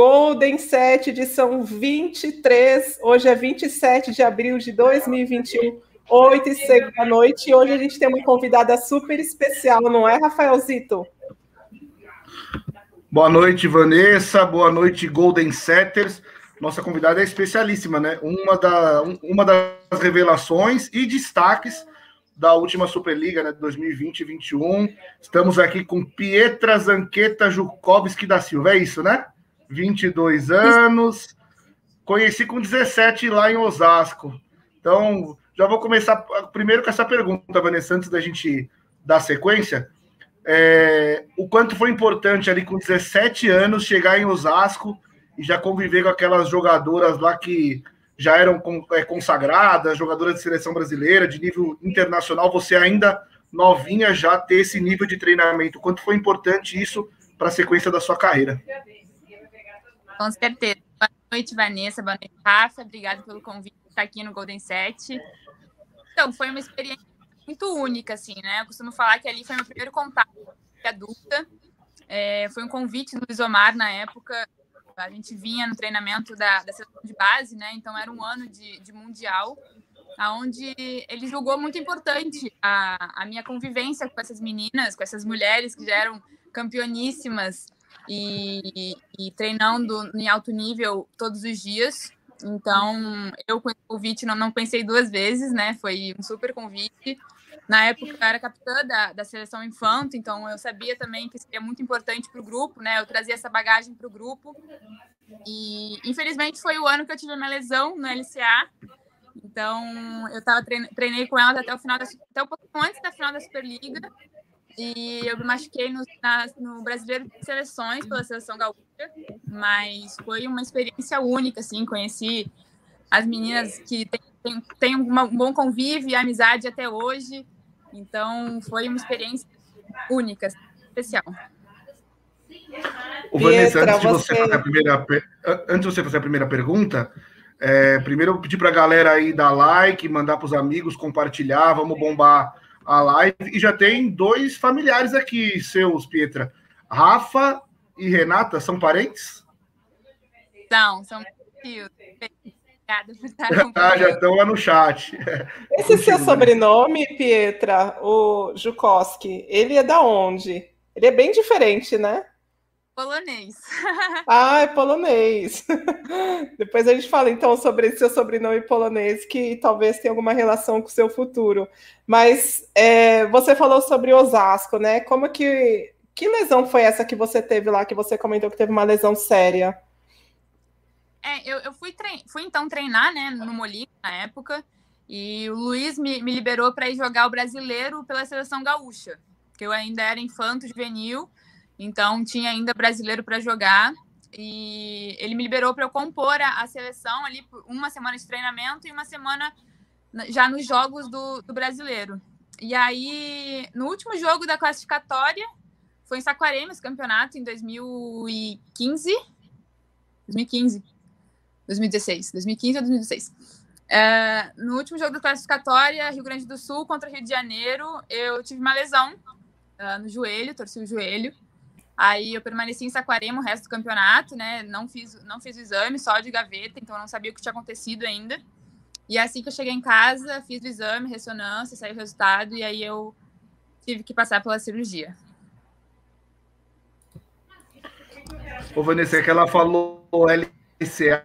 Golden 7, edição 23. Hoje é 27 de abril de 2021, 8 e 6 da noite. E hoje a gente tem uma convidada super especial, não é, Rafaelzito? Boa noite, Vanessa. Boa noite, Golden Setters. Nossa convidada é especialíssima, né? Uma, da, uma das revelações e destaques da última Superliga né, de 2020-21. Estamos aqui com Pietra Zanqueta Jukovski da Silva, é isso, né? 22 anos. Conheci com 17 lá em Osasco. Então, já vou começar primeiro com essa pergunta, Vanessa, antes da gente dar sequência. É, o quanto foi importante ali com 17 anos chegar em Osasco e já conviver com aquelas jogadoras lá que já eram é, consagradas, jogadoras de seleção brasileira, de nível internacional, você ainda novinha já ter esse nível de treinamento. Quanto foi importante isso para a sequência da sua carreira? Com certeza. Boa noite, Vanessa. Boa noite, Rafa. Obrigada pelo convite de estar aqui no Golden 7. Então, foi uma experiência muito única, assim, né? Eu costumo falar que ali foi meu primeiro contato adulta. É, foi um convite do Isomar na época a gente vinha no treinamento da, da seleção de base, né? Então era um ano de, de mundial, aonde ele julgou muito importante a, a minha convivência com essas meninas, com essas mulheres que já eram campeoníssimas e, e, treinando em alto nível todos os dias. Então, eu com esse convite não, não pensei duas vezes, né? Foi um super convite. Na época, eu era capitã da, da seleção infanto, então eu sabia também que seria muito importante para o grupo, né? Eu trazia essa bagagem para o grupo. E, infelizmente, foi o ano que eu tive uma lesão no LCA. Então, eu tava treine, treinei com elas até o final, da, até um pouco antes da final da Superliga. E eu me machuquei no, na, no Brasileiro de Seleções pela Seleção Gaúcha. Mas foi uma experiência única, assim. Conheci as meninas que têm, têm, um bom convívio e amizade até hoje. Então, foi uma experiência única, especial. O Vanessa, antes de você, fazer a primeira, antes de você fazer a primeira pergunta, é, primeiro eu pedi para a galera aí dar like, mandar para os amigos, compartilhar, vamos bombar a live. E já tem dois familiares aqui, seus, Pietra. Rafa e Renata são parentes? São, são tios. Obrigada por estar Ah, já estão lá no chat. Esse seu sobrenome, Pietra, o Jukoski, ele é da onde? Ele é bem diferente, né? Polonês. Ah, é polonês. Depois a gente fala então sobre esse seu sobrenome polonês, que talvez tenha alguma relação com o seu futuro. Mas é, você falou sobre Osasco, né? Como que. Que lesão foi essa que você teve lá, que você comentou que teve uma lesão séria? É, eu, eu fui, trein... fui então treinar, né, no Molico na época, e o Luiz me, me liberou para ir jogar o brasileiro pela seleção gaúcha, que eu ainda era infanto juvenil, então tinha ainda brasileiro para jogar. E ele me liberou para eu compor a, a, seleção ali por uma semana de treinamento e uma semana já nos jogos do, do brasileiro. E aí, no último jogo da classificatória, foi em Saquarema esse campeonato, em 2015. 2015. 2016, 2015 ou 2016. É, no último jogo da classificatória, Rio Grande do Sul contra Rio de Janeiro, eu tive uma lesão uh, no joelho, torci o joelho. Aí eu permaneci em Saquarema o resto do campeonato, né? Não fiz, não fiz o exame, só de gaveta, então não sabia o que tinha acontecido ainda. E assim que eu cheguei em casa, fiz o exame, ressonância, saiu o resultado, e aí eu tive que passar pela cirurgia. Ô, Vanessa, é que ela falou LCA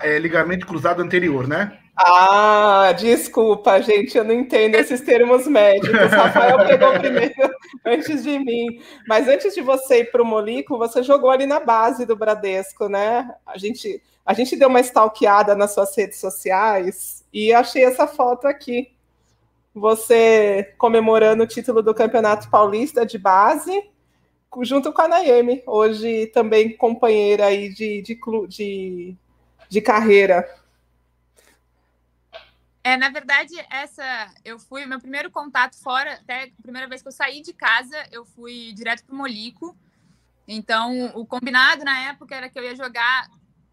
é, ligamento cruzado anterior, né? Ah, desculpa, gente, eu não entendo esses termos médicos. Rafael pegou primeiro antes de mim. Mas antes de você ir para o Molico, você jogou ali na base do Bradesco, né? A gente, a gente deu uma stalkeada nas suas redes sociais e achei essa foto aqui. Você comemorando o título do Campeonato Paulista de base, junto com a Naemi, hoje também companheira aí de, de, de, de carreira. É, na verdade, essa eu fui meu primeiro contato fora, até a primeira vez que eu saí de casa, eu fui direto para o Molico. Então, o combinado na época era que eu ia jogar,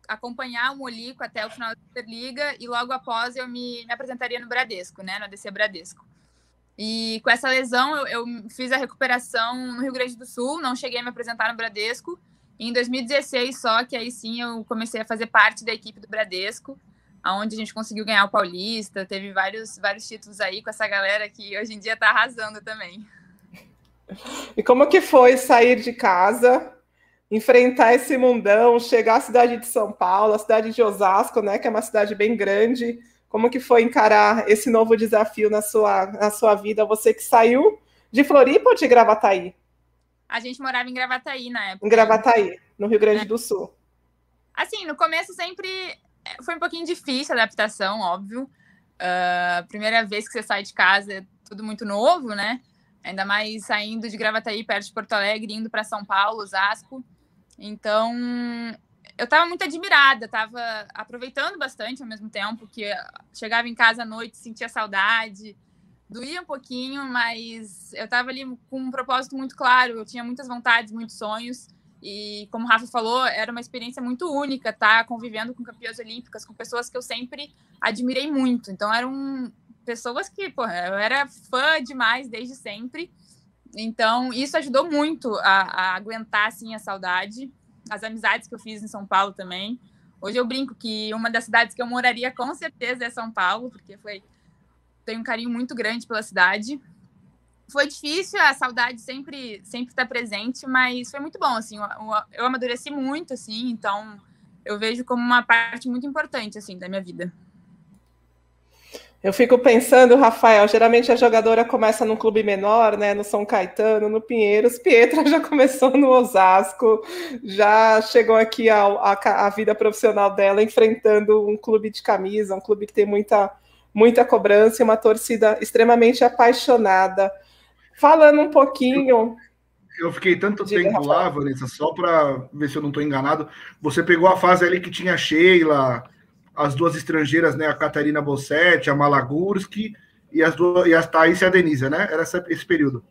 acompanhar o Molico até o final da Superliga e logo após eu me, me apresentaria no Bradesco, né, no ADC Bradesco. E com essa lesão, eu, eu, fiz a recuperação no Rio Grande do Sul, não cheguei a me apresentar no Bradesco. Em 2016 só que aí sim eu comecei a fazer parte da equipe do Bradesco, aonde a gente conseguiu ganhar o Paulista, teve vários vários títulos aí com essa galera que hoje em dia está arrasando também. E como que foi sair de casa, enfrentar esse mundão, chegar à cidade de São Paulo, a cidade de Osasco, né, que é uma cidade bem grande. Como que foi encarar esse novo desafio na sua, na sua vida? Você que saiu de Floripa ou de Gravataí? A gente morava em Gravataí na época. Em Gravataí, no Rio Grande é. do Sul. Assim, no começo sempre foi um pouquinho difícil a adaptação, óbvio. Uh, primeira vez que você sai de casa é tudo muito novo, né? Ainda mais saindo de Gravataí, perto de Porto Alegre, indo para São Paulo, Osasco. Então, eu estava muito admirada, estava aproveitando bastante ao mesmo tempo, que chegava em casa à noite, sentia saudade, doía um pouquinho, mas eu estava ali com um propósito muito claro, eu tinha muitas vontades, muitos sonhos, e como o Rafa falou, era uma experiência muito única tá? convivendo com campeãs olímpicas, com pessoas que eu sempre admirei muito. Então, eram pessoas que, porra, eu era fã demais desde sempre. Então, isso ajudou muito a, a, aguentar, assim, a saudade. As amizades que eu fiz em São Paulo também. Hoje eu brinco que uma das cidades que eu moraria com certeza é São Paulo, porque foi tenho um carinho muito grande pela cidade. Foi difícil, a saudade sempre sempre está presente, mas foi muito bom, assim, eu, eu amadureci muito, assim, então eu vejo como uma parte muito importante, assim, da minha vida. Eu fico pensando, Rafael, geralmente a jogadora começa num clube menor, né? No São Caetano, no Pinheiros. Pietra já começou no Osasco, já chegou aqui a, a, a, vida profissional dela enfrentando um clube de camisa, um clube que tem muita, muita cobrança e uma torcida extremamente apaixonada. Falando um pouquinho. Eu, eu fiquei tanto Diga, tempo Rafael. lá, Vanessa, só para ver se eu não estou enganado. Você pegou a fase ali que tinha Sheila as duas estrangeiras, né, a Catarina Bossetti, a Malagurski e as duas e a Thaís e a Denise, né? Era essa, esse período.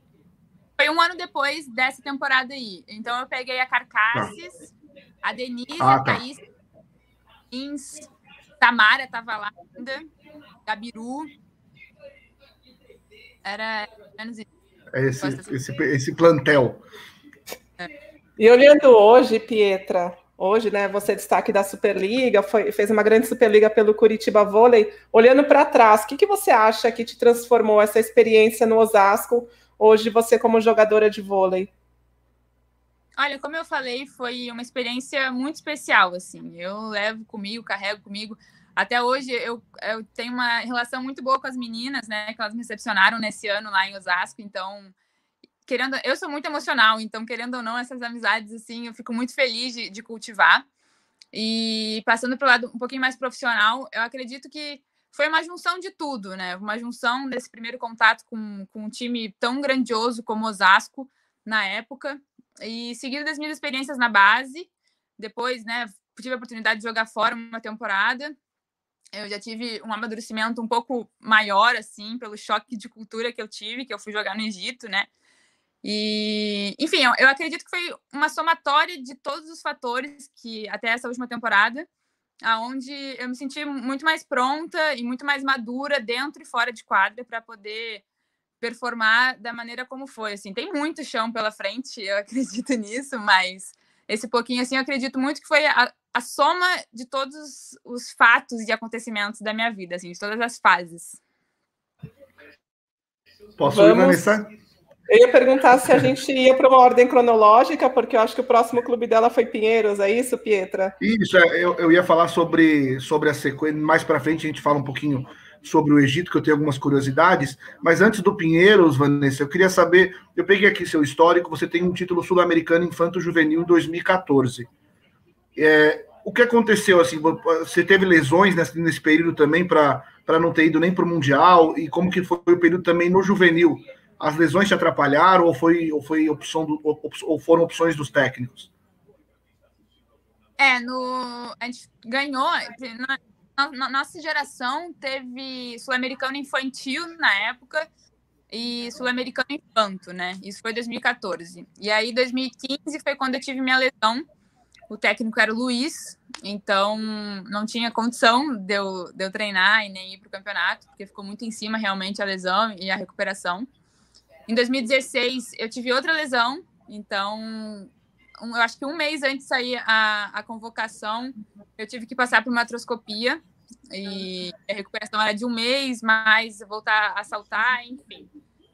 Foi um ano depois dessa temporada aí. Então eu peguei a Carcasses, tá. a Denise, ah, a tá. Thaís, Ins, Tamara estava lá ainda, Gabiru. Era menos esse, esse, esse plantel. É. E olhando hoje, Pietra, Hoje, né, você é destaque da Superliga, foi, fez uma grande Superliga pelo Curitiba Vôlei. Olhando para trás, o que, que você acha que te transformou essa experiência no Osasco, hoje você como jogadora de vôlei? Olha, como eu falei, foi uma experiência muito especial, assim. Eu levo comigo, carrego comigo. Até hoje eu, eu tenho uma relação muito boa com as meninas, né? Que elas me recepcionaram nesse ano lá em Osasco, então querendo, eu sou muito emocional, então querendo ou não, essas amizades assim, eu fico muito feliz de, de cultivar. E passando para o lado um pouquinho mais profissional, eu acredito que foi uma junção de tudo, né? Uma junção desse primeiro contato com, com um time tão grandioso como Osasco na época, e seguido das minhas experiências na base, depois, né, tive a oportunidade de jogar fora uma temporada. Eu já tive um amadurecimento um pouco maior, assim, pelo choque de cultura que eu tive, que eu fui jogar no Egito, né? E, enfim, eu acredito que foi uma somatória de todos os fatores que até essa última temporada, aonde eu me senti muito mais pronta e muito mais madura dentro e fora de quadra para poder performar da maneira como foi. Assim, tem muito chão pela frente, eu acredito nisso, mas esse pouquinho assim, eu acredito muito que foi a, a soma de todos os fatos e acontecimentos da minha vida, assim, de todas as fases. Posso Vamos... ir, Vanessa? Eu ia perguntar se a gente ia para uma ordem cronológica, porque eu acho que o próximo clube dela foi Pinheiros, é isso, Pietra? Isso, é, eu, eu ia falar sobre, sobre a sequência, mais para frente a gente fala um pouquinho sobre o Egito, que eu tenho algumas curiosidades, mas antes do Pinheiros, Vanessa, eu queria saber, eu peguei aqui seu histórico, você tem um título sul-americano infanto-juvenil em 2014. É, o que aconteceu, assim, você teve lesões nesse, nesse período também para não ter ido nem para o Mundial, e como que foi o período também no juvenil? as lesões te atrapalharam ou foi, ou foi opção do, ou foram opções dos técnicos? É, no, a gente ganhou. Na, na nossa geração teve Sul-Americano Infantil na época e Sul-Americano Infanto, né? Isso foi 2014. E aí, 2015 foi quando eu tive minha lesão. O técnico era o Luiz, então não tinha condição de eu, de eu treinar e nem ir para o campeonato, porque ficou muito em cima realmente a lesão e a recuperação. Em 2016, eu tive outra lesão, então um, eu acho que um mês antes de sair a, a convocação, eu tive que passar por uma atroscopia e a recuperação era de um mês, mas voltar a saltar, enfim.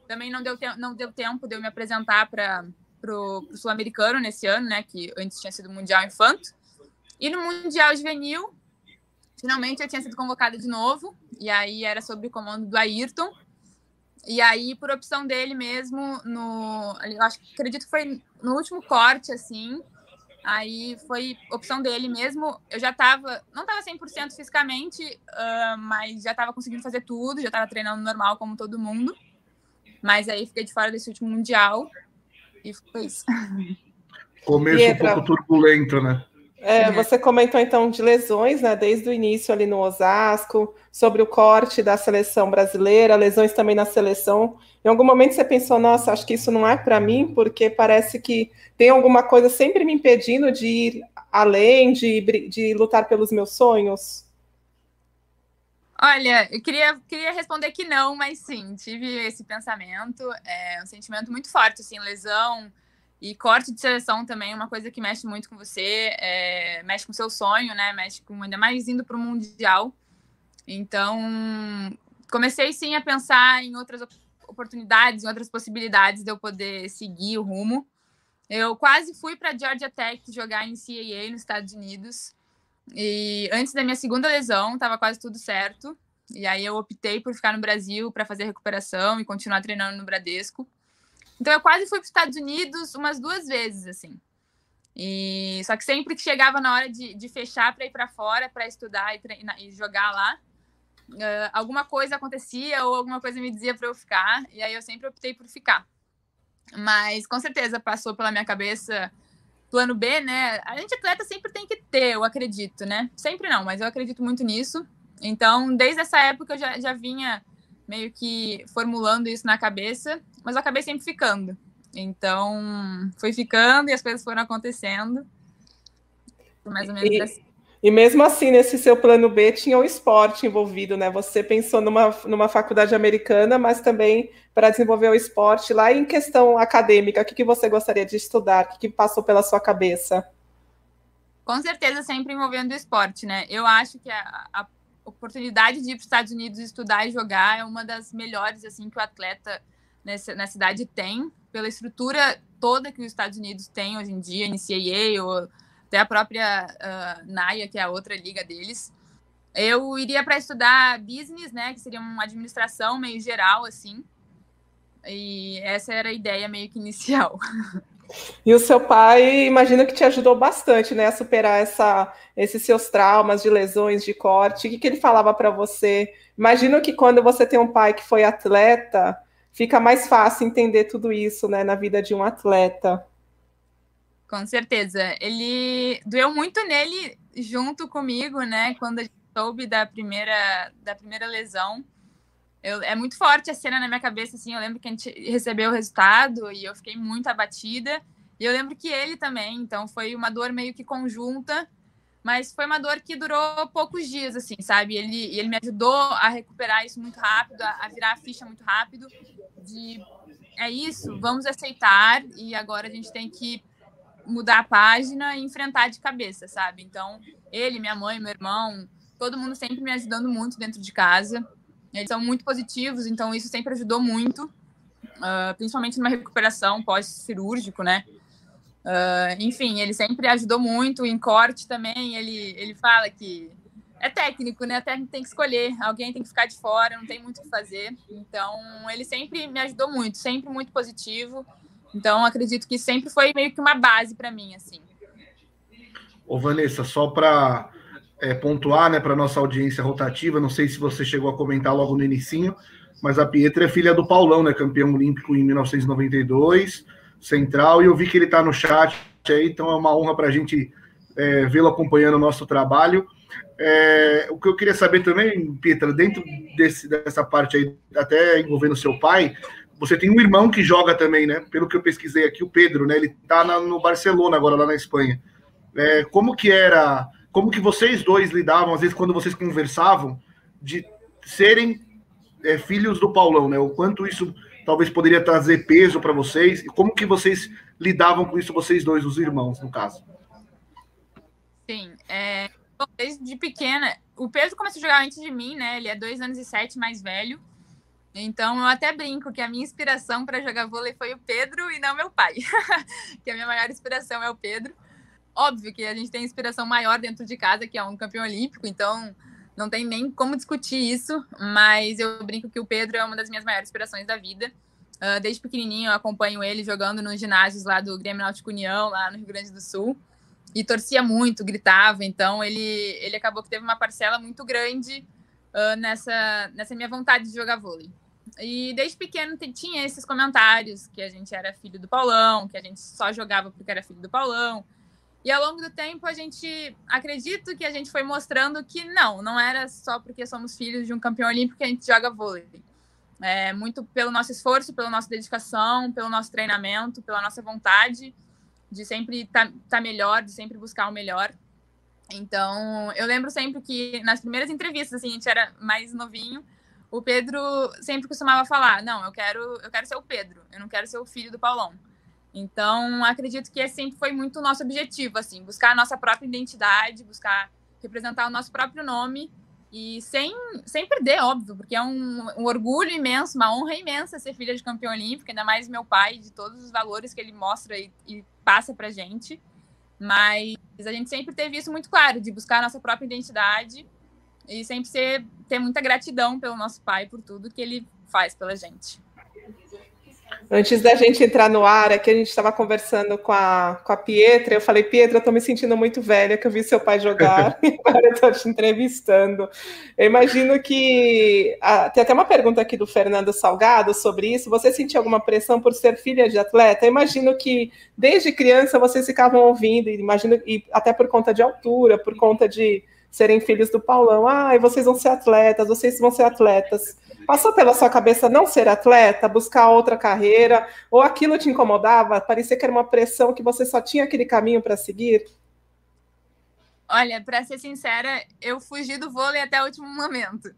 Também não deu, te não deu tempo de eu me apresentar para o Sul-Americano nesse ano, né? Que antes tinha sido Mundial Infanto. E no Mundial Juvenil, finalmente eu tinha sido convocada de novo, e aí era sob o comando do Ayrton. E aí, por opção dele mesmo, no, eu acho, acredito que foi no último corte, assim, aí foi opção dele mesmo. Eu já estava, não estava 100% fisicamente, uh, mas já estava conseguindo fazer tudo, já estava treinando normal como todo mundo. Mas aí fiquei de fora desse último Mundial e foi isso. Começo um pouco turbulento, né? É, você comentou então de lesões, né? Desde o início ali no Osasco, sobre o corte da seleção brasileira, lesões também na seleção. Em algum momento você pensou, nossa, acho que isso não é para mim, porque parece que tem alguma coisa sempre me impedindo de ir além, de, de lutar pelos meus sonhos? Olha, eu queria, queria responder que não, mas sim, tive esse pensamento. É um sentimento muito forte, assim, lesão e corte de seleção também, uma coisa que mexe muito com você, é, mexe com seu sonho, né? Mexe com ainda mais indo para o Mundial. Então, comecei sim a pensar em outras oportunidades, em outras possibilidades de eu poder seguir o rumo. Eu quase fui para Georgia Tech jogar em CAA nos Estados Unidos. E antes da minha segunda lesão, estava quase tudo certo. E aí eu optei por ficar no Brasil para fazer recuperação e continuar treinando no Bradesco. Então eu quase fui para os Estados Unidos umas duas vezes, assim. E só que sempre que chegava na hora de, de fechar para ir para fora para estudar e, treinar, e jogar lá, uh, alguma coisa acontecia ou alguma coisa me dizia para eu ficar. E aí eu sempre optei por ficar. Mas com certeza passou pela minha cabeça plano B, né? A gente atleta sempre tem que ter, eu acredito, né? Sempre não, mas eu acredito muito nisso. Então, desde essa época eu já, já vinha meio que formulando isso na cabeça, mas eu acabei sempre ficando. Então, foi ficando e as coisas foram acontecendo. Mais ou menos e, assim. E mesmo assim, nesse seu plano B, tinha o esporte envolvido, né? Você pensou numa, numa faculdade americana, mas também para desenvolver o esporte. Lá em questão acadêmica, o que, que você gostaria de estudar? O que, que passou pela sua cabeça? Com certeza, sempre envolvendo o esporte, né? Eu acho que a, a oportunidade de ir para os Estados Unidos estudar e jogar é uma das melhores assim que o atleta nessa, na cidade tem, pela estrutura toda que os Estados Unidos têm hoje em dia, NCAA ou até a própria uh, NAIA, que é a outra liga deles. Eu iria para estudar business, né, que seria uma administração meio geral assim. E essa era a ideia meio que inicial. E o seu pai, imagino que te ajudou bastante, né, a superar essa, esses seus traumas de lesões, de corte. O que, que ele falava para você? Imagino que quando você tem um pai que foi atleta, fica mais fácil entender tudo isso, né, na vida de um atleta. Com certeza. Ele doeu muito nele junto comigo, né, quando a gente soube da primeira, da primeira lesão. Eu, é muito forte a cena na minha cabeça, assim. Eu lembro que a gente recebeu o resultado e eu fiquei muito abatida. E eu lembro que ele também, então foi uma dor meio que conjunta, mas foi uma dor que durou poucos dias, assim, sabe? Ele, ele me ajudou a recuperar isso muito rápido, a, a virar a ficha muito rápido. De é isso, vamos aceitar e agora a gente tem que mudar a página e enfrentar de cabeça, sabe? Então, ele, minha mãe, meu irmão, todo mundo sempre me ajudando muito dentro de casa. Eles são muito positivos, então isso sempre ajudou muito, uh, principalmente numa recuperação pós-cirúrgico, né? Uh, enfim, ele sempre ajudou muito em corte também. Ele, ele fala que é técnico, né? Até tem que escolher, alguém tem que ficar de fora, não tem muito o que fazer. Então, ele sempre me ajudou muito, sempre muito positivo. Então, acredito que sempre foi meio que uma base para mim, assim. Ô, Vanessa, só para é, pontuar, né, para nossa audiência rotativa, não sei se você chegou a comentar logo no inicinho, mas a Pietra é filha do Paulão, né, campeão olímpico em 1992, central, e eu vi que ele está no chat aí, então é uma honra para a gente é, vê-lo acompanhando o nosso trabalho. É, o que eu queria saber também, Pietra, dentro desse, dessa parte aí, até envolvendo seu pai, você tem um irmão que joga também, né? Pelo que eu pesquisei aqui, o Pedro, né? Ele está no Barcelona agora, lá na Espanha. É, como que era, como que vocês dois lidavam, às vezes, quando vocês conversavam, de serem é, filhos do Paulão, né? O quanto isso talvez poderia trazer peso para vocês? E como que vocês lidavam com isso, vocês dois, os irmãos, no caso? Sim, é, desde pequena, o Pedro começou a jogar antes de mim, né? Ele é dois anos e sete mais velho. Então eu até brinco que a minha inspiração para jogar vôlei foi o Pedro e não meu pai. que a minha maior inspiração é o Pedro. Óbvio que a gente tem inspiração maior dentro de casa, que é um campeão olímpico, então não tem nem como discutir isso, mas eu brinco que o Pedro é uma das minhas maiores inspirações da vida. Uh, desde pequenininho eu acompanho ele jogando nos ginásios lá do Grêmio Náutico União, lá no Rio Grande do Sul, e torcia muito, gritava, então ele, ele acabou que teve uma parcela muito grande uh, nessa, nessa minha vontade de jogar vôlei. E desde pequeno tinha esses comentários que a gente era filho do Paulão, que a gente só jogava porque era filho do Paulão, e ao longo do tempo a gente acredito que a gente foi mostrando que não, não era só porque somos filhos de um campeão olímpico que a gente joga vôlei. É muito pelo nosso esforço, pela nossa dedicação, pelo nosso treinamento, pela nossa vontade de sempre estar tá, tá melhor, de sempre buscar o melhor. Então, eu lembro sempre que nas primeiras entrevistas, assim, a gente era mais novinho, o Pedro sempre costumava falar: "Não, eu quero, eu quero ser o Pedro, eu não quero ser o filho do Paulão". Então, acredito que esse sempre foi muito o nosso objetivo, assim, buscar a nossa própria identidade, buscar representar o nosso próprio nome e sem, sem perder, óbvio, porque é um, um orgulho imenso, uma honra imensa ser filha de campeão olímpico, ainda mais meu pai, de todos os valores que ele mostra e, e passa pra gente. Mas a gente sempre teve isso muito claro, de buscar a nossa própria identidade e sempre ser, ter muita gratidão pelo nosso pai, por tudo que ele faz pela gente. Antes da gente entrar no ar, aqui a gente estava conversando com a, com a Pietra. Eu falei, Pietra, eu estou me sentindo muito velha, que eu vi seu pai jogar e agora eu estou te entrevistando. Eu imagino que. Ah, tem até uma pergunta aqui do Fernando Salgado sobre isso. Você sentiu alguma pressão por ser filha de atleta? Eu imagino que desde criança vocês ficavam ouvindo, imagino, e até por conta de altura, por conta de serem filhos do Paulão. Ah, vocês vão ser atletas, vocês vão ser atletas. Passou pela sua cabeça não ser atleta, buscar outra carreira, ou aquilo te incomodava? Parecia que era uma pressão que você só tinha aquele caminho para seguir? Olha, para ser sincera, eu fugi do vôlei até o último momento.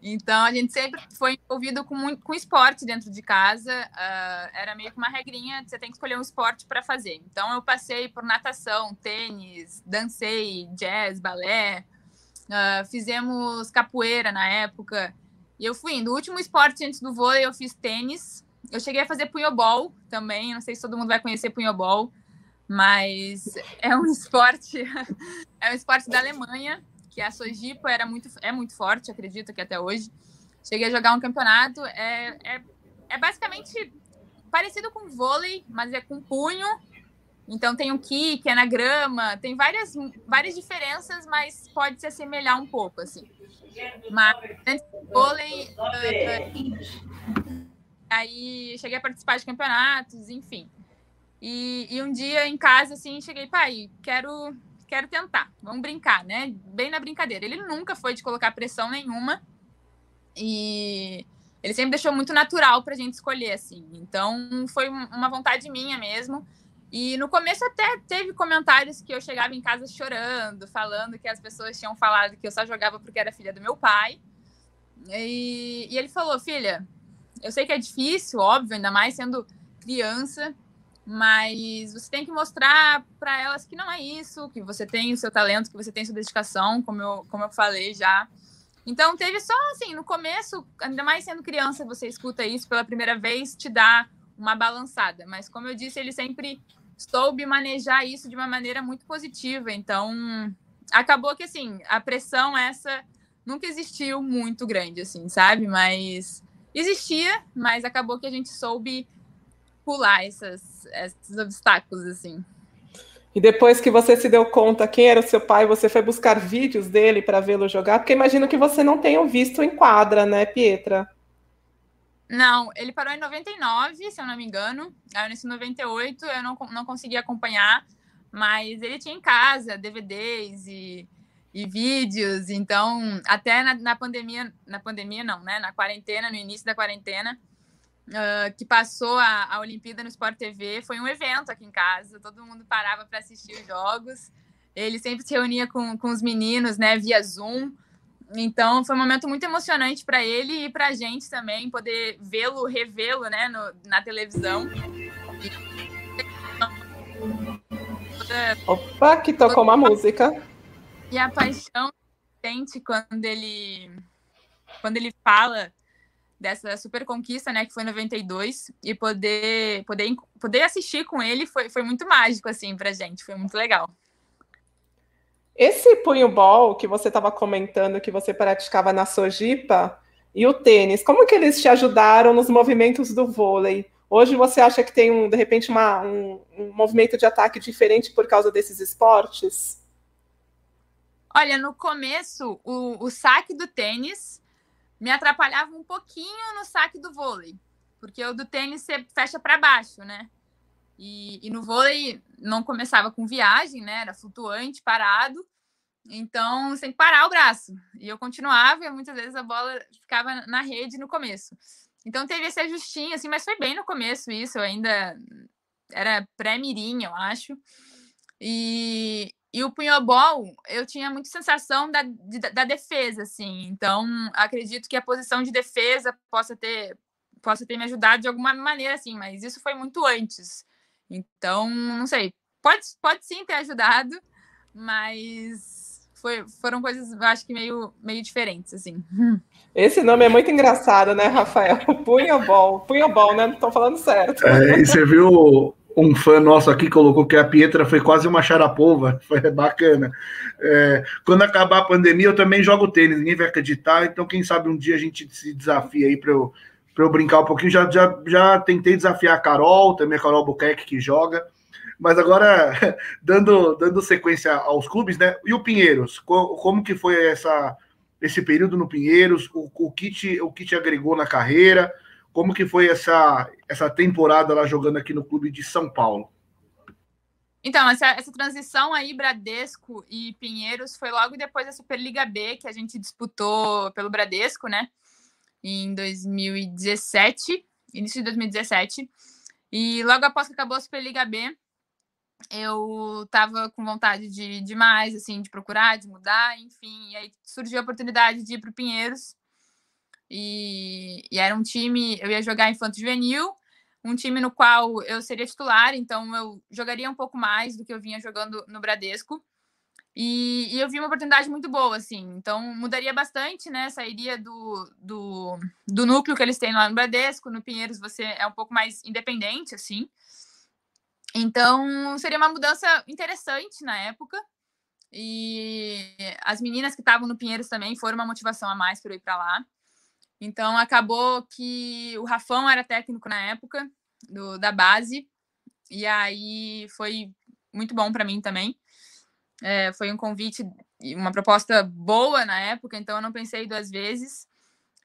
Então, a gente sempre foi envolvido com, muito, com esporte dentro de casa. Uh, era meio que uma regrinha, você tem que escolher um esporte para fazer. Então, eu passei por natação, tênis, dancei, jazz, balé, uh, fizemos capoeira na época. E eu fui indo. O último esporte antes do vôlei eu fiz tênis. Eu cheguei a fazer punhobol também. Não sei se todo mundo vai conhecer punhobol, mas é um esporte é um esporte da Alemanha, que a Sojipo era muito é muito forte, acredito que até hoje. Cheguei a jogar um campeonato. É, é, é basicamente parecido com vôlei, mas é com punho. Então tem o kick, é na grama, tem várias, várias diferenças, mas pode se assemelhar um pouco, assim. Mas antes do vôlei, uh, aí cheguei a participar de campeonatos, enfim. E, e, um dia em casa, assim, cheguei, pai, quero, quero tentar, vamos brincar, né? Bem na brincadeira. Ele nunca foi de colocar pressão nenhuma e ele sempre deixou muito natural para a gente escolher, assim. Então foi uma vontade minha mesmo. E no começo até teve comentários que eu chegava em casa chorando, falando que as pessoas tinham falado que eu só jogava porque era filha do meu pai. E, e ele falou: Filha, eu sei que é difícil, óbvio, ainda mais sendo criança, mas você tem que mostrar para elas que não é isso, que você tem o seu talento, que você tem sua dedicação, como eu, como eu falei já. Então teve só assim, no começo, ainda mais sendo criança, você escuta isso pela primeira vez, te dá uma balançada. Mas como eu disse, ele sempre soube manejar isso de uma maneira muito positiva. Então, acabou que, assim, a pressão essa nunca existiu muito grande, assim, sabe? Mas existia, mas acabou que a gente soube pular essas, esses obstáculos, assim. E depois que você se deu conta quem era o seu pai, você foi buscar vídeos dele para vê-lo jogar? Porque imagino que você não tenha visto em quadra, né, Pietra? Não, ele parou em 99, se eu não me engano. Aí nesse 98 eu não, não consegui acompanhar, mas ele tinha em casa DVDs e, e vídeos. Então, até na, na, pandemia, na pandemia não, né? Na quarentena, no início da quarentena, uh, que passou a, a Olimpíada no Sport TV, foi um evento aqui em casa. Todo mundo parava para assistir os jogos. Ele sempre se reunia com, com os meninos, né? Via Zoom. Então foi um momento muito emocionante para ele e para a gente também poder vê-lo, revê-lo, né, no, na televisão. Opa, que tocou uma música. E a paixão sente quando ele quando ele fala dessa super conquista, né, que foi em 92, e poder poder poder assistir com ele foi, foi muito mágico assim pra gente, foi muito legal. Esse punho-ball que você estava comentando que você praticava na Sojipa e o tênis, como que eles te ajudaram nos movimentos do vôlei? Hoje você acha que tem, um, de repente, uma, um, um movimento de ataque diferente por causa desses esportes? Olha, no começo, o, o saque do tênis me atrapalhava um pouquinho no saque do vôlei, porque o do tênis você fecha para baixo, né? E, e, no vôlei não começava com viagem, né? Era flutuante, parado. Então, sem parar o braço. E eu continuava e muitas vezes a bola ficava na rede no começo. Então teve esse ajustinho, assim, mas foi bem no começo isso. Eu ainda era pré-mirim, eu acho. E, e o punhobol, eu tinha muita sensação da, da defesa, assim. Então, acredito que a posição de defesa possa ter, possa ter me ajudado de alguma maneira, assim, mas isso foi muito antes. Então, não sei. Pode, pode sim ter ajudado, mas foi, foram coisas, acho que meio, meio diferentes, assim. Esse nome é muito engraçado, né, Rafael? Punhobol. Punhobol, né? Não estou falando certo. É, e você viu um fã nosso aqui colocou que a Pietra foi quase uma charapova, foi bacana. É, quando acabar a pandemia, eu também jogo tênis, ninguém vai acreditar, então quem sabe um dia a gente se desafia aí para eu para eu brincar um pouquinho. Já, já, já tentei desafiar a Carol, também a Carol Buquerque que joga. Mas agora, dando, dando sequência aos clubes, né? E o Pinheiros, como que foi essa, esse período no Pinheiros? O, o, que te, o que te agregou na carreira? Como que foi essa, essa temporada lá jogando aqui no clube de São Paulo? Então, essa, essa transição aí, Bradesco e Pinheiros, foi logo depois da Superliga B, que a gente disputou pelo Bradesco, né? em 2017, início de 2017. E logo após que acabou a Superliga B, eu tava com vontade de, de mais, assim, de procurar, de mudar, enfim. E aí surgiu a oportunidade de ir para o Pinheiros. E, e, era um time, eu ia jogar Infanto Juvenil, um time no qual eu seria titular, então eu jogaria um pouco mais do que eu vinha jogando no Bradesco. E, e, eu vi uma oportunidade muito boa, assim. Então, mudaria bastante, né? Sairia do, do, do núcleo que eles têm lá no Bradesco. No Pinheiros, você é um pouco mais independente, assim. Então, seria uma mudança interessante na época. E as meninas que estavam no Pinheiros também foram uma motivação a mais para eu ir para lá. Então, acabou que o Rafão era técnico na época do, da base. E aí foi muito bom para mim também. É, foi um convite, uma proposta boa na época, então eu não pensei duas vezes.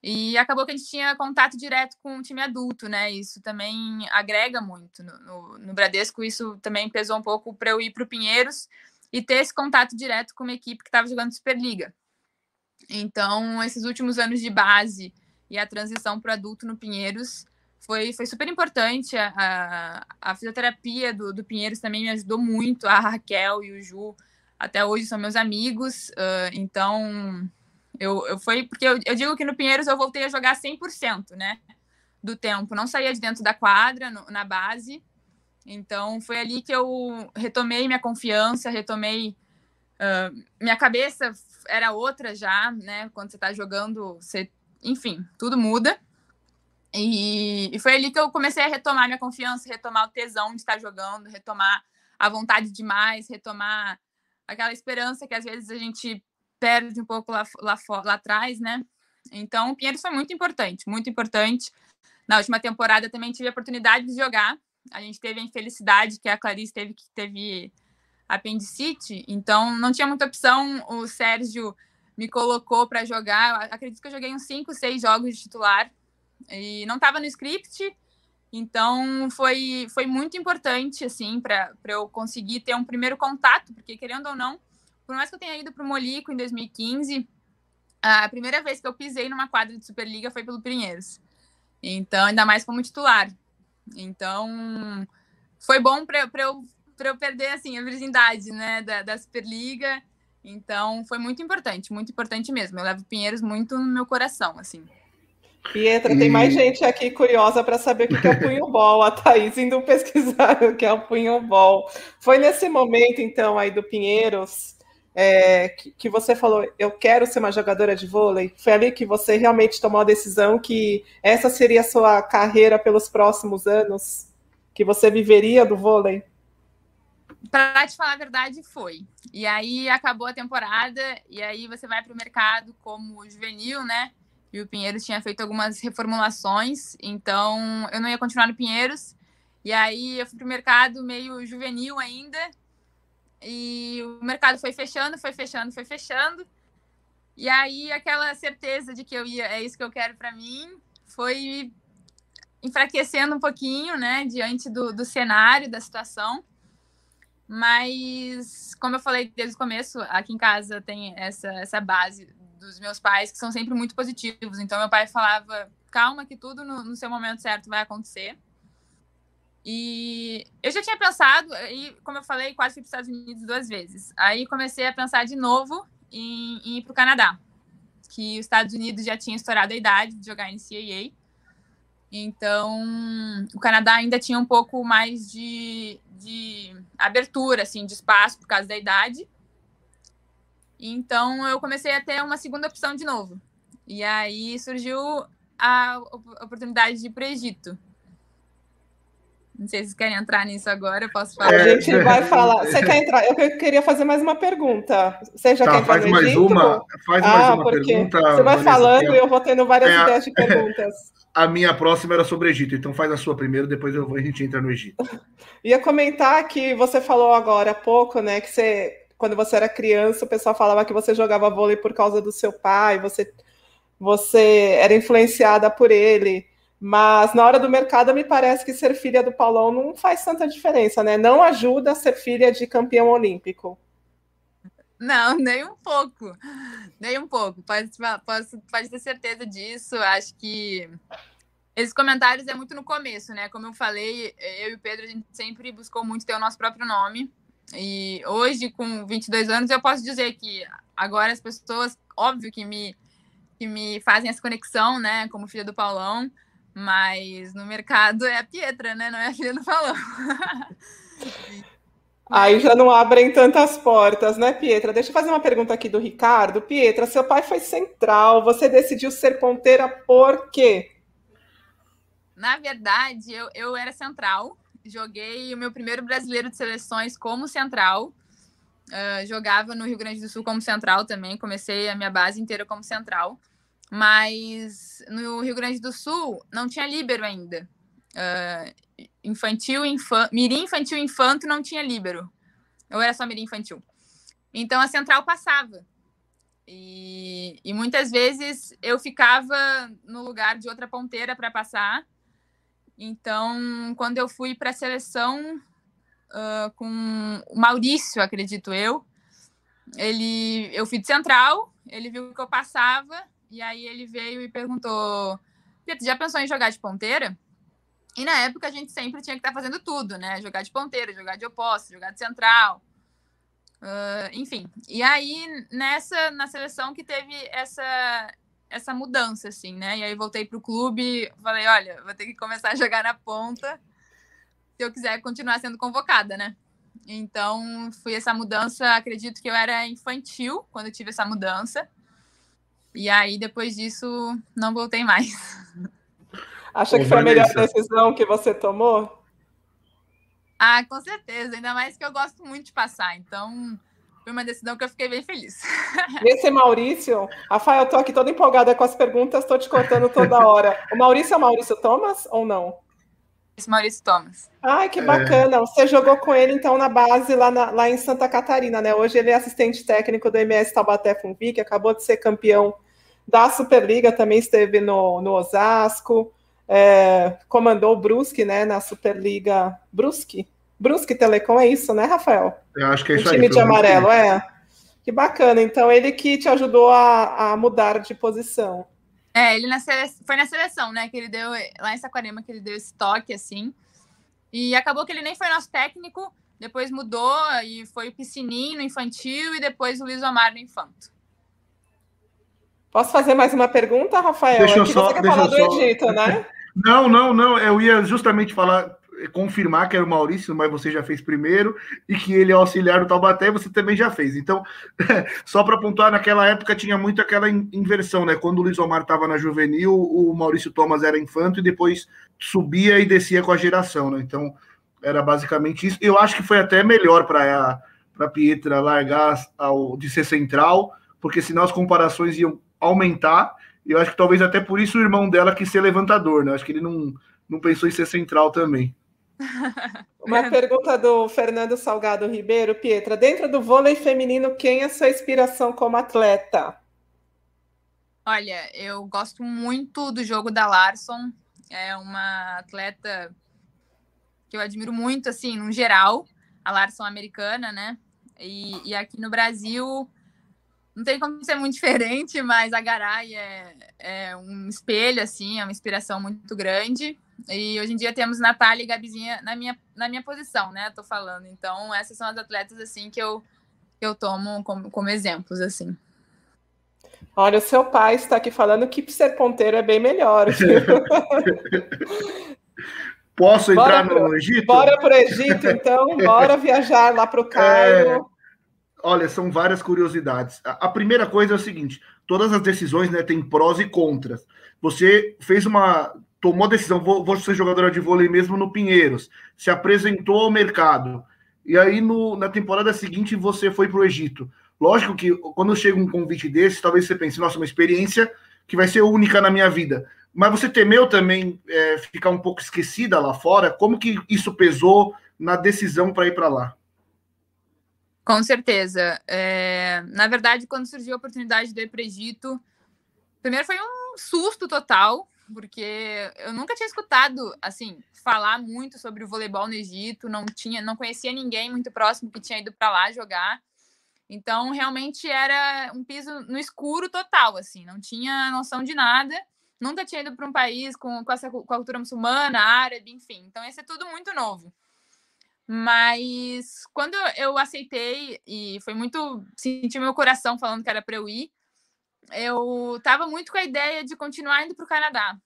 E acabou que a gente tinha contato direto com o time adulto, né? Isso também agrega muito. No, no, no Bradesco, isso também pesou um pouco para eu ir para o Pinheiros e ter esse contato direto com uma equipe que estava jogando Superliga. Então, esses últimos anos de base e a transição para o adulto no Pinheiros foi, foi super importante. A, a, a fisioterapia do, do Pinheiros também me ajudou muito, a Raquel e o Ju até hoje são meus amigos, uh, então eu, eu foi porque eu, eu, digo que no Pinheiros eu voltei a jogar 100%, né, do tempo, não saía de dentro da quadra, no, na base, então foi ali que eu retomei minha confiança, retomei uh, minha cabeça era outra já, né, quando você está jogando, você, enfim, tudo muda, e, e foi ali que eu comecei a retomar minha confiança, retomar o tesão de estar jogando, retomar a vontade de mais, retomar aquela esperança que às vezes a gente perde um pouco lá, lá, lá atrás, né? Então, o Pinheiros foi muito importante, muito importante. Na última temporada também tive a oportunidade de jogar. A gente teve a infelicidade que a Clarice teve que teve apendicite, então não tinha muita opção. O Sérgio me colocou para jogar. Eu acredito que eu joguei uns 5, 6 jogos de titular e não estava no script. Então foi, foi muito importante assim para eu conseguir ter um primeiro contato, porque querendo ou não, por mais que eu tenha ido para o Molico em 2015, a primeira vez que eu pisei numa quadra de Superliga foi pelo Pinheiros. Então, ainda mais como titular. Então, foi bom para eu, eu perder assim, a virgindade né, da, da Superliga Então, foi muito importante, muito importante mesmo. Eu levo Pinheiros muito no meu coração, assim. Pietra, e... tem mais gente aqui curiosa para saber o que é o punho-ball. A Thaís indo pesquisar o que é o punho-ball. Foi nesse momento, então, aí do Pinheiros, é, que, que, você falou, eu quero ser uma jogadora de vôlei? Foi ali que você realmente tomou a decisão que essa seria a sua carreira pelos próximos anos? Que você viveria do vôlei? Para te falar a verdade, foi. E aí acabou a temporada, e aí você vai para o mercado como juvenil, né? E o Pinheiros tinha feito algumas reformulações, então eu não ia continuar no Pinheiros. E aí eu fui para o mercado meio juvenil ainda. E o mercado foi fechando, foi fechando, foi fechando. E aí aquela certeza de que eu ia, é isso que eu quero para mim, foi enfraquecendo um pouquinho, né, diante do, do cenário, da situação. Mas, como eu falei desde o começo, aqui em casa tem essa, essa base dos meus pais que são sempre muito positivos. Então, meu pai falava: calma, que tudo no, no seu momento certo vai acontecer. E eu já tinha pensado, e como eu falei, quase fui para os Estados Unidos duas vezes. Aí comecei a pensar de novo em, em ir para o Canadá, que os Estados Unidos já tinha estourado a idade de jogar em CAA. Então, o Canadá ainda tinha um pouco mais de, de abertura, assim, de espaço por causa da idade. Então, eu comecei a ter uma segunda opção de novo. E aí surgiu a oportunidade de ir para o Egito. Não sei se vocês querem entrar nisso agora, eu posso falar. A gente vai falar. Você quer entrar? Eu queria fazer mais uma pergunta. Você já tá, quer entrar faz mais Egito? uma, faz ah, mais uma pergunta. Você vai Vanessa, falando e eu vou tendo várias é, ideias de perguntas. A minha próxima era sobre o Egito, então faz a sua primeiro, depois eu vou, a gente entra no Egito. Ia comentar que você falou agora há pouco, né, que você, quando você era criança, o pessoal falava que você jogava vôlei por causa do seu pai, você, você era influenciada por ele. Mas na hora do mercado, me parece que ser filha do Paulão não faz tanta diferença, né? Não ajuda a ser filha de campeão olímpico. Não, nem um pouco. Nem um pouco. Pode, pode, pode ter certeza disso. Acho que esses comentários é muito no começo, né? Como eu falei, eu e o Pedro, a gente sempre buscou muito ter o nosso próprio nome. E hoje, com 22 anos, eu posso dizer que agora as pessoas, óbvio que me, que me fazem essa conexão, né? Como filha do Paulão, mas no mercado é a Pietra, né? Não é a filha do Paulão. Aí já não abrem tantas portas, né, Pietra? Deixa eu fazer uma pergunta aqui do Ricardo. Pietra, seu pai foi central, você decidiu ser ponteira por quê? Na verdade, eu, eu era central, joguei o meu primeiro brasileiro de seleções como central, uh, jogava no Rio Grande do Sul como central também, comecei a minha base inteira como central, mas no Rio Grande do Sul não tinha líbero ainda. Uh, infantil, infan... mirim infantil infanto não tinha líbero. Ou era só mirim infantil. Então a central passava. E, e muitas vezes eu ficava no lugar de outra ponteira para passar. Então, quando eu fui para a seleção uh, com o Maurício, acredito eu, ele, eu fui de central, ele viu que eu passava, e aí ele veio e perguntou: Pedro, já pensou em jogar de ponteira? E na época a gente sempre tinha que estar tá fazendo tudo, né? Jogar de ponteira, jogar de oposto, jogar de central. Uh, enfim. E aí, nessa, na seleção que teve essa, essa mudança, assim, né? E aí voltei para o clube, falei, olha, vou ter que começar a jogar na ponta se eu quiser continuar sendo convocada, né? Então, fui essa mudança, acredito que eu era infantil quando tive essa mudança. E aí, depois disso, não voltei mais. Acha que foi a melhor decisão que você tomou? Ah, com certeza. Ainda mais que eu gosto muito de passar. Então, foi uma decisão que eu fiquei bem feliz. Esse Maurício, Rafael, eu tô aqui toda empolgada com as perguntas, estou te cortando toda hora. O Maurício é o Maurício Thomas ou não? Esse Maurício Thomas. Ai, que bacana. É. Você jogou com ele, então, na base lá, na, lá em Santa Catarina, né? Hoje ele é assistente técnico do MS Taubaté Funvic, acabou de ser campeão da Superliga, também esteve no, no Osasco é, comandou o Brusque, né, na Superliga Brusque. Brusque Telecom é isso, né, Rafael? Eu acho que é isso o time aí. de amarelo, é. Que bacana. Então, ele que te ajudou a, a mudar de posição. É, ele na sele... foi na seleção, né, que ele deu, lá em Saquarema, que ele deu esse toque, assim. E acabou que ele nem foi nosso técnico, depois mudou e foi o Piscininho no infantil e depois o Luiz Omar no infanto. Posso fazer mais uma pergunta, Rafael? Deixa eu Aqui só, você quer deixa falar eu do só... Egito, né? Não, não, não. Eu ia justamente falar, confirmar que era o Maurício, mas você já fez primeiro, e que ele é auxiliar do Taubaté, você também já fez. Então, só para pontuar, naquela época tinha muito aquela inversão, né? Quando o Luiz Omar estava na juvenil, o Maurício Thomas era infanto e depois subia e descia com a geração, né? Então, era basicamente isso. Eu acho que foi até melhor para a Pietra largar ao, de ser central, porque senão as comparações iam aumentar e eu acho que talvez até por isso o irmão dela quis ser levantador, né? Acho que ele não, não pensou em ser central também. Uma pergunta do Fernando Salgado Ribeiro, Pietra. Dentro do vôlei feminino, quem é sua inspiração como atleta? Olha, eu gosto muito do jogo da Larson. É uma atleta que eu admiro muito, assim, no geral. A Larson americana, né? E, e aqui no Brasil, não tem como ser muito diferente, mas a Garay é, é, um espelho, assim, é uma inspiração muito grande. E hoje em dia temos Natália e Gabizinha na minha, na minha posição, né? Tô falando. Então, essas são as atletas, assim, que eu, que eu tomo como, como exemplos, assim. Olha, o seu pai está aqui falando que ser ponteiro é bem melhor. Posso entrar bora no pro, Egito? Bora para o Egito, então. Bora viajar lá para o Cairo. É... Olha, são várias curiosidades. A, a, primeira coisa é o seguinte: todas as decisões né, têm prós e contras. Você fez uma. tomou a decisão, vou, vou ser jogadora de vôlei mesmo no Pinheiros, se apresentou ao mercado. E aí, no, na temporada seguinte, você foi para o Egito. Lógico que quando chega um convite desse, talvez você pense, nossa, uma experiência que vai ser única na minha vida. Mas você temeu também é, ficar um pouco esquecida lá fora? Como que isso pesou na decisão para ir para lá? Com certeza. É, na verdade, quando surgiu a oportunidade de ir para o Egito, primeiro foi um susto total, porque eu nunca tinha escutado assim falar muito sobre o voleibol no Egito, não tinha, não conhecia ninguém muito próximo que tinha ido para lá jogar. Então, realmente era um piso no escuro total, assim, não tinha noção de nada. Nunca tinha ido para um país com, com essa com a cultura muçulmana, árabe, enfim. Então, esse é tudo muito novo. Mas quando eu aceitei, e foi muito. senti meu coração falando que era para eu ir, eu estava muito com a ideia de continuar indo para o Canadá.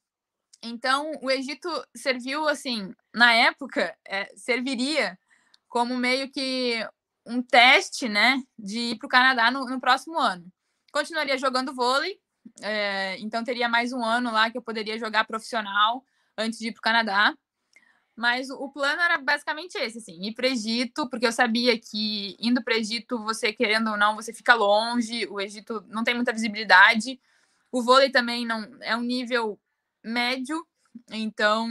Então, o Egito serviu, assim, na época, é, serviria como meio que um teste, né, de ir para o Canadá no, no, próximo ano. Continuaria jogando vôlei, é, então teria mais um ano lá que eu poderia jogar profissional antes de ir para o Canadá. Mas o plano era basicamente esse, assim, ir para Egito, porque eu sabia que indo para Egito, você querendo ou não, você fica longe, o Egito não tem muita visibilidade. O vôlei também não é um nível médio, então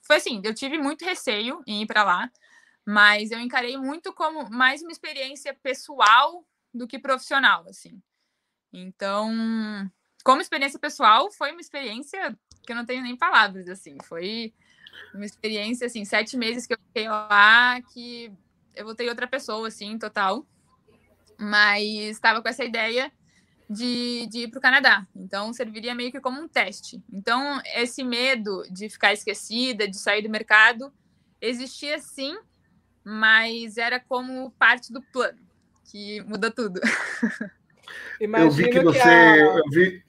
foi assim, eu tive muito receio em ir para lá, mas eu encarei muito como mais uma experiência pessoal do que profissional, assim. Então, como experiência pessoal, foi uma experiência que eu não tenho nem palavras, assim, foi uma experiência, assim, sete meses que eu fiquei lá, que eu voltei outra pessoa, assim, total. Mas estava com essa ideia de, de ir para o Canadá. Então, serviria meio que como um teste. Então, esse medo de ficar esquecida, de sair do mercado, existia sim, mas era como parte do plano, que muda tudo. eu vi que você. Que a... eu vi,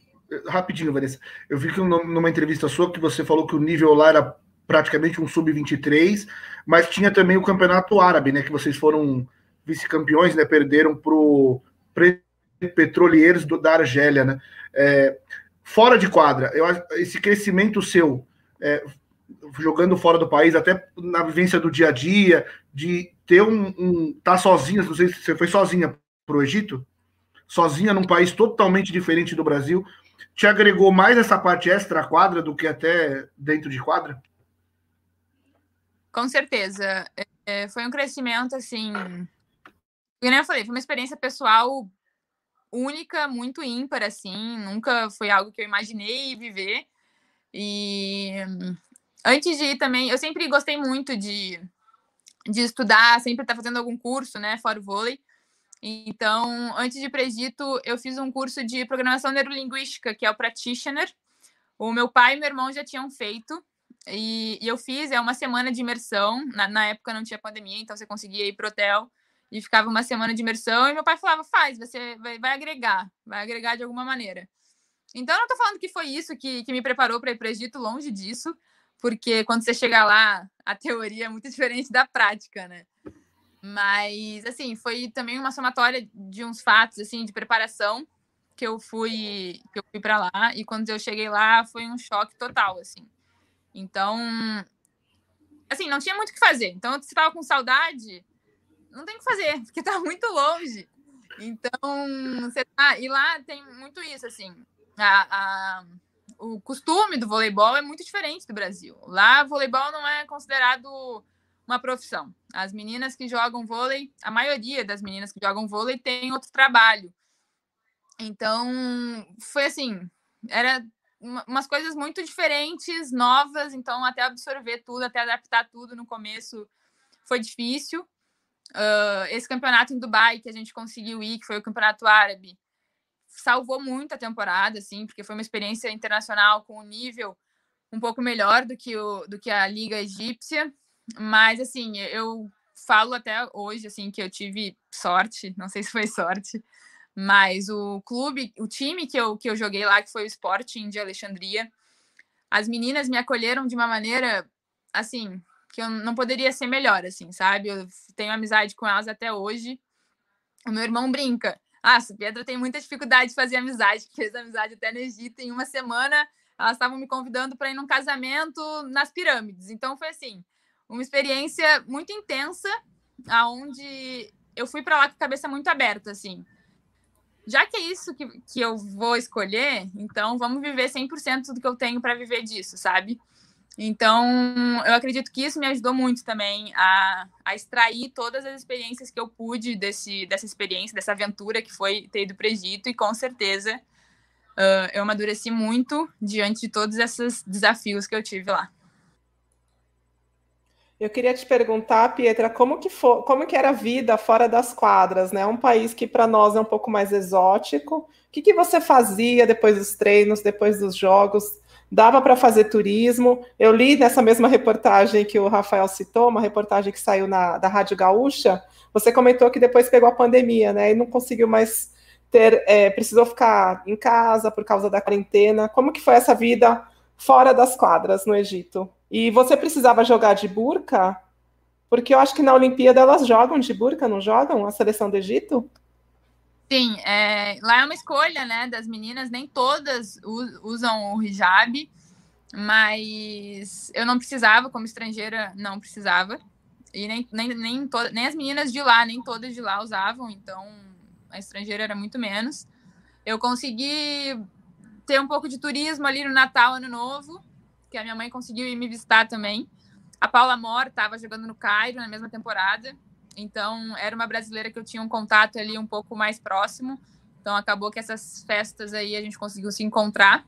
rapidinho, Vanessa. Eu vi que numa entrevista sua que você falou que o nível lá era praticamente um sub-23, mas tinha também o campeonato árabe, né? Que vocês foram vice-campeões, né? Perderam para o Petrolieiros do, da Argélia, né? É, fora de quadra, eu, esse crescimento seu, é, jogando fora do país, até na vivência do dia a dia, de ter um. um tá sozinha, não sei se você foi sozinha para o Egito, sozinha num país totalmente diferente do Brasil, te agregou mais essa parte extra quadra do que até dentro de quadra? Com certeza. É, foi um crescimento, assim. Como eu falei, foi uma experiência pessoal única, muito ímpar, assim. Nunca foi algo que eu imaginei viver. E antes de ir também, eu sempre gostei muito de, de estudar, sempre estar tá fazendo algum curso, né, fora o vôlei. Então, antes de ir para Egito, eu fiz um curso de programação neurolinguística, que é o Practitioner. O meu pai e meu irmão já tinham feito, E, e, eu fiz, é uma semana de imersão. Na, na, época não tinha pandemia, então você conseguia ir pro hotel e ficava uma semana de imersão. E meu pai falava: faz, você vai, vai agregar, vai agregar de alguma maneira. Então, eu não tô falando que foi isso que, que me preparou para ir para o Egito, longe disso, porque quando você chega lá, a teoria é muito diferente da prática, né? Mas, assim, foi também uma somatória de uns fatos, assim, de preparação que eu fui que eu fui para lá e quando eu cheguei lá foi um choque total, assim. Então, assim, não tinha muito o que fazer. Então, se estava com saudade, não tem o que fazer, porque tá muito longe. Então, você tá, e lá tem muito isso, assim, a, a, o costume do voleibol é muito diferente do Brasil. Lá, voleibol não é considerado uma profissão. As meninas que jogam vôlei, a maioria das meninas que jogam vôlei tem outro trabalho. Então, foi assim, era umas coisas muito diferentes, novas, então até absorver tudo, até adaptar tudo no começo foi difícil. Uh, esse campeonato em Dubai que a gente conseguiu ir, que foi o campeonato árabe, salvou muito a temporada, assim, porque foi uma experiência internacional com um nível um pouco melhor do que, o, do que a Liga Egípcia. Mas, assim, eu falo até hoje, assim, que eu tive sorte, não sei se foi sorte, mas o clube, o time que eu, que eu joguei lá, que foi o Sporting de Alexandria, as meninas me acolheram de uma maneira, assim, que eu não poderia ser melhor, assim, sabe? Eu tenho amizade com elas até hoje. O meu irmão brinca. Ah, a Pedra tem muita dificuldade de fazer amizade, fez amizade até no Egito. Em uma semana, elas estavam me convidando para ir num casamento nas pirâmides. Então, foi assim, uma experiência muito intensa, aonde eu fui para lá com a cabeça muito aberta, assim. Já que é isso que, que eu vou escolher, então vamos viver 100% do que eu tenho para viver disso, sabe? Então, eu acredito que isso me ajudou muito também a, a extrair todas as experiências que eu pude desse, dessa experiência, dessa aventura que foi ter ido para o Egito, e com certeza uh, eu amadureci muito diante de todos esses desafios que eu tive lá. Eu queria te perguntar, Pietra, como que, for, como que era a vida fora das quadras, né? Um país que para nós é um pouco mais exótico. O que, que você fazia depois dos treinos, depois dos jogos? Dava para fazer turismo? Eu li nessa mesma reportagem que o Rafael citou, uma reportagem que saiu na, da Rádio Gaúcha. Você comentou que depois pegou a pandemia, né? E não conseguiu mais ter, é, precisou ficar em casa por causa da quarentena. Como que foi essa vida fora das quadras no Egito? E você precisava jogar de burca? Porque eu acho que na Olimpíada elas jogam de burca, não jogam? A seleção do Egito? Sim, é, lá é uma escolha, né, das meninas. Nem todas usam o hijab, mas eu não precisava, como estrangeira, não precisava. E nem, nem, nem, nem as meninas de lá, nem todas de lá usavam, então a estrangeira era muito menos. Eu consegui ter um pouco de turismo ali no Natal, Ano Novo, que a minha mãe conseguiu ir me visitar também. A Paula Mor estava jogando no Cairo na mesma temporada, então era uma brasileira que eu tinha um contato ali um pouco mais próximo. Então acabou que essas festas aí a gente conseguiu se encontrar.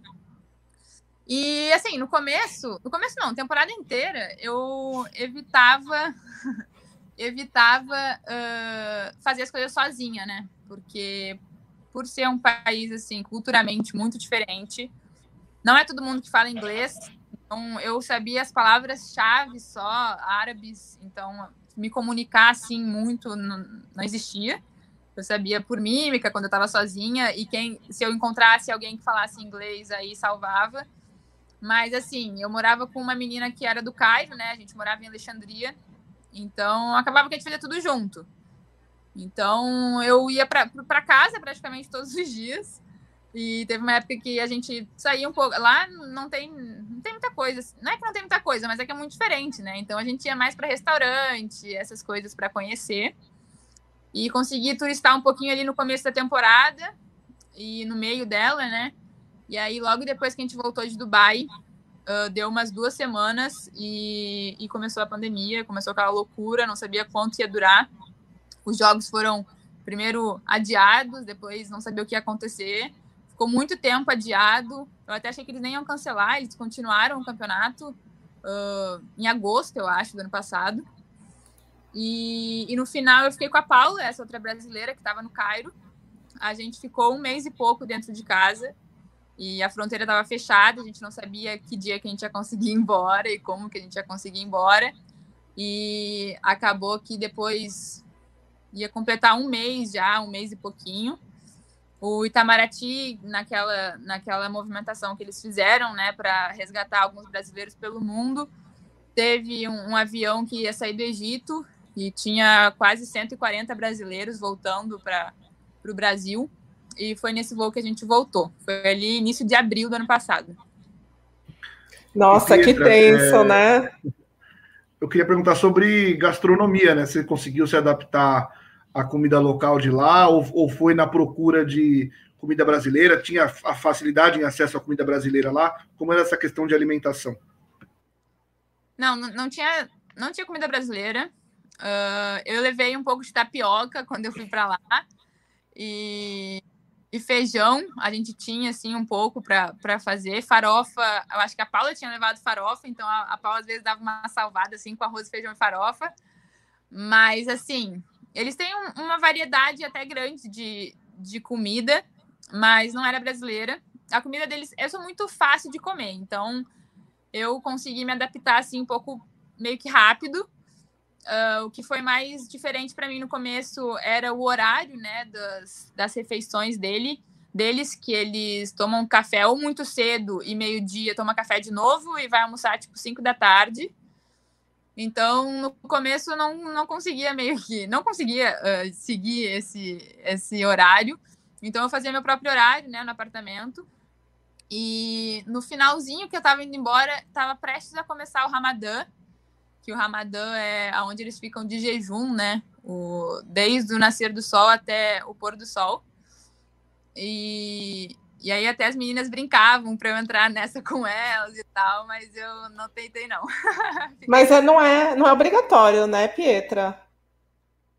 E assim, no começo, no começo não, temporada inteira, eu evitava evitava uh, fazer as coisas sozinha, né? Porque por ser um país assim culturalmente muito diferente, não é todo mundo que fala inglês, então, eu sabia as palavras-chave só, árabes, então me comunicar assim muito não, não existia. Eu sabia por mímica quando eu estava sozinha e quem, se eu encontrasse alguém que falasse inglês aí salvava. Mas assim, eu morava com uma menina que era do Cairo, né? A gente morava em Alexandria. Então, acabava que a gente fazia tudo junto. Então, eu ia para casa praticamente todos os dias. E teve uma época que a gente saía um pouco. Lá não tem, não tem muita coisa. Não é que não tem muita coisa, mas é que é muito diferente, né? Então a gente ia mais para restaurante, essas coisas para conhecer. E consegui turistar um pouquinho ali no começo da temporada e no meio dela, né? E aí, logo depois que a gente voltou de Dubai, uh, deu umas duas semanas e, e começou a pandemia, começou aquela loucura, não sabia quanto ia durar. Os jogos foram primeiro adiados, depois não sabia o que ia acontecer ficou muito tempo adiado. Eu até achei que eles nem iam cancelar, eles continuaram o campeonato uh, em agosto, eu acho, do ano passado. E, e, no final eu fiquei com a Paula, essa outra brasileira que estava no Cairo. A gente ficou um mês e pouco dentro de casa. e a fronteira estava fechada, a gente não sabia que dia que a gente ia conseguir ir embora e como que a gente ia conseguir ir embora. E acabou que depois ia completar um mês já, um mês e pouquinho. O Itamaraty, naquela, naquela movimentação que eles fizeram, né, para resgatar alguns brasileiros pelo mundo, teve um, um, avião que ia sair do Egito e tinha quase 140 brasileiros voltando para o Brasil. E foi nesse voo que a gente voltou. Foi ali início de abril do ano passado. Nossa, que tenso, é... né? Eu queria perguntar sobre gastronomia, né? Você conseguiu se adaptar à comida local de lá ou, ou foi na procura de comida brasileira? Tinha a facilidade em acesso à comida brasileira lá? Como era essa questão de alimentação? Não, não tinha, não tinha comida brasileira. Uh, eu levei um pouco de tapioca quando eu fui para lá. E, e, feijão, a gente tinha assim um pouco para fazer. Farofa, eu acho que a Paula tinha levado farofa, então a, a Paula às vezes dava uma salvada assim com arroz, feijão e farofa. Mas assim, eles têm um, uma variedade até grande de, de comida, mas não era brasileira. A comida deles é muito fácil de comer, então eu consegui me adaptar assim um pouco meio que rápido. Uh, o que foi mais diferente para mim no começo era o horário, né, das, das refeições dele, deles, que eles tomam café ou muito cedo e meio-dia toma café de novo e vai almoçar tipo 5 da tarde. Então, no começo não, não conseguia meio que, não conseguia uh, seguir esse, esse horário. Então, eu fazia meu próprio horário, né, no apartamento. E no finalzinho que eu tava indo embora, tava prestes a começar o Ramadã, que o Ramadã é onde eles ficam de jejum, né? O, desde o nascer do sol até o pôr do sol. E, e aí até as meninas brincavam para eu entrar nessa com elas e tal, mas eu não tentei não. mas é, não é, não é obrigatório, né, Pietra?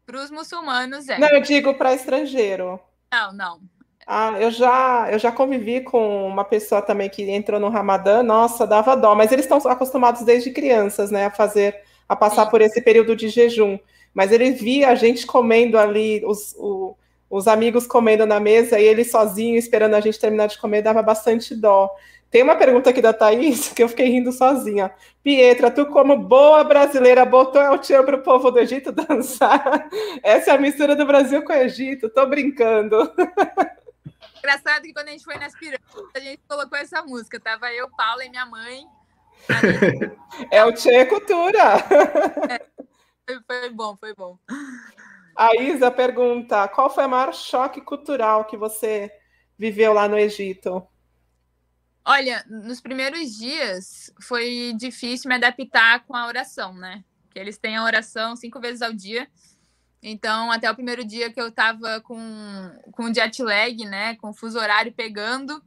Para os muçulmanos é. Não, eu digo para estrangeiro. Não, não. Ah, eu já, eu já convivi com uma pessoa também que entrou no Ramadã, nossa, dava dó, mas eles estão acostumados desde crianças, né, a fazer, a passar Sim. por esse período de jejum. Mas ele via a gente comendo ali, os, o, os amigos comendo na mesa e ele sozinho esperando a gente terminar de comer, dava bastante dó. Tem uma pergunta aqui da Thaís que eu fiquei rindo sozinha. Pietra, tu, como boa brasileira, botou El Tchan para o povo do Egito dançar? Essa é a mistura do Brasil com o Egito, tô brincando. Engraçado que quando a gente foi nas pirâmides, a gente colocou essa música. Tava eu, Paula e minha mãe. É o Tchê Cultura. É, foi bom, foi bom. A Isa pergunta: qual foi o maior choque cultural que você viveu lá no Egito? Olha, nos primeiros dias foi difícil me adaptar com a oração, né? Que eles têm a oração cinco vezes ao dia. Então, até o primeiro dia que eu tava com, com jet lag, né, com fuso horário pegando,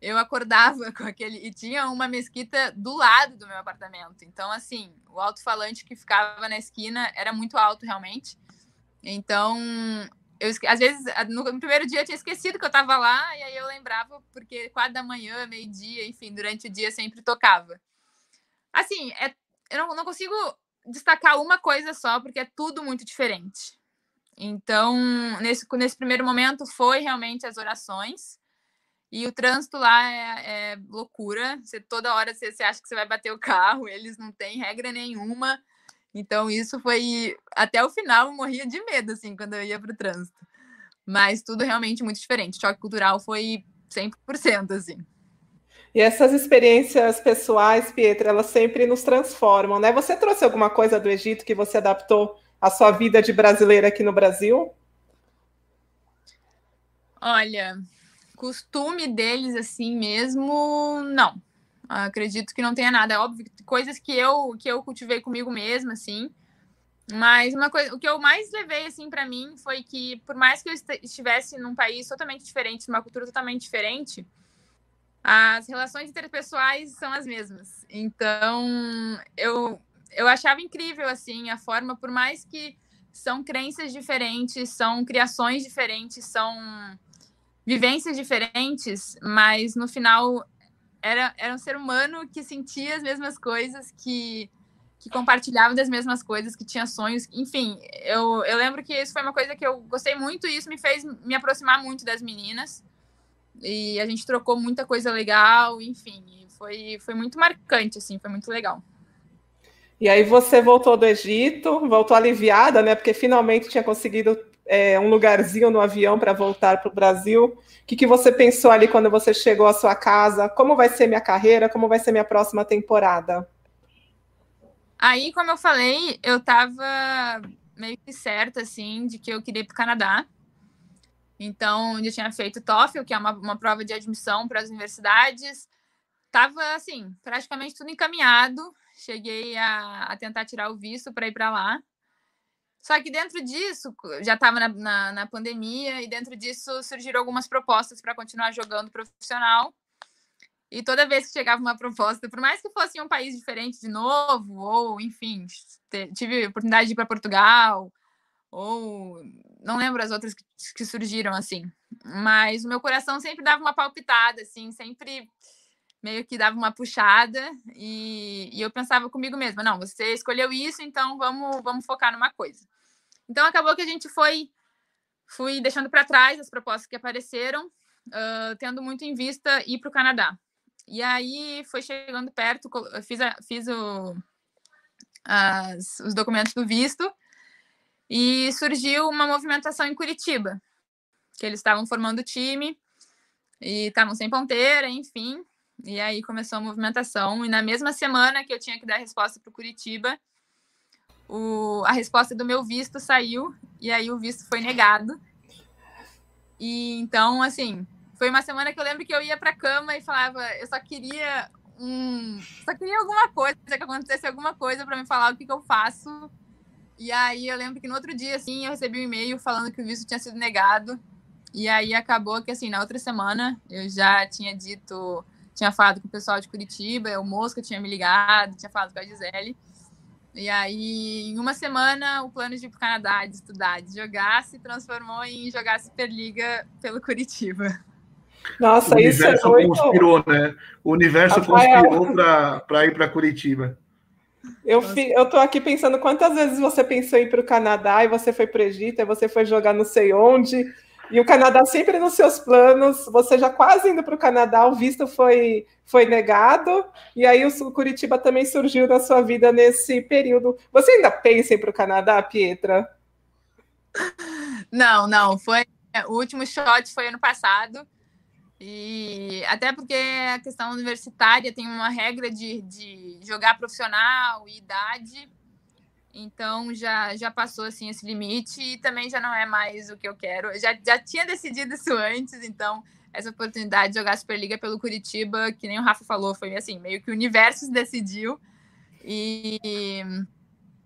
eu acordava com aquele. E tinha uma mesquita do lado do meu apartamento. Então, assim, o alto-falante que ficava na esquina era muito alto, realmente. Então, eu, às vezes, no, no primeiro dia eu tinha esquecido que eu estava lá, e aí eu lembrava, porque quatro da manhã, meio-dia, enfim, durante o dia sempre tocava. Assim, é, eu não, não consigo destacar uma coisa só, porque é tudo muito diferente. Então, nesse, nesse primeiro momento, foi realmente as orações. E o trânsito lá é, é loucura. Você, toda hora você, você, acha que você vai bater o carro, eles não têm regra nenhuma. Então, isso foi. Até o final, eu morria de medo, assim, quando eu ia para o trânsito. Mas tudo realmente muito diferente. O choque cultural foi 100%, assim. E essas experiências pessoais, Pietra, elas sempre nos transformam, né? Você trouxe alguma coisa do Egito que você adaptou à sua vida de brasileira aqui no Brasil? Olha, costume deles assim mesmo, não. Acredito que não tenha nada. É óbvio, coisas que eu que eu cultivei comigo mesma, assim. Mas uma coisa, o que eu mais levei assim para mim foi que por mais que eu estivesse num país totalmente diferente, numa cultura totalmente diferente, as relações interpessoais são as mesmas. Então, eu, eu achava incrível, assim, a forma, por mais que são crenças diferentes, são criações diferentes, são vivências diferentes, mas no final era, era um ser humano que sentia as mesmas coisas, que, que compartilhava das mesmas coisas, que tinha sonhos. Enfim, eu, eu lembro que isso foi uma coisa que eu gostei muito e isso me fez me aproximar muito das meninas e a gente trocou muita coisa legal, enfim, foi, foi muito marcante, assim, foi muito legal. E aí você voltou do Egito, voltou aliviada, né? Porque finalmente tinha conseguido é, um lugarzinho no avião para voltar para o Brasil. O que, que você pensou ali quando você chegou à sua casa? Como vai ser minha carreira? Como vai ser minha próxima temporada? Aí, como eu falei, eu estava meio que certa, assim, de que eu queria ir para o Canadá. Então, eu tinha feito TOEFL, que é uma, uma prova de admissão para as universidades. Tava, assim, praticamente tudo encaminhado. Cheguei a, a tentar tirar o visto para ir para lá. Só que dentro disso, já estava na, na, na, pandemia, e dentro disso surgiram algumas propostas para continuar jogando profissional. E toda vez que chegava uma proposta, por mais que fosse em um país diferente de novo, ou enfim, tive oportunidade de ir para Portugal, ou não lembro as outras que, que surgiram assim, mas o meu coração sempre dava uma palpitada, assim, sempre meio que dava uma puxada e, e, eu pensava comigo mesma, não, você escolheu isso, então vamos, vamos focar numa coisa. Então acabou que a gente foi fui deixando para trás as propostas que apareceram, uh, tendo muito em vista ir para o Canadá. E aí foi chegando perto, fiz, a, fiz o, as, os documentos do visto e surgiu uma movimentação em Curitiba, que eles estavam formando time e estavam sem ponteira, enfim. E aí começou a movimentação. E na mesma semana que eu tinha que dar a resposta para o Curitiba, a resposta do meu visto saiu e aí o visto foi negado. E então, assim, foi uma semana que eu lembro que eu ia para cama e falava, eu só queria um, só queria alguma coisa, que acontecesse alguma coisa para me falar o que, que eu faço. E aí eu lembro que no outro dia, assim, eu recebi um e-mail falando que o visto tinha sido negado. E aí acabou que, assim, na outra semana eu já tinha dito, tinha falado com o pessoal de Curitiba, o Mosca tinha me ligado, tinha falado com a Gisele. E aí, em uma semana, o plano de ir para o Canadá, de estudar, de jogar, se transformou em jogar Superliga pelo Curitiba. Nossa, o isso universo é muito... conspirou, né? O universo Rafael... conspirou para ir para Curitiba. Eu, fi, eu tô aqui pensando quantas vezes você pensou em ir para o Canadá e você foi para o Egito, e você foi jogar não sei onde, e o Canadá sempre nos seus planos, você já quase indo para o Canadá, o visto foi, foi negado, e aí o Curitiba também surgiu na sua vida nesse período. Você ainda pensa em para o Canadá, Pietra? Não, não, foi. O último shot foi ano passado. E até porque a questão universitária tem uma regra de, de jogar profissional e idade. Então já, já passou assim esse limite e também já não é mais o que eu quero. Eu já, já tinha decidido isso antes, então essa oportunidade de jogar Superliga pelo Curitiba, que nem o Rafa falou, foi assim, meio que o universo decidiu. E,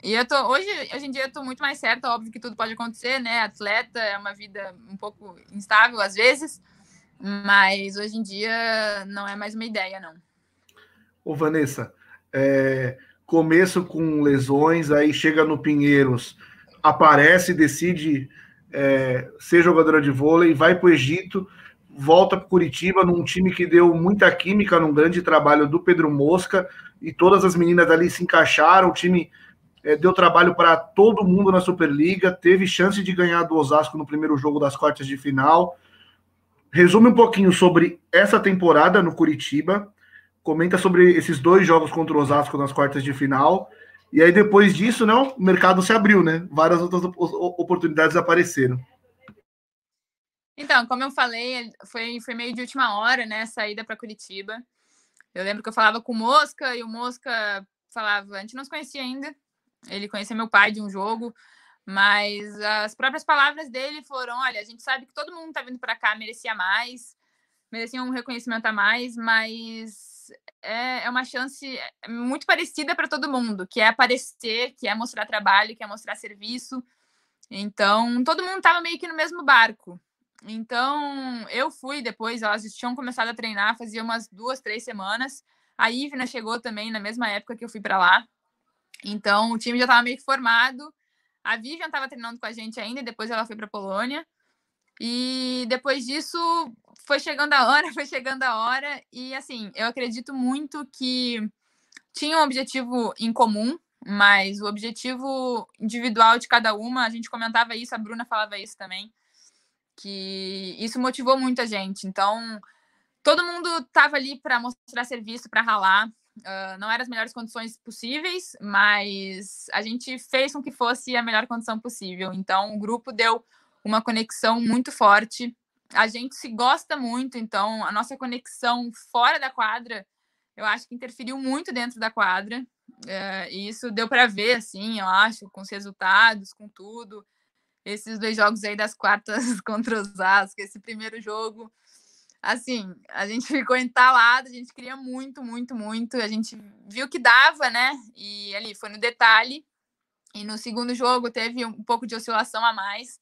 e eu tô hoje, hoje em dia eu tô muito mais certa, óbvio que tudo pode acontecer, né? Atleta é uma vida um pouco instável às vezes, mas hoje em dia não é mais uma ideia, não. Ô, Vanessa, é, começo com lesões, aí chega no Pinheiros, aparece, decide é, ser jogadora de vôlei, vai para o Egito, volta para Curitiba, num time que deu muita química, num grande trabalho do Pedro Mosca, e todas as meninas ali se encaixaram, o time é, deu trabalho para todo mundo na Superliga, teve chance de ganhar do Osasco no primeiro jogo das quartas de final, Resume um pouquinho sobre essa temporada no Curitiba. Comenta sobre esses dois jogos contra o Osasco nas quartas de final. E aí, depois disso, não, o mercado se abriu, né? Várias outras oportunidades apareceram. Então, como eu falei, foi, foi meio de última hora, né? Saída para Curitiba. Eu lembro que eu falava com o Mosca e o Mosca falava, a gente não se conhecia ainda. Ele conhecia meu pai de um jogo. Mas as próprias palavras dele foram: olha, a gente sabe que todo mundo está vindo para cá merecia mais, merecia um reconhecimento a mais, mas é, é uma chance é, muito parecida para todo mundo, que é aparecer, que é mostrar trabalho, que é mostrar serviço. Então, todo mundo estava meio que no mesmo barco. Então, eu fui depois, elas tinham começado a treinar, fazia umas duas, três semanas. A Ivna chegou também na mesma época que eu fui para lá. Então, o time já estava meio que formado. A Vivian estava treinando com a gente ainda, depois ela foi para Polônia. E depois disso foi chegando a hora, foi chegando a hora. E assim, eu acredito muito que tinha um objetivo em comum, mas o objetivo individual de cada uma, a gente comentava isso, a Bruna falava isso também. que isso motivou muito a gente. Então, todo mundo estava ali para mostrar serviço, para ralar. Uh, não eram as melhores condições possíveis, mas a gente fez com que fosse a melhor condição possível. Então, o grupo deu uma conexão muito forte. A gente se gosta muito, então a nossa conexão fora da quadra, eu acho que interferiu muito dentro da quadra. Uh, e isso deu para ver, assim, eu acho, com os resultados, com tudo. Esses dois jogos aí das quartas contra os Asco, esse primeiro jogo assim, a gente ficou entalado, a gente queria muito, muito, muito. A gente viu que dava, né? E ali foi no detalhe. E no segundo jogo teve um pouco de oscilação a mais,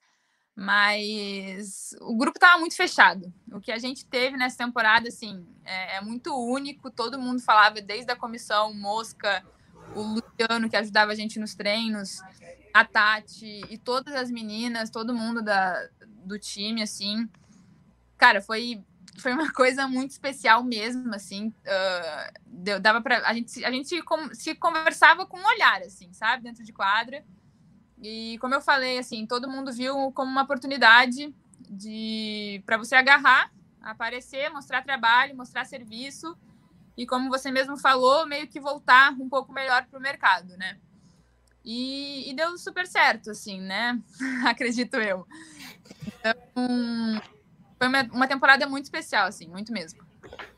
mas o grupo estava muito fechado. O que a gente teve nessa temporada, assim, é, é muito único. Todo mundo falava, desde a comissão, Mosca, o Luciano, que ajudava a gente nos treinos, a Tati e todas as meninas, todo mundo da, do time, assim. Cara, foi foi uma coisa muito especial mesmo, assim. Uh, dava para a gente, a gente se conversava com um olhar, assim, sabe, dentro de quadra. E como eu falei, assim, todo mundo viu como uma oportunidade de para você agarrar, aparecer, mostrar trabalho, mostrar serviço e como você mesmo falou, meio que voltar um pouco melhor para o mercado, né? E, e, deu super certo, assim, né? Acredito eu. Então, foi uma, uma temporada muito especial, assim, muito mesmo.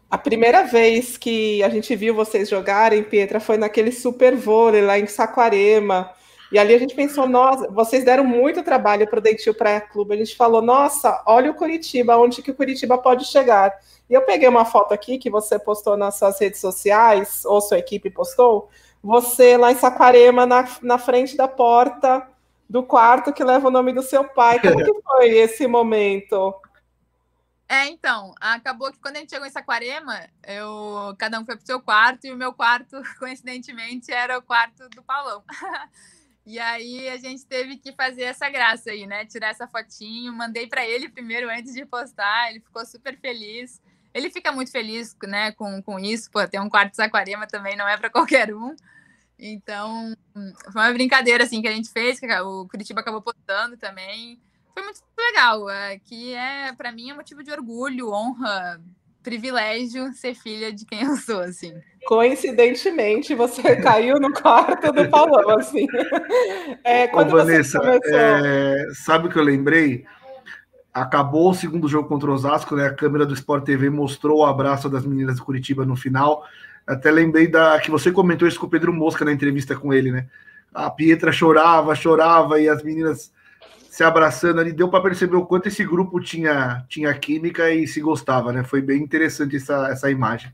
A primeira vez que a gente viu vocês jogarem, Pietra, foi naquele super vôlei lá em Saquarema. E ali a gente pensou, nossa, vocês deram muito trabalho para o Dentil Praia Clube. A gente falou, nossa, olha o Curitiba, onde que o Curitiba pode chegar. E eu peguei uma foto aqui que você postou nas suas redes sociais, ou sua equipe postou, você lá em Saquarema, na, na frente da porta do quarto que leva o nome do seu pai. Como que foi esse momento? É, então, acabou que quando a gente chegou em Saquarema, eu, cada um foi pro seu quarto, e o meu quarto, coincidentemente, era o quarto do Paulão. e aí a gente teve que fazer essa graça aí, né? Tirar essa fotinho, mandei para ele primeiro antes de postar, ele ficou super feliz. Ele fica muito feliz, né, com, com isso, pô, ter um quarto de Saquarema também não é para qualquer um. Então, foi uma brincadeira assim que a gente fez, que o Curitiba acabou postando também foi muito legal. É, que é, para mim, é motivo de orgulho, honra, privilégio ser filha de quem eu sou, assim. Coincidentemente, você caiu no quarto do Paulão, assim. É, quando Ô, Vanessa, começou... é, sabe o que eu lembrei? Acabou o segundo jogo contra o Osasco, né? A câmera do Sport TV mostrou o abraço das meninas de Curitiba no final. Até lembrei da que você comentou isso com o Pedro Mosca na entrevista com ele, né? A Pietra chorava, chorava e as meninas se abraçando ali, deu para perceber o quanto esse grupo tinha, tinha química e se gostava, né? Foi bem interessante essa, essa imagem.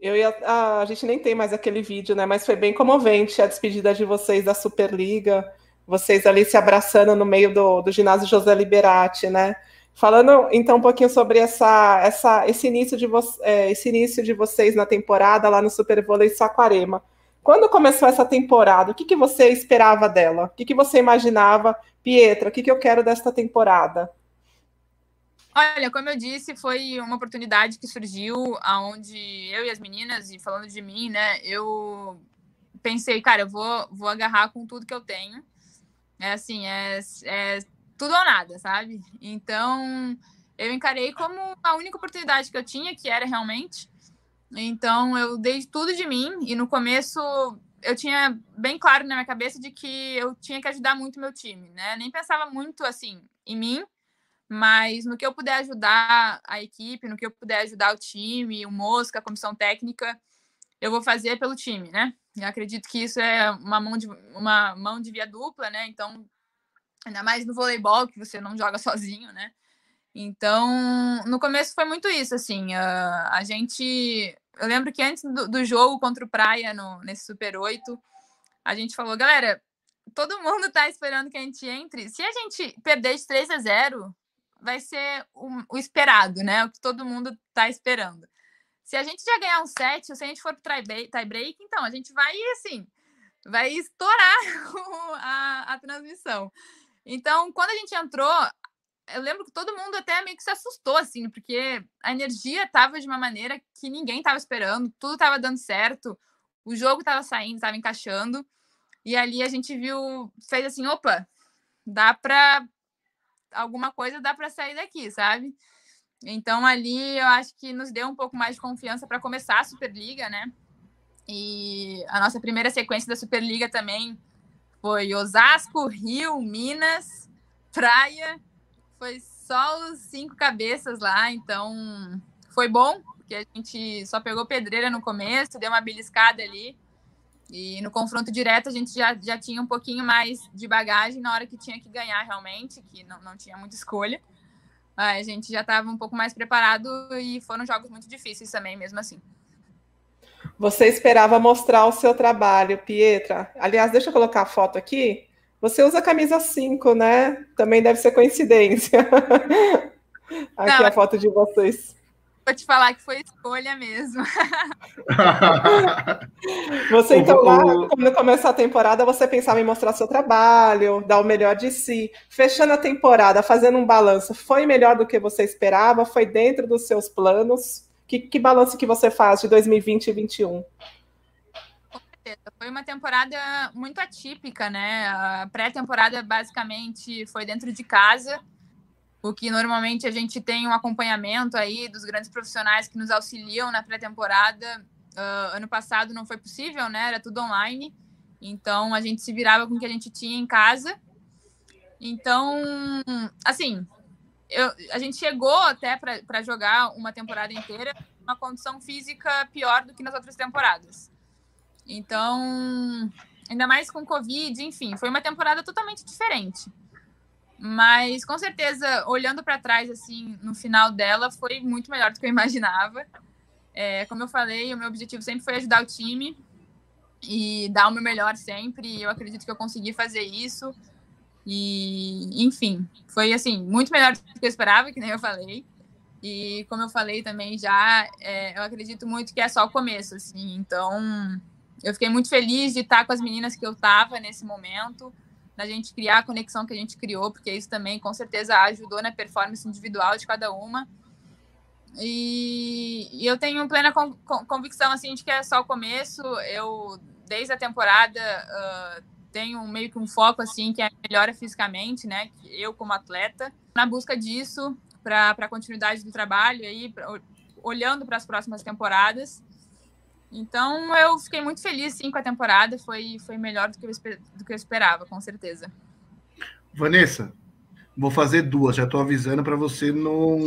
Eu a, a gente nem tem mais aquele vídeo, né? Mas foi bem comovente a despedida de vocês da Superliga, vocês ali se abraçando no meio do, do ginásio José Liberati, né? Falando então um pouquinho sobre essa, essa, esse, início de vo, é, esse início de vocês na temporada lá no Super Vôlei Saquarema. Quando começou essa temporada, o que, que você esperava dela? O que, que você imaginava? Pietra, o que, que eu quero desta temporada? Olha, como eu disse, foi uma oportunidade que surgiu aonde eu e as meninas, e falando de mim, né, eu pensei, cara, eu vou, vou agarrar com tudo que eu tenho. É assim, é, é tudo ou nada, sabe? Então, eu encarei como a única oportunidade que eu tinha, que era realmente então eu dei tudo de mim e no começo eu tinha bem claro na minha cabeça de que eu tinha que ajudar muito meu time, né? Nem pensava muito assim em mim, mas no que eu puder ajudar a equipe, no que eu puder ajudar o time, o Mosca, a comissão técnica, eu vou fazer pelo time, né? Eu acredito que isso é uma mão de uma mão de via dupla, né? Então, ainda mais no voleibol que você não joga sozinho, né? Então, no começo foi muito isso, assim, uh, a gente, eu lembro que antes do, do, jogo contra o Praia, no, nesse Super 8, a gente falou, galera, todo mundo tá esperando que a gente entre, se a gente perder de 3 a 0, vai ser o, o esperado, né, o que todo mundo tá esperando. Se a gente já ganhar um set, se a gente for pro tie break, então a gente vai, assim, vai estourar a, a transmissão. Então, quando a gente entrou, eu lembro que todo mundo até meio que se assustou, assim, porque a energia tava de uma maneira que ninguém tava esperando, tudo tava dando certo, o jogo tava saindo, tava encaixando, e ali a gente viu, fez assim, opa, dá pra, alguma coisa dá para sair daqui, sabe? Então ali eu acho que nos deu um pouco mais de confiança para começar a Superliga, né? E a nossa primeira sequência da Superliga também foi Osasco, Rio, Minas, Praia. Foi só os cinco cabeças lá, então foi bom, porque a gente só pegou pedreira no começo, deu uma beliscada ali. E no confronto direto a gente já, já tinha um pouquinho mais de bagagem na hora que tinha que ganhar realmente, que não, não tinha muita escolha. A gente já estava um pouco mais preparado e foram jogos muito difíceis também, mesmo assim. Você esperava mostrar o seu trabalho, Pietra. Aliás, deixa eu colocar a foto aqui. Você usa camisa 5, né? Também deve ser coincidência. aqui Não, a foto de vocês. Vou te falar que foi escolha mesmo. você, então, lá, quando começou a temporada, você pensava em mostrar seu trabalho, dar o melhor de si. Fechando a temporada, fazendo um balanço, foi melhor do que você esperava? Foi dentro dos seus planos? Que, que balanço que você faz de 2020 e 2021? Foi uma temporada muito atípica, né? A pré-temporada basicamente foi dentro de casa o que normalmente a gente tem um acompanhamento aí dos grandes profissionais que nos auxiliam na pré-temporada. Uh, ano passado não foi possível, né? Era tudo online. Então a gente se virava com o que a gente tinha em casa. Então, assim, eu, a gente chegou até para jogar uma temporada inteira uma condição física pior do que nas outras temporadas. Então, ainda mais com Covid, enfim, foi uma temporada totalmente diferente. Mas com certeza, olhando para trás, assim, no final dela, foi muito melhor do que eu imaginava. É, como eu falei, o meu objetivo sempre foi ajudar o time e dar o meu melhor sempre. Eu acredito que eu consegui fazer isso. E, enfim, foi assim, muito melhor do que eu esperava, que nem eu falei. E como eu falei também já, é, eu acredito muito que é só o começo, assim. Então, eu fiquei muito feliz de estar com as meninas que eu estava nesse momento da gente criar a conexão que a gente criou, porque isso também com certeza ajudou na performance individual de cada uma. E, e eu tenho plena convicção assim de que é só o começo. Eu desde a temporada uh, tenho meio que um foco assim que é melhora fisicamente, né? Eu como atleta na busca disso para a continuidade do trabalho aí, pra, olhando para as próximas temporadas. Então eu fiquei muito feliz sim com a temporada, foi, foi melhor do que, eu, do que eu esperava, com certeza. Vanessa, vou fazer duas, já estou avisando para você não,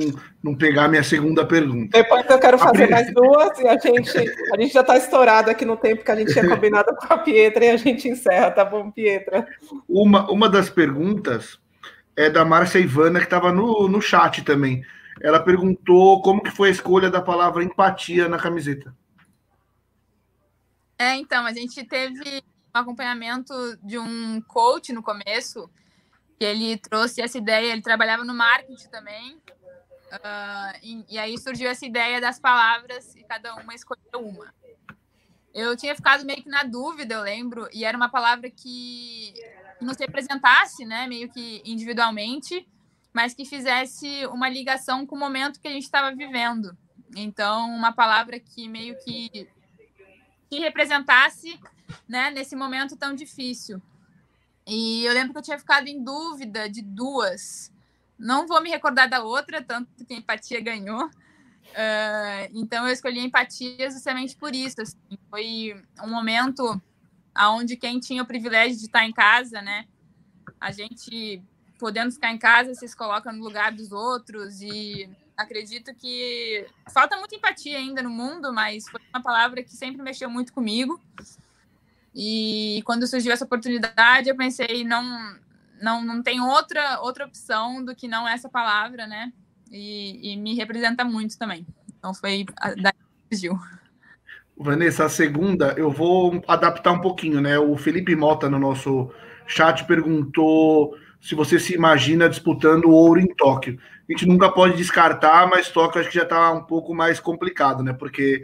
não pegar a minha segunda pergunta. Depois eu quero fazer mais duas e a gente, a gente já está estourado aqui no tempo que a gente tinha combinado com a Pietra e a gente encerra, tá bom, Pietra? Uma, uma das perguntas é da Márcia Ivana, que estava no, no chat também. Ela perguntou como que foi a escolha da palavra empatia na camiseta. É, então, a gente teve um acompanhamento de um coach no começo, que ele trouxe essa ideia, ele trabalhava no marketing também, uh, e, e, aí surgiu essa ideia das palavras e cada uma escolheu uma. Eu tinha ficado meio que na dúvida, eu lembro, e era uma palavra que nos representasse, né, meio que individualmente, mas que fizesse uma ligação com o momento que a gente estava vivendo. Então, uma palavra que meio que que representasse né, nesse momento tão difícil. E eu lembro que eu tinha ficado em dúvida de duas. Não vou me recordar da outra, tanto que a empatia ganhou. Uh, então eu escolhi a empatia justamente por isso. Assim. Foi um momento onde quem tinha o privilégio de estar em casa, né? A gente podendo ficar em casa, se coloca no lugar dos outros e acredito que falta muita empatia ainda no mundo, mas foi uma palavra que sempre mexeu muito comigo. E quando surgiu essa oportunidade, eu pensei, não, não, não tem outra, outra opção do que não essa palavra, né? E, e me representa muito também. Então foi daí que surgiu. Vanessa, a segunda, eu vou adaptar um pouquinho, né? O Felipe Mota no nosso chat perguntou se você se imagina disputando ouro em Tóquio. A gente nunca pode descartar, mas Tóquio acho que já está um pouco mais complicado, né? Porque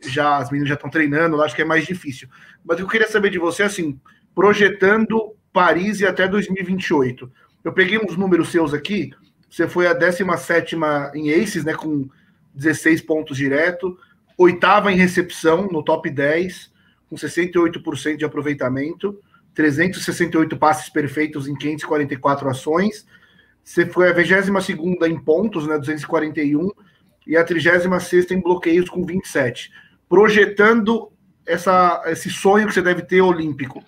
já as meninas já estão treinando, acho que é mais difícil. Mas eu queria saber de você, assim, projetando Paris e até 2028. Eu peguei uns números seus aqui, você foi a 17 em Aces, né, com 16 pontos direto, oitava em recepção no top 10, com 68% de aproveitamento, 368 passes perfeitos em 544 ações, Você foi a 22 em pontos, né, 241, e a 36 em bloqueios com 27. Projetando essa, esse sonho que você deve ter olímpico,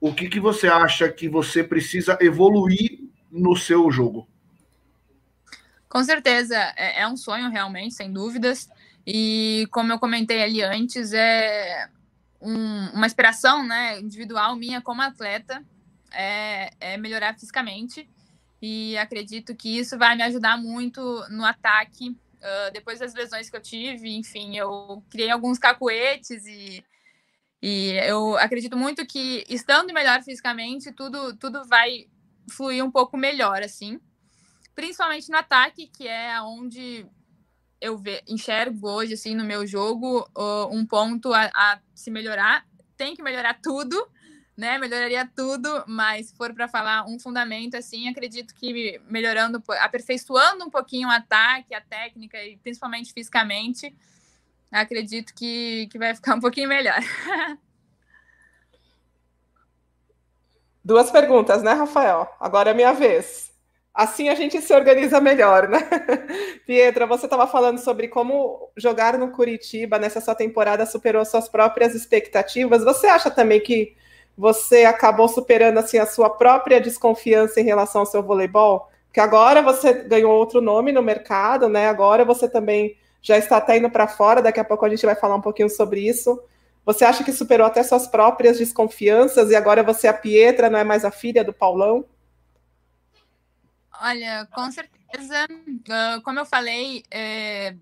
o que, que você acha que você precisa evoluir no seu jogo? Com certeza, é, é um sonho realmente, sem dúvidas. E como eu comentei ali antes, é um, uma inspiração né, individual minha como atleta é, é melhorar fisicamente. E acredito que isso vai me ajudar muito no ataque. Uh, depois das lesões que eu tive, enfim, eu criei alguns cacuetes e, e eu acredito muito que estando melhor fisicamente, tudo, tudo vai fluir um pouco melhor, assim. Principalmente no ataque, que é onde eu enxergo hoje, assim, no meu jogo, uh, um ponto a, a, se melhorar. Tem que melhorar tudo, né? Melhoraria tudo, mas se for para falar um fundamento, assim, acredito que melhorando, aperfeiçoando um pouquinho o ataque, a técnica e principalmente fisicamente, acredito que, que vai ficar um pouquinho melhor. Duas perguntas, né, Rafael? Agora é minha vez. Assim a gente se organiza melhor, né? Pietra, você estava falando sobre como jogar no Curitiba nessa sua temporada superou suas próprias expectativas. Você acha também que você acabou superando assim a sua própria desconfiança em relação ao seu voleibol? Porque agora você ganhou outro nome no mercado, né? Agora você também já está até indo para fora, daqui a pouco a gente vai falar um pouquinho sobre isso. Você acha que superou até suas próprias desconfianças e agora você é a Pietra, não é mais a filha do Paulão? Olha, com certeza. Uh, como eu falei, é,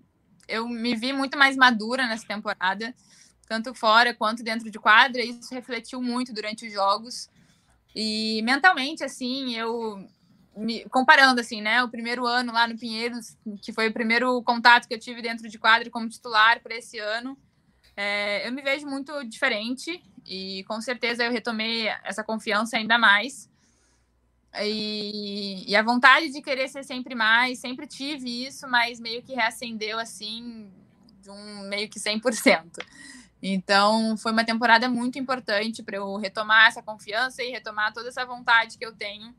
eu me vi muito mais madura nessa temporada tanto fora quanto dentro de quadra, e isso refletiu muito durante os jogos. E mentalmente, assim, eu me, comparando assim, né, o primeiro ano lá no Pinheiros, que foi o primeiro contato que eu tive dentro de quadra como titular para esse ano, é, eu me vejo muito diferente e com certeza eu retomei essa confiança ainda mais. E, e, a vontade de querer ser sempre mais, sempre tive isso, mas meio que reacendeu assim, de um meio que 100%. Então, foi uma temporada muito importante para eu retomar essa confiança e retomar toda essa vontade que eu tenho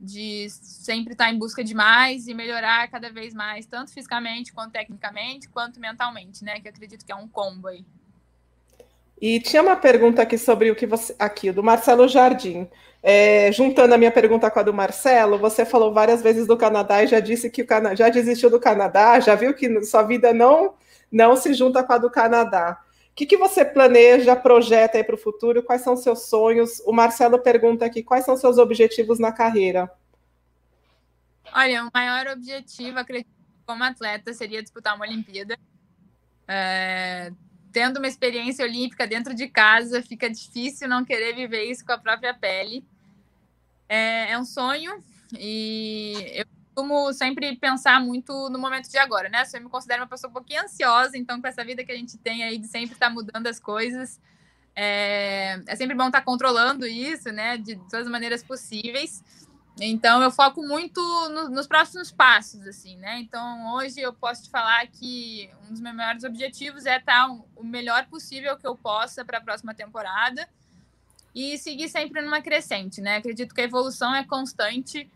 de sempre estar em busca de mais e melhorar cada vez mais, tanto fisicamente, quanto tecnicamente, quanto mentalmente, né? Que acredito que é um combo aí. E tinha uma pergunta aqui sobre o que você. Aqui, do Marcelo Jardim. É, juntando a minha pergunta com a do Marcelo, você falou várias vezes do Canadá e já disse que o Canadá já desistiu do Canadá, já viu que sua vida não, não se junta com a do Canadá que, que você planeja, projeta aí para o futuro? Quais são seus sonhos? O Marcelo pergunta aqui: quais são seus objetivos na carreira? Olha, o maior objetivo, acredito, como atleta, seria disputar uma Olimpíada. É, tendo uma experiência olímpica dentro de casa, fica difícil não querer viver isso com a própria pele. É, é um sonho e eu costumo sempre pensar muito no momento de agora, né? Eu me considero uma pessoa um pouquinho ansiosa, então com essa vida que a gente tem aí de sempre estar mudando as coisas, é, é sempre bom estar controlando isso, né? De todas as maneiras possíveis. Então eu foco muito no, nos próximos passos, assim, né? Então hoje eu posso te falar que um dos meus maiores objetivos é estar o melhor possível que eu possa para a próxima temporada e seguir sempre numa crescente, né? Acredito que a evolução é constante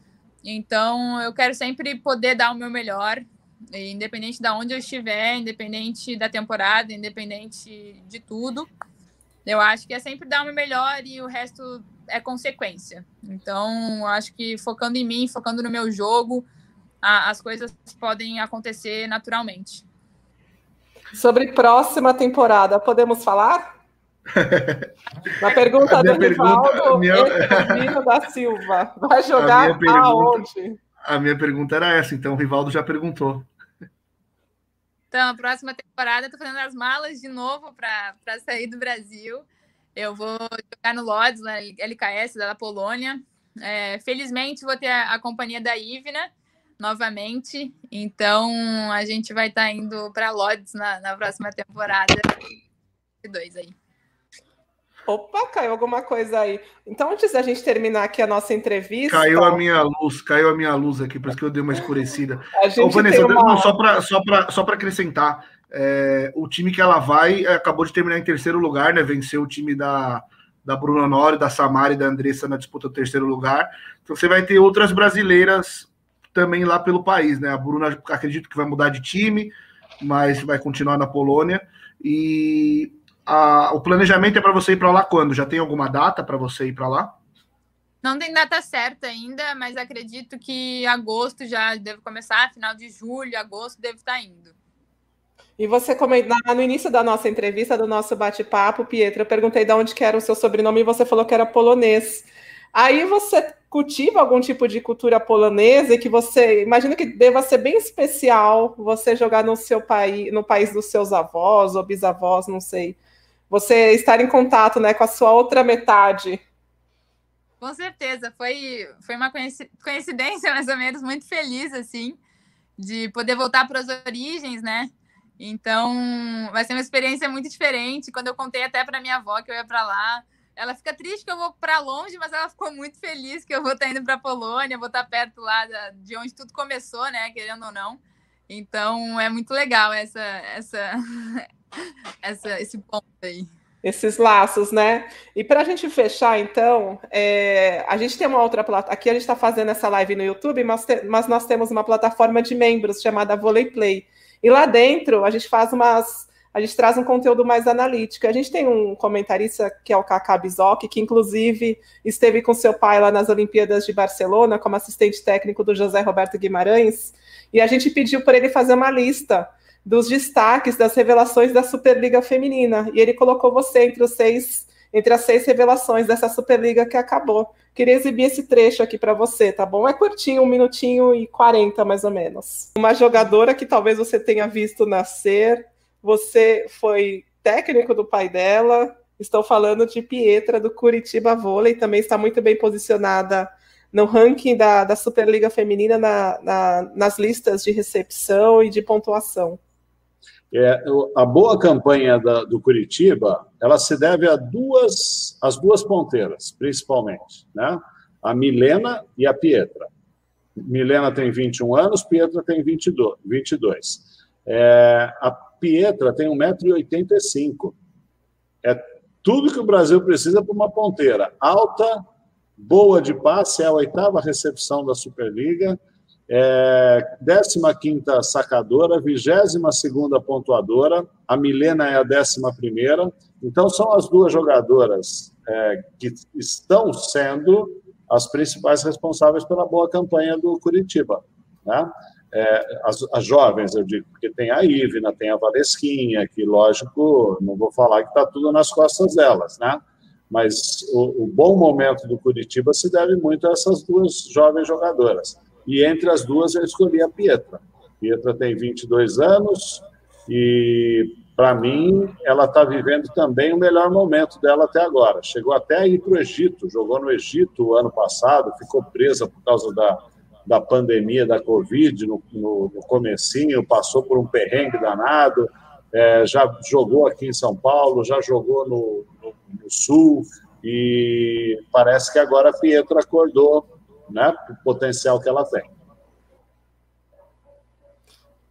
então, eu quero sempre poder dar o meu melhor, independente de onde eu estiver, independente da temporada, independente de tudo. Eu acho que é sempre dar o meu melhor e o resto é consequência. Então, acho que focando em mim, focando no meu jogo, a, as coisas podem acontecer naturalmente. Sobre próxima temporada, podemos falar? Na pergunta do Rivaldo, minha... da Silva, vai jogar pergunta, aonde? A minha pergunta era essa, então o Rivaldo já perguntou. Então, a próxima temporada, estou fazendo as malas de novo para sair do Brasil. Eu vou jogar no Lodz, na LKS da Polônia. É, felizmente, vou ter a, a, companhia da Ivna novamente. Então, a gente vai estar tá indo para Lodz na, na próxima temporada. Dois aí. Opa, caiu alguma coisa aí. Então, antes da gente terminar aqui a nossa entrevista. Caiu a minha luz, caiu a minha luz aqui, parece que eu dei uma escurecida. A gente Ô, Vanessa, uma... não, só para só só acrescentar, é, o time que ela vai é, acabou de terminar em terceiro lugar, né? Venceu o time da, da Bruna Nori, da Samara e da Andressa na disputa do terceiro lugar. Então você vai ter outras brasileiras também lá pelo país, né? A Bruna acredito que vai mudar de time, mas vai continuar na Polônia. E a, o planejamento é para você ir para lá quando? Já tem alguma data para você ir para lá? Não tem data certa ainda, mas acredito que agosto já deve começar, final de julho, agosto deve estar indo. E você comentou no início da nossa entrevista, do nosso bate-papo, Pietro, eu perguntei de onde era o seu sobrenome e você falou que era polonês. Aí você cultiva algum tipo de cultura polonesa e que você imagina que deva ser bem especial você jogar no seu país, no país dos seus avós ou bisavós, não sei. Você estar em contato, né, com a sua outra metade. Com certeza, foi foi uma coincidência mais ou menos muito feliz assim de poder voltar para as origens, né? Então, vai ser uma experiência muito diferente. Quando eu contei até para minha avó que eu ia para lá, ela fica triste que eu vou para longe, mas ela ficou muito feliz que eu vou estar indo para Polônia, vou estar perto lá de onde tudo começou, né, querendo ou não. Então, é muito legal essa essa essa esse ponto aí esses laços, né? E para a gente fechar, então, é, a gente tem uma outra plataforma. Aqui a gente está fazendo essa live no YouTube, mas, te, mas, nós temos uma plataforma de membros chamada Volley Play. E lá dentro a gente faz umas. A gente traz um conteúdo mais analítico. A gente tem um comentarista que é o Kaká Bizoc, que inclusive esteve com seu pai lá nas Olimpíadas de Barcelona, como assistente técnico do José Roberto Guimarães, e a gente pediu para ele fazer uma lista dos destaques das revelações da Superliga Feminina. E ele colocou você entre os seis, entre as seis revelações dessa Superliga que acabou. Queria exibir esse trecho aqui para você, tá bom? É curtinho, um minutinho e quarenta mais ou menos. Uma jogadora que talvez você tenha visto nascer, você foi técnico do pai dela. Estou falando de Pietra do Curitiba Vôlei, também está muito bem posicionada no ranking da, da Superliga Feminina na, na, nas listas de recepção e de pontuação. É, a boa campanha da, do Curitiba, ela se deve a duas, as duas ponteiras, principalmente, né? A Milena e a Pietra. Milena tem 21 anos, Pietra tem 22. 22. É, a Pietra tem 1,85m. É tudo que o Brasil precisa para uma ponteira. Alta, boa de passe, é a oitava recepção da Superliga é, 15 sacadora, 22 pontuadora, a Milena é a 11. Então, são as duas jogadoras é, que estão sendo as principais responsáveis pela boa campanha do Curitiba. Né? É, as, as, jovens, eu digo, porque tem a Ivna, tem a Valesquinha, que, lógico, não vou falar que está tudo nas costas delas, né? Mas o, o bom momento do Curitiba se deve muito a essas duas jovens jogadoras. E entre as duas eu escolhi a Pietra. Pietra tem 22 anos e, para mim, ela está vivendo também o melhor momento dela até agora. Chegou até a ir para o Egito, jogou no Egito ano passado, ficou presa por causa da, da pandemia da Covid no, no, no comecinho, passou por um perrengue danado, é, já jogou aqui em São Paulo, já jogou no, no, no Sul, e parece que agora a Pietra acordou né, o potencial que ela tem.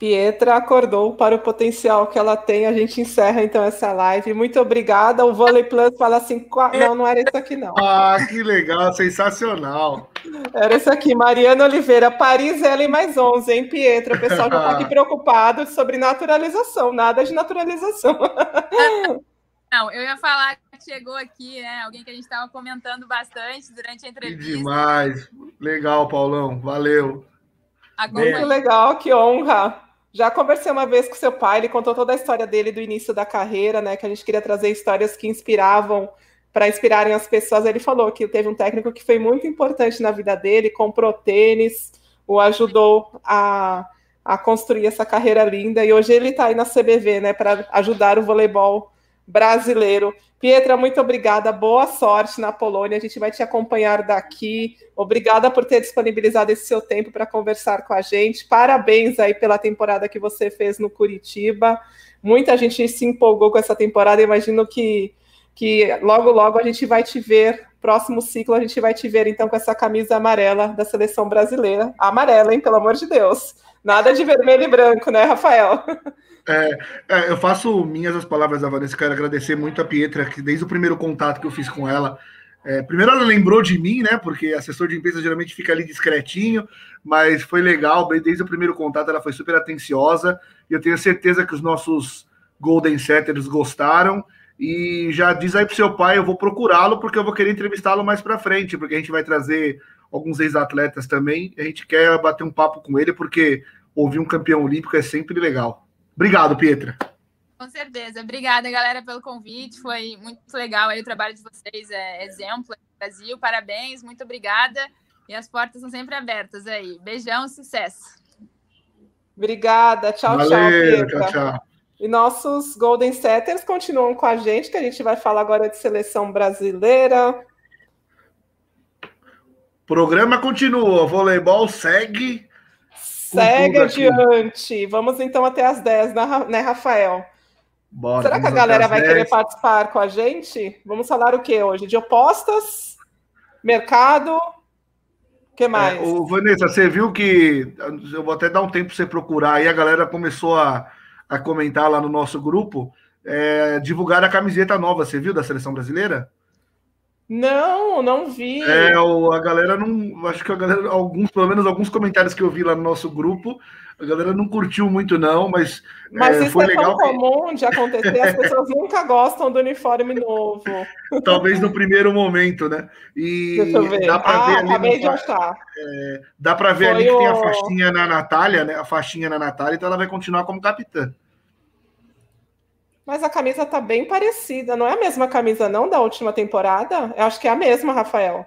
Pietra acordou para o potencial que ela tem. A gente encerra então essa live. Muito obrigada. O Volley Plus fala assim: não, não era isso aqui, não. Ah, que legal, sensacional. Era isso aqui, Mariana Oliveira, Paris L mais 11, hein, Pietra? O pessoal já está aqui preocupado sobre naturalização, nada de naturalização. Não, eu ia falar que chegou aqui, né? Alguém que a gente estava comentando bastante durante a entrevista. Que demais. Legal, Paulão. Valeu. Muito legal, que honra. Já conversei uma vez com seu pai, ele contou toda a história dele do início da carreira, né? Que a gente queria trazer histórias que inspiravam para inspirarem as pessoas. Ele falou que teve um técnico que foi muito importante na vida dele, comprou tênis, o ajudou a, a construir essa carreira linda, e hoje ele está aí na CBV, né, para ajudar o voleibol brasileiro. Pietra, muito obrigada, boa sorte na Polônia. A gente vai te acompanhar daqui. Obrigada por ter disponibilizado esse seu tempo para conversar com a gente. Parabéns aí pela temporada que você fez no Curitiba. Muita gente se empolgou com essa temporada. Imagino que, que logo, logo a gente vai te ver. Próximo ciclo a gente vai te ver então com essa camisa amarela da seleção brasileira. Amarela, hein? Pelo amor de Deus. Nada de vermelho e branco, né, Rafael? É, é, eu faço minhas as palavras da Vanessa. Quero agradecer muito a Pietra, que desde o primeiro contato que eu fiz com ela, É, primeiro ela lembrou de mim, né? Porque assessor de imprensa geralmente fica ali discretinho, mas foi legal. Desde o primeiro contato ela foi super atenciosa e eu tenho certeza que os nossos Golden Setters gostaram. E já diz aí pro seu pai, eu vou procurá-lo porque eu vou querer entrevistá-lo mais para frente, porque a gente vai trazer alguns ex-atletas também. A gente quer bater um papo com ele porque ouvir um campeão olímpico é sempre legal. Obrigado, Pietra. Com certeza. Obrigada, galera, pelo convite. Foi muito legal aí o trabalho de vocês. É exemplo no Brasil. Parabéns, muito obrigada. E as portas são sempre abertas aí. Beijão, sucesso. Obrigada. Tchau, Valeu, tchau, tchau, tchau. E nossos Golden Setters continuam com a gente, que a gente vai falar agora de seleção brasileira. O programa continua, voleibol segue. Segue adiante. Vamos então até as 10, né, Rafael? Bora, Será que a galera vai 10. querer participar com a gente? Vamos falar o que hoje? De opostas? Mercado? O que mais? É, o Vanessa, você viu que. Eu vou até dar um tempo para você procurar aí, a galera começou a, a comentar lá no nosso grupo. É, divulgar a camiseta nova, você viu, da seleção brasileira? Não, não vi. É, o, a galera não. Acho que a galera, alguns, pelo menos alguns comentários que eu vi lá no nosso grupo, a galera não curtiu muito, não, mas. Mas é, isso foi é legal tão comum de acontecer, as pessoas nunca gostam do uniforme novo. Talvez no primeiro momento, né? E Deixa eu ver. dá para ah, ver ali. Acabei no, de achar. É, dá para ver Foi ali que tem a o- faixinha na Natália, né? A faixinha na Natália, então ela vai continuar como capitã. Mas a camisa tá bem parecida, não é a mesma camisa, não, da última temporada? Eu acho que é a mesma, Rafael.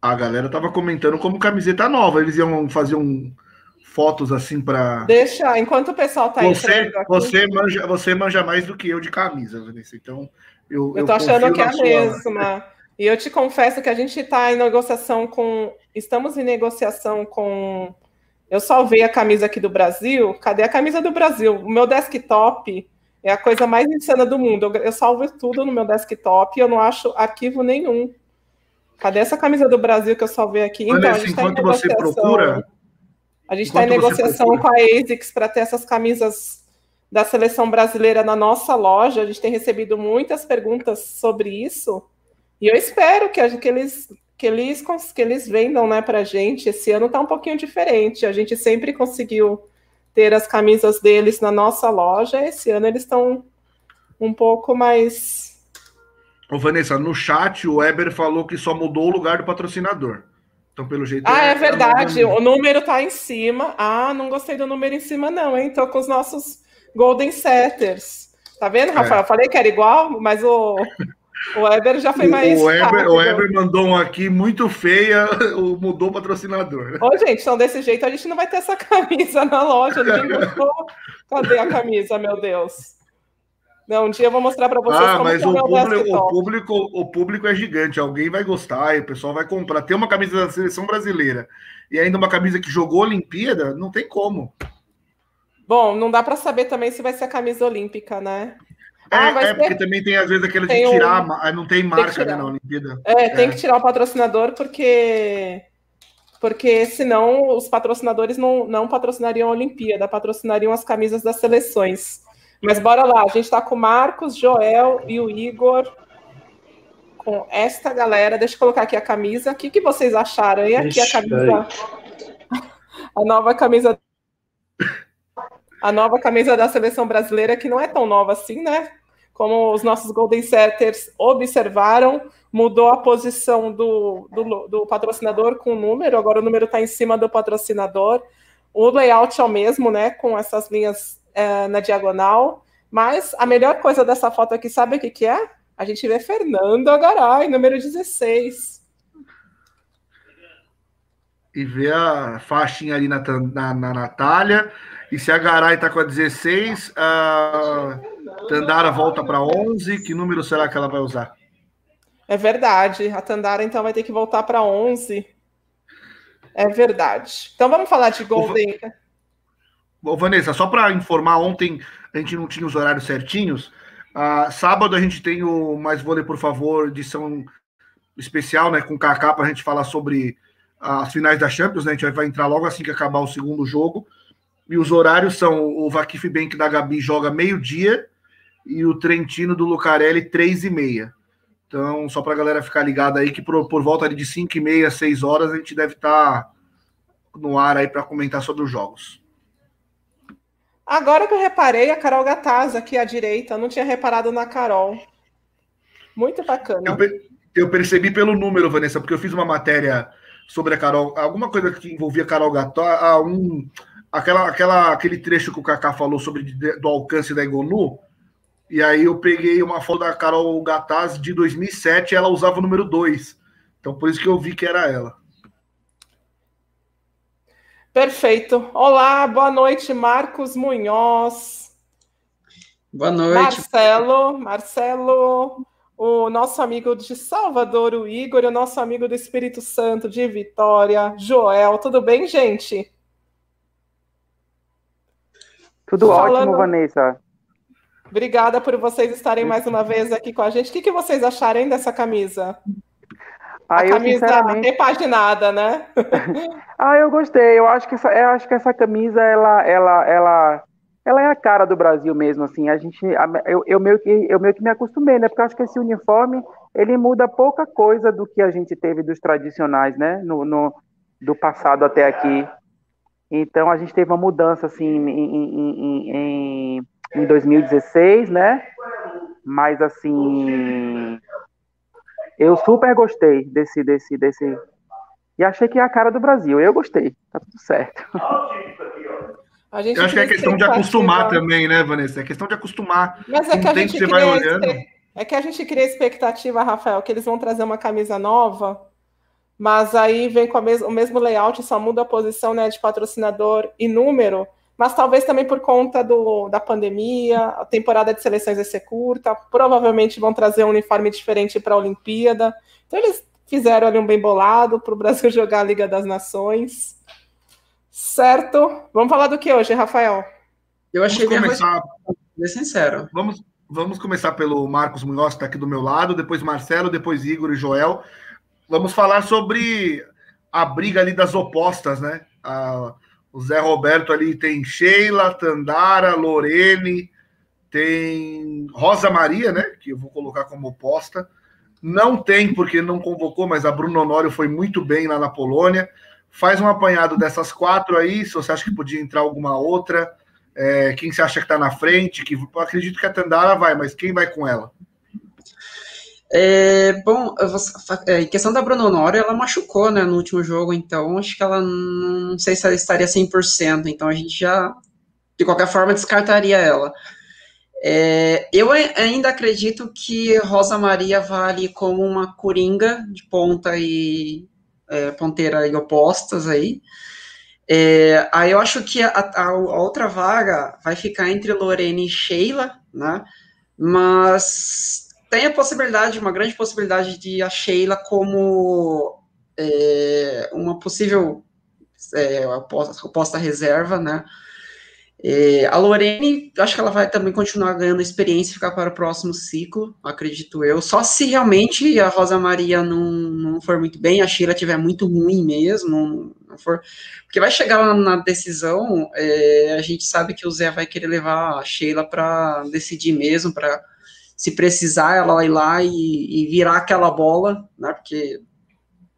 A galera tava comentando como camiseta nova. Eles iam fazer um fotos assim para Deixa, enquanto o pessoal tá você, aqui, você manja, você manja mais do que eu de camisa, Vanessa. Então, eu eu tô achando que é a sua- mesma. E eu te confesso que a gente está em negociação com. Estamos em negociação com. Eu salvei a camisa aqui do Brasil. Cadê a camisa do Brasil? O meu desktop é a coisa mais insana do mundo. Eu, eu salvo tudo no meu desktop e eu não acho arquivo nenhum. Cadê essa camisa do Brasil que eu salvei aqui? Então, a Vanessa, gente tá em enquanto você negociação. procura, A gente está em você negociação procura. com a ASICS para ter essas camisas da seleção brasileira na nossa loja. A gente tem recebido muitas perguntas sobre isso. E eu espero que, a- que eles que eles que eles vendam, né, para gente. Esse ano está um pouquinho diferente. A gente sempre conseguiu ter as camisas deles na nossa loja. Esse ano eles estão um pouco mais. Ô, Vanessa, no chat o Weber falou que só mudou o lugar do patrocinador. Então, pelo jeito. Ah, é nova verdade. mesmo. O número tá em cima. Ah, não gostei do número em cima, não, hein? Tô com os nossos Golden Setters. Tá vendo, Rafael? Falei que era igual, mas o, o Weber já foi mais. O Weber, rápido. o Weber mandou um aqui muito feia, mudou o patrocinador. Ô, gente, então desse jeito a gente não vai ter essa camisa na loja. Ninguém gostou. Cadê a camisa, meu Deus? Não, um dia eu vou mostrar para vocês Ah, como mas que é o público, o, público, o público é gigante. Alguém vai gostar e o pessoal vai comprar. Ter uma camisa da seleção brasileira e ainda uma camisa que jogou Olimpíada, não tem como. Bom, não dá para saber também se vai ser a camisa olímpica, né? É, Ah, é ser- porque também tem às vezes aquele de Tem um- tirar, ma- não tem marca tirar. né, na Olimpíada. É, tem É. que tirar o patrocinador porque porque senão os patrocinadores não, não patrocinariam a Olimpíada, patrocinariam as camisas das seleções. Mas bora lá, a gente está com o Marcos, Joel e o Igor com esta galera. Deixa eu colocar aqui a camisa. O que, que vocês acharam? E aqui a camisa. A nova camisa. A nova camisa da seleção brasileira, que não é tão nova assim, né? Como os nossos Golden Setters observaram, mudou a posição do, do, do patrocinador com o número, agora o número está em cima do patrocinador. O layout é o mesmo, né? Com essas linhas eh, na diagonal. Mas a melhor coisa dessa foto aqui, sabe o que, que é? A gente vê Fernando Agaray, número 16. E vê a faixinha ali na, na, na Natália. E se a Garay tá com a 16, a Tandara volta para 11. Que número será que ela vai usar? É verdade. A Tandara, então, vai ter que voltar para 11. É verdade. Então, vamos falar de Golden. Ô, Vanessa, só para informar, ontem a gente não tinha os horários certinhos. Ah, sábado a gente tem o Mais Vôlei, por favor, edição especial, né, com o Kaká, para a gente falar sobre as finais da Champions, né? A gente vai entrar logo assim que acabar o segundo jogo. E os horários são o Vakif Bank da Gabi joga meio-dia e o Trentino do Lucarelli, três e meia. Então, só para a galera ficar ligada aí, que por, por volta de 5 e meia, 6 horas, a gente deve estar tá no ar aí para comentar sobre os jogos. Agora que eu reparei, a Carol Gataz aqui à direita, eu não tinha reparado na Carol. Muito bacana. Eu, eu, percebi pelo número, Vanessa, porque eu fiz uma matéria sobre a Carol, alguma coisa que envolvia a Carol Gataz, um, aquela, aquela, aquele trecho que o Kaká falou sobre do alcance da Egonu, e aí eu peguei uma foto da Carol Gataz de 2007, ela usava o número 2. Então por isso que eu vi que era ela. Perfeito. Olá, boa noite, Marcos Munhoz. Boa noite. Marcelo, Marcelo, o nosso amigo de Salvador, o Igor, e o nosso amigo do Espírito Santo de Vitória, Joel. Tudo bem, gente? Tudo Falando... ótimo, Vanessa. Obrigada por vocês estarem mais uma vez aqui com a gente. O que, que vocês acharem dessa camisa? Ah, a camisa sinceramente... repaginada, né? ah, eu gostei. Eu acho que essa, eu acho que essa camisa ela, ela, ela, ela é a cara do Brasil mesmo, assim. A gente, eu, eu meio que, eu meio que me acostumei, né? Porque eu acho que esse uniforme ele muda pouca coisa do que a gente teve dos tradicionais, né? No, no do passado até aqui. Então a gente teve uma mudança assim em, em, em, em 2016, né? Mas assim eu super gostei desse, desse, desse. E achei que é a cara do Brasil. Eu gostei. Tá tudo certo. A gente eu acho que é questão de acostumar também, né, Vanessa? É questão de acostumar. Mas é que a gente você vai olhando. É que a gente cria expectativa, Rafael, que eles vão trazer uma camisa nova, mas aí vem com mes o mesmo layout, só muda a posição né, de patrocinador e número mas talvez também por conta do, da pandemia, a temporada de seleções vai ser curta, provavelmente vão trazer um uniforme diferente para a Olimpíada. Então eles fizeram ali um bem bolado para o Brasil jogar a Liga das Nações. Certo? Vamos falar do que hoje, Rafael? Eu achei vamos começar... bem sincero. Vamos, vamos começar pelo Marcos Munhoz, que está aqui do meu lado, depois Marcelo, depois Igor e Joel. Vamos falar sobre a briga ali das opostas, né? A o Zé Roberto ali tem Sheila, Tandara, Lorene, tem Rosa Maria, né? Que eu vou colocar como oposta. Não tem, porque não convocou, mas a Bruno Honório foi muito bem lá na Polônia. Faz um apanhado dessas quatro aí, se você acha que podia entrar alguma outra. É, quem você acha que está na frente? Que acredito que a Tandara vai, mas quem vai com ela? É, bom, é, em questão da Bruno Honório, ela machucou, né, no último jogo, então acho que ela não sei se ela estaria 100%, então a gente já, de qualquer forma, descartaria ela. É, eu ainda acredito que Rosa Maria vale como uma coringa de ponta e é, ponteira e opostas aí. É, aí eu acho que a, a, a, outra vaga vai ficar entre Lorene e Sheila, né? Mas tem a possibilidade, uma grande possibilidade de a Sheila como é, uma possível é, reserva, né? É, a Lorene, acho que ela vai também continuar ganhando experiência e ficar para o próximo ciclo, acredito eu. Só se realmente a Rosa Maria não, não for muito bem, a Sheila estiver muito ruim mesmo, não for. Porque vai chegar lá na decisão, é, a gente sabe que o Zé vai querer levar a Sheila para decidir mesmo, para se precisar, ela ir lá e, e, virar aquela bola, né? Porque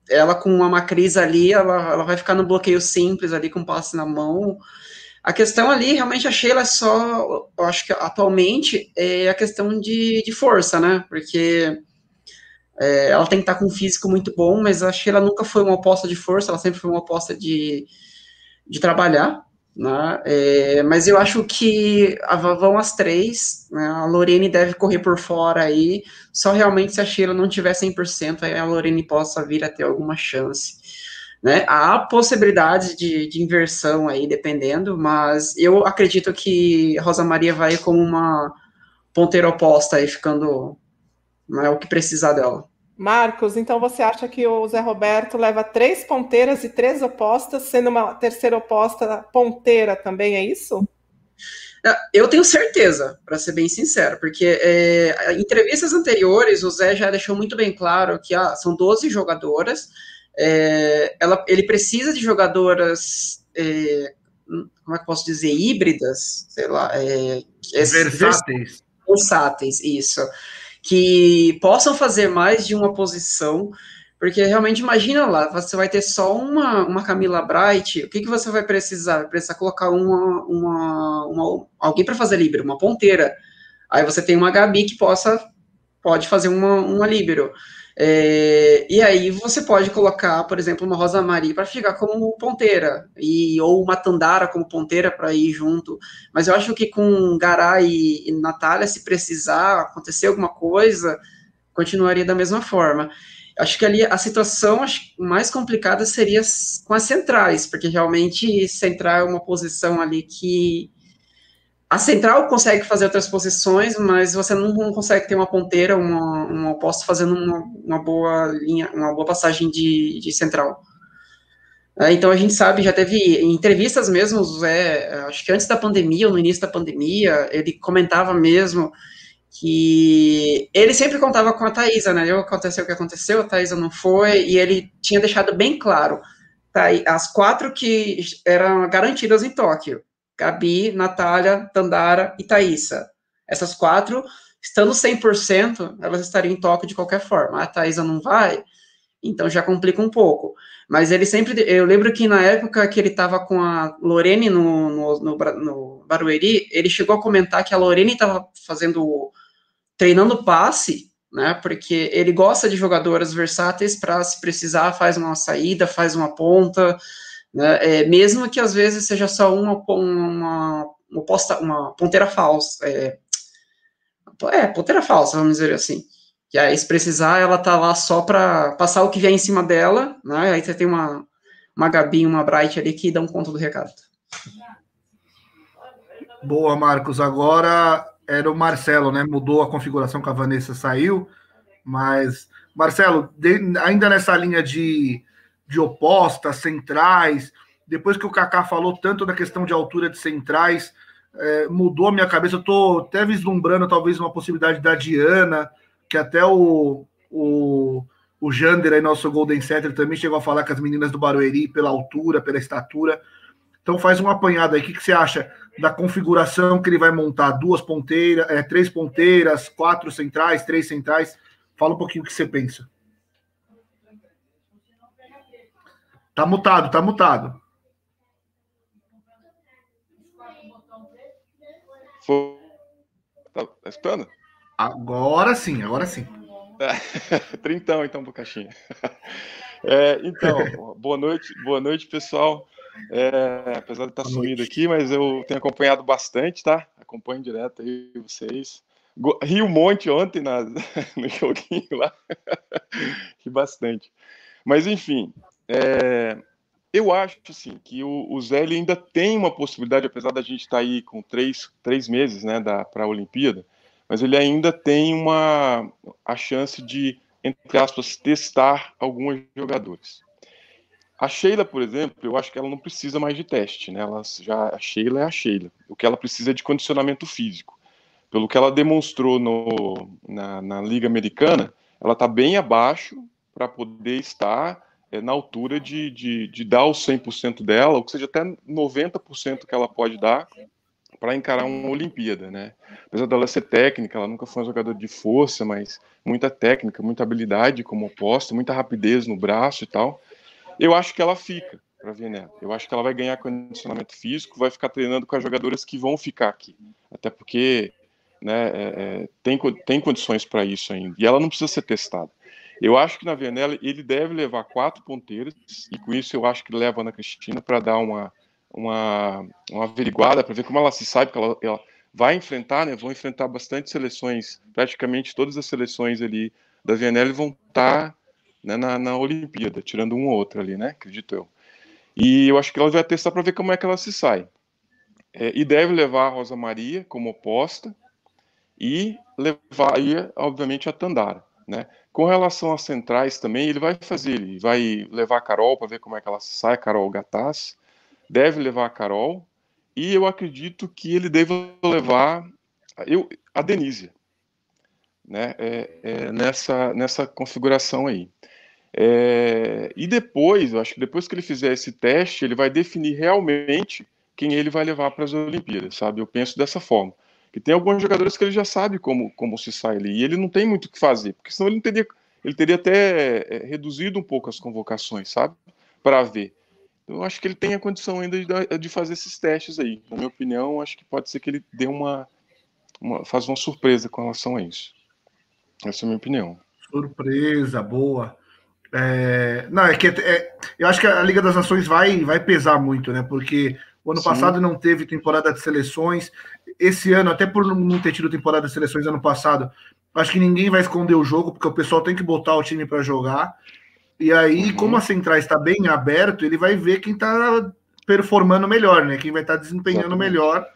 ela com uma Macris ali, ela, ela vai ficar no bloqueio simples ali com passe na mão. A questão ali, realmente, a Sheila é só, eu acho que atualmente, é a questão de, de força, né? Porque é, ela tem que estar com um físico muito bom, mas a Sheila nunca foi uma aposta de força, ela sempre foi uma aposta de, de trabalhar. Né? É, mas eu acho que vão as três, né? a Lorene deve correr por fora aí, só realmente se a Sheila não tiver 100%, aí a Lorene possa vir a ter alguma chance. Né? Há possibilidades de, de inversão aí, dependendo, mas eu acredito que Rosa Maria vai como uma ponteira oposta aí, ficando né, o que precisar dela. Marcos, então você acha que o Zé Roberto leva três ponteiras e três opostas, sendo uma terceira oposta ponteira também, é isso? Eu tenho certeza, para ser bem sincero, porque é, em entrevistas anteriores o Zé já deixou muito bem claro que ah, são 12 jogadoras, é, ela, ele precisa de jogadoras, é, como é que posso dizer, híbridas, sei lá, é, versáteis. Versáteis, isso que possam fazer mais de uma posição, porque realmente imagina lá, você vai ter só uma, uma Camila Bright, o que, que você vai precisar? Vai precisar colocar uma, uma, uma alguém para fazer líbero, uma ponteira. Aí você tem uma Gabi que possa pode fazer uma, uma líbero. É, e aí você pode colocar, por exemplo, uma Rosa Maria para ficar como ponteira, e, ou uma Tandara como ponteira para ir junto. Mas eu acho que com Garay e, e Natália, se precisar acontecer alguma coisa, continuaria da mesma forma. Acho que ali a situação mais complicada seria com as centrais, porque realmente central é uma posição ali que a central consegue fazer outras posições, mas você não, não consegue ter uma ponteira, uma, uma oposta fazendo uma, uma, boa linha, uma boa passagem de, de central. É, então a gente sabe, já teve entrevistas mesmo, é, acho que antes da pandemia, ou no início da pandemia, ele comentava mesmo que ele sempre contava com a Thaisa, né? Eu aconteceu o que aconteceu, a Thaisa não foi, e ele tinha deixado bem claro, tá, as quatro que eram garantidas em Tóquio Gabi, Natália, Tandara e Thaisa. Essas quatro, estando 100%, elas estariam em toque de qualquer forma. A Thaisa não vai, então já complica um pouco. Mas ele sempre. Eu lembro que na época que ele estava com a Lorene no, no, no, no, Barueri, ele chegou a comentar que a Lorene estava fazendo. treinando passe, né? Porque ele gosta de jogadoras versáteis para, se precisar, faz uma saída, faz uma ponta. Né? É, mesmo que às vezes seja só uma, uma, uma, posta, uma ponteira falsa. É, é, ponteira falsa, vamos dizer assim. Que aí, se precisar, ela tá lá só para passar o que vier em cima dela, né? Aí você tem uma, uma Gabi uma Bright ali que dão conta do recado. Boa, Marcos. Agora era o Marcelo, né? Mudou a configuração que a Vanessa saiu, mas Marcelo, ainda nessa linha de de opostas, centrais. Depois que o Kaká falou tanto da questão de altura de centrais, é, mudou a minha cabeça. Eu estou até vislumbrando talvez uma possibilidade da Diana, que até o, o, o Jander, aí, nosso Golden Setter, também chegou a falar com as meninas do Barueri pela altura, pela estatura. Então faz um apanhado aí. O que, que você acha da configuração que ele vai montar? Duas ponteiras, é, três ponteiras, quatro centrais, três centrais. Fala um pouquinho o que você pensa. Tá mutado, tá mutado. Foi... Tá, tá escutando? Agora sim, agora sim. É, trintão, então, Bocaxinha. É, então, boa noite, boa noite, pessoal. É, apesar de estar sumido aqui, mas eu tenho acompanhado bastante, tá? Acompanho direto aí vocês. Ri um monte ontem na, no joguinho lá. Ri bastante. Mas, enfim, é, eu acho assim, que o, o Zé ainda tem uma possibilidade, apesar da gente estar tá aí com três, três meses né, para a Olimpíada, mas ele ainda tem uma a chance de, entre aspas, testar alguns jogadores. A Sheila, por exemplo, eu acho que ela não precisa mais de teste, né? Ela já a Sheila é a Sheila. O que ela precisa é de condicionamento físico. Pelo que ela demonstrou no, na, na Liga Americana, ela está bem abaixo para poder estar é, na altura de, de, de dar o 100% dela, ou seja, até 90% que ela pode dar para encarar uma Olimpíada, né? Apesar dela ser técnica, ela nunca foi uma jogadora de força, mas muita técnica, muita habilidade como oposta, muita rapidez no braço e tal. Eu acho que ela fica para ver né? Eu acho que ela vai ganhar condicionamento físico, vai ficar treinando com as jogadoras que vão ficar aqui, até porque né, é, é, tem, tem condições para isso ainda. E ela não precisa ser testada. Eu acho que na Venela ele deve levar quatro ponteiros, e com isso eu acho que leva a Ana Cristina para dar uma, uma, uma averiguada, para ver como ela se sabe que ela, ela vai enfrentar, né? Vão enfrentar bastante seleções, praticamente todas as seleções ali da Venela vão estar tá, né, na, na Olimpíada, tirando um ou outro ali, né? Acredito eu. E eu acho que ela vai testar para ver como é que ela se sai. É, e deve levar a Rosa Maria como oposta e levar, obviamente, a Tandara. Né? Com relação às centrais também, ele vai fazer, ele vai levar a Carol para ver como é que ela sai, Carol Gataz, deve levar a Carol, e eu acredito que ele deve levar eu, a Denise, né? É, é, nessa, nessa configuração aí. É, e depois, eu acho que depois que ele fizer esse teste, ele vai definir realmente quem ele vai levar para as Olimpíadas, sabe? Eu penso dessa forma. Que tem alguns jogadores que ele já sabe como, como se sai ali, e ele não tem muito o que fazer, porque senão ele não teria, ele teria até é, reduzido um pouco as convocações, sabe? Para ver. Então, eu acho que ele tem a condição ainda de, de, fazer esses testes aí. Na minha opinião, acho que pode ser que ele dê uma, uma faz uma surpresa com relação a isso. Essa é a minha opinião. Surpresa, boa. É, não, é que é, eu acho que a Liga das Nações vai, vai pesar muito, né? Porque o ano Sim. passado não teve temporada de seleções. Esse ano, até por não ter tido temporada de seleções ano passado, acho que ninguém vai esconder o jogo, porque o pessoal tem que botar o time para jogar. E aí, uhum. como a central está bem aberto, ele vai ver quem está performando melhor, né? Quem vai estar tá desempenhando Exatamente. melhor,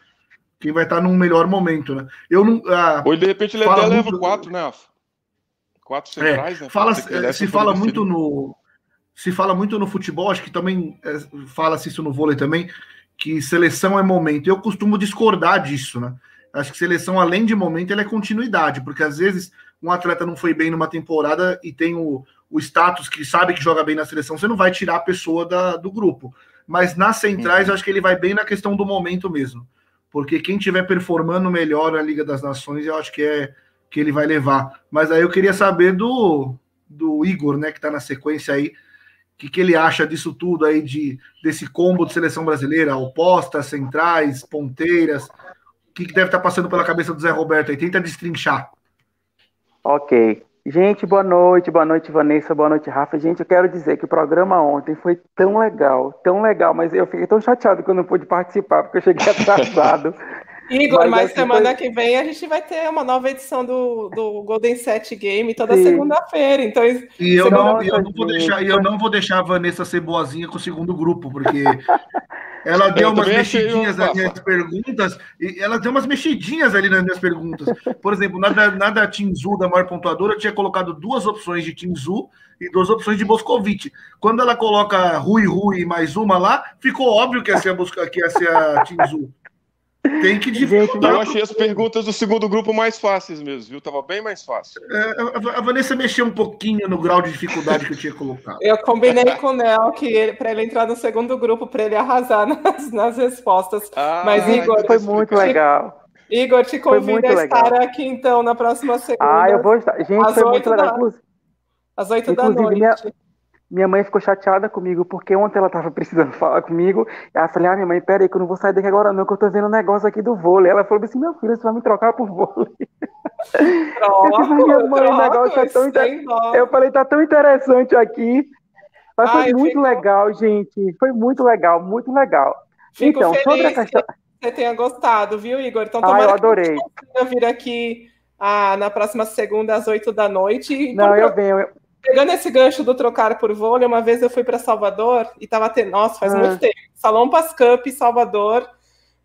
quem vai estar tá num melhor momento, né? Eu não. Ah, Ou de repente ele até leva quatro, né? Quatro é, centrais, é, né? Fala, se fala muito no. Se fala muito no futebol, acho que também é, fala-se isso no vôlei também, que seleção é momento. Eu costumo discordar disso, né? Acho que seleção, além de momento, ela é continuidade, porque às vezes um atleta não foi bem numa temporada e tem o, o status que sabe que joga bem na seleção, você não vai tirar a pessoa da, do grupo. Mas nas centrais, eu acho que ele vai bem na questão do momento mesmo. Porque quem tiver performando melhor na Liga das Nações, eu acho que é que ele vai levar. Mas aí eu queria saber do, do Igor, né, que está na sequência aí, que, que ele acha disso tudo aí, de, desse combo de seleção brasileira, opostas, centrais, ponteiras, o que, que deve estar tá passando pela cabeça do Zé Roberto aí? Tenta destrinchar. Ok. Gente, boa noite, boa noite, Vanessa, boa noite, Rafa. Gente, eu quero dizer que o programa ontem foi tão legal, tão legal, mas eu fiquei tão chateado que eu não pude participar, porque eu cheguei atrasado. Igor, mas, mas assim, semana foi... que vem a gente vai ter uma nova edição do, do Golden Set Game toda segunda-feira. Então, e eu não, eu não vou deixar, eu não vou deixar a Vanessa ser boazinha com o segundo grupo, porque ela deu umas mexidinhas nas minhas perguntas, e ela deu umas mexidinhas ali nas minhas perguntas. Por exemplo, na da, na da Tinzu, da maior pontuadora, eu tinha colocado duas opções de Tinzu e duas opções de Boscovite. Quando ela coloca Rui Rui mais uma lá, ficou óbvio que ia ser a, que ia ser a Tinzu. Tem que dificultar. Eu achei as perguntas do segundo grupo mais fáceis mesmo, viu? Tava bem mais fácil. É, a Vanessa mexeu um pouquinho no grau de dificuldade que eu tinha colocado. Eu combinei com o Nel que para ele entrar no segundo grupo, para ele arrasar nas, nas respostas. Ah, Mas, Igor. Foi muito legal. Igor, te convido a estar legal. aqui então na próxima segunda. Ah, eu vou estar. Gente, foi muito legal. Da... Às oito da noite. Minha... Minha mãe ficou chateada comigo, porque ontem ela tava precisando falar comigo. Eu falei, ah, minha mãe, peraí, que eu não vou sair daqui agora não, que eu tô vendo um negócio aqui do vôlei. Ela falou assim, meu filho, você vai me trocar por vôlei. Troco, eu, minha mãe, troco, negócio é tão inter... eu falei, tá tão interessante aqui. Mas Ai, foi muito fico... legal, gente. Foi muito legal, muito legal. Fico então, sobre a questão... Que você tenha gostado, viu, Igor? Então, tomara ah, eu adorei. que vir aqui ah, na próxima segunda, às oito da noite. Não, eu venho. Eu Pegando esse gancho do trocar por vôlei, uma vez eu fui para Salvador e tava tendo, nossa, faz ah. muito tempo, Salão Pass Cup Salvador,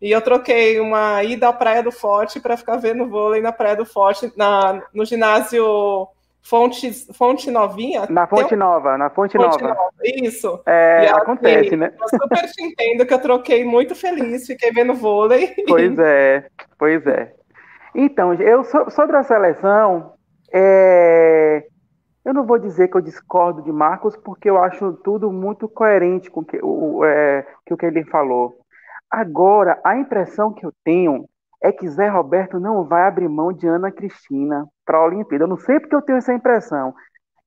e eu troquei uma ida à Praia do Forte para ficar vendo vôlei na Praia do Forte, na, no ginásio Fonte, Fonte Novinha? Na Fonte Nova, na Fonte, Fonte Nova. Nova. Isso. É, e, acontece, assim, né? Eu super te entendo que eu troquei muito feliz, fiquei vendo vôlei. Pois é, pois é. Então, eu sobre a seleção, é, eu não vou dizer que eu discordo de Marcos, porque eu acho tudo muito coerente com que, o, é, que o que ele falou. Agora, a impressão que eu tenho é que Zé Roberto não vai abrir mão de Ana Cristina para a Olimpíada. Eu não sei porque eu tenho essa impressão.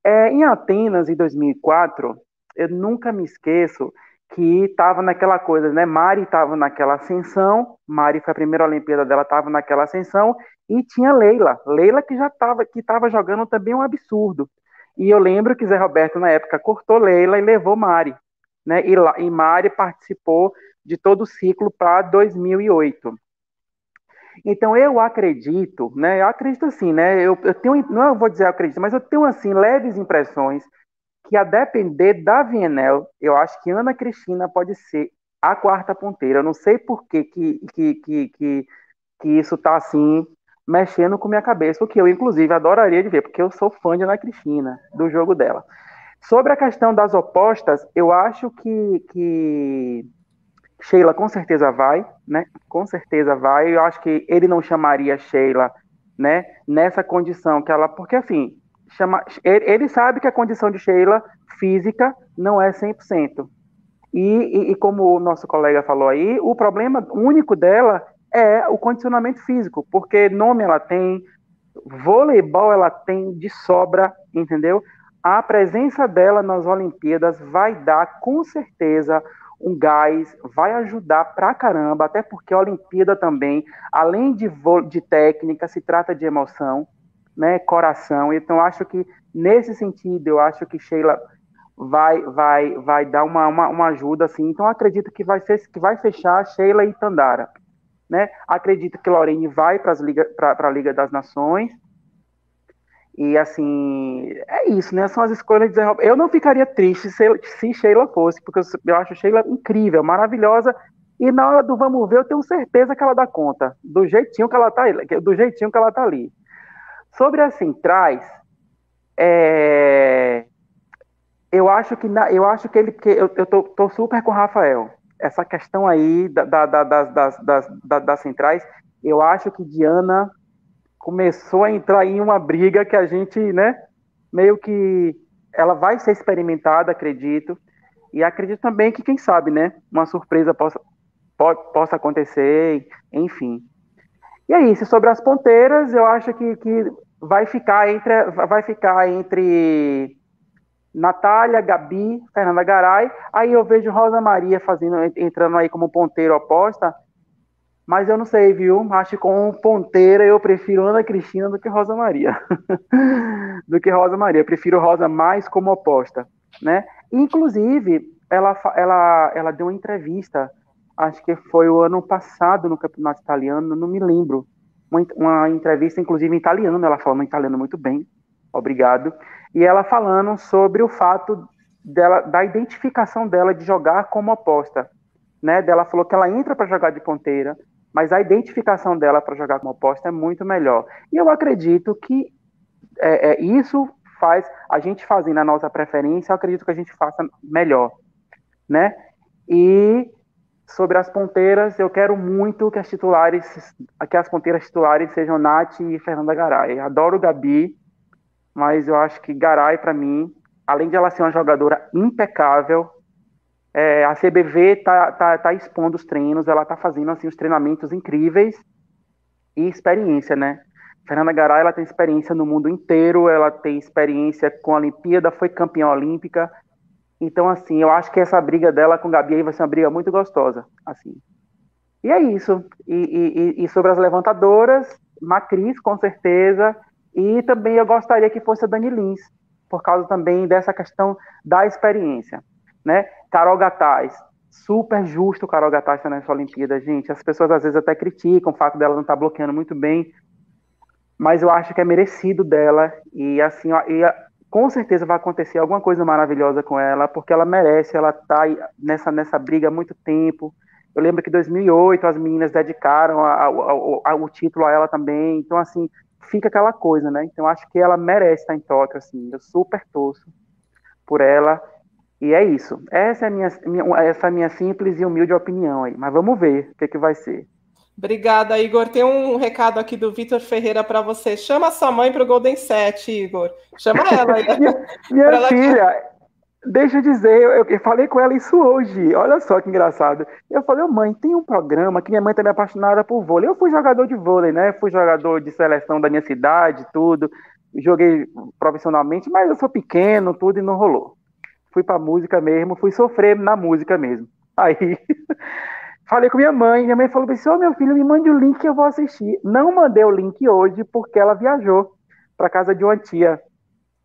É, em Atenas, em 2004, eu nunca me esqueço que estava naquela coisa, né? Mari estava naquela ascensão, Mari foi a primeira Olimpíada dela, estava naquela ascensão, e tinha Leila, Leila que já estava que estava jogando também um absurdo. E eu lembro que Zé Roberto, na época, cortou Leila e levou Mari. Né? E, e Mari participou de todo o ciclo para 2008. Então eu acredito, né? Eu acredito assim, né? Eu, eu tenho, não eu vou dizer acredito, mas eu tenho assim leves impressões que a depender da Vienel, eu acho que Ana Cristina pode ser a quarta ponteira. Eu não sei por que, que, que, que, que isso está assim mexendo com minha cabeça, o que eu, inclusive, adoraria de ver, porque eu sou fã de Ana Cristina, do jogo dela. Sobre a questão das opostas, eu acho que, que Sheila com certeza vai, né? Com certeza vai. Eu acho que ele não chamaria Sheila, né? Nessa condição que ela, porque assim, chama, ele sabe que a condição de Sheila física não é 100%. E, e, e como o nosso colega falou aí, o problema único dela é o condicionamento físico, porque nome ela tem, voleibol ela tem de sobra, entendeu? A presença dela nas Olimpíadas vai dar com certeza um gás, vai ajudar pra caramba, até porque a Olimpíada também, além de, de técnica, se trata de emoção, né, coração. Então acho que nesse sentido, eu acho que Sheila vai vai vai dar uma, uma, uma ajuda assim. Então acredito que vai ser que vai fechar Sheila e Tandara, né? Acredito que Lorene vai para para a Liga das Nações. E assim, é isso, né? São as escolhas de Zé Eu não ficaria triste se, se Sheila fosse, porque eu, eu acho Sheila incrível, maravilhosa. E na hora do vamos ver, eu tenho certeza que ela dá conta, do jeitinho que ela tá, do jeitinho que ela tá ali. Sobre as centrais, é, eu acho que na, eu acho que ele que eu, eu tô, tô, super com o Rafael. Essa questão aí da, da, da, das, das, das, das centrais, eu acho que Diana começou a entrar em uma briga que a gente, né, meio que ela vai ser experimentada, acredito. E acredito também que, quem sabe, né, uma surpresa possa, pode, possa acontecer, enfim. E é isso, sobre as ponteiras, eu acho que, que vai ficar entre vai ficar entre Natália, Gabi, Fernanda Garay. Aí eu vejo Rosa Maria fazendo entrando aí como ponteiro oposta. Mas eu não sei, viu? Acho que com ponteira eu prefiro Ana Cristina do que Rosa Maria. do que Rosa Maria. Eu prefiro Rosa mais como oposta, né? Inclusive, ela, ela, ela deu uma entrevista, acho que foi o ano passado no Campeonato Italiano, não me lembro uma, uma entrevista, inclusive em italiano, ela falando italiano muito bem, obrigado, e ela falando sobre o fato dela, da identificação dela de jogar como aposta, né? Dela falou que ela entra para jogar de ponteira, mas a identificação dela para jogar como aposta é muito melhor. E eu acredito que é, é, isso faz a gente fazendo a nossa preferência, eu acredito que a gente faça melhor, né? E sobre as ponteiras, eu quero muito que as titulares, que as ponteiras titulares sejam Nath e Fernanda Garay. Adoro Gabi, mas eu acho que Garay, para mim, além de ela ser uma jogadora impecável, é, a CBV tá, tá, tá expondo os treinos, ela tá fazendo assim os treinamentos incríveis e experiência, né? Fernanda Garay, ela tem experiência no mundo inteiro, ela tem experiência com a Olimpíada, foi campeã olímpica, então, assim, eu acho que essa briga dela com Gabi aí vai ser uma briga muito gostosa, assim. E é isso. E, e, e sobre as levantadoras, Macris, com certeza. E também eu gostaria que fosse a Dani Lins, por causa também dessa questão da experiência, né? Carol Gataz, super justo Carol Gataz estar nessa Olimpíada, gente. As pessoas às vezes até criticam o fato dela não estar bloqueando muito bem, mas eu acho que é merecido dela. E assim, e com certeza vai acontecer alguma coisa maravilhosa com ela, porque ela merece, ela está nessa, nessa briga há muito tempo. Eu lembro que em 2008 as meninas dedicaram a, a, a, o título a ela também, então assim, fica aquela coisa, né? Então acho que ela merece estar em Tóquio, assim, eu super torço por ela, e é isso. Essa é a minha, minha, essa é minha simples e humilde opinião aí, mas vamos ver o que, que vai ser. Obrigada, Igor. Tem um recado aqui do Vitor Ferreira para você. Chama sua mãe para o Golden Set, Igor. Chama ela aí. minha ela... filha, deixa eu dizer, eu, eu, falei com ela isso hoje. Olha só que engraçado. Eu falei, oh, mãe, tem um programa que minha mãe também é apaixonada por vôlei. Eu fui jogador de vôlei, né? Fui jogador de seleção da minha cidade, tudo. Joguei profissionalmente, mas eu sou pequeno, tudo, e não rolou. Fui para música mesmo, fui sofrer na música mesmo. Aí Falei com minha mãe, minha mãe falou assim: Ô oh, meu filho, me mande o link que eu vou assistir. Não mandei o link hoje porque ela viajou para casa de uma tia.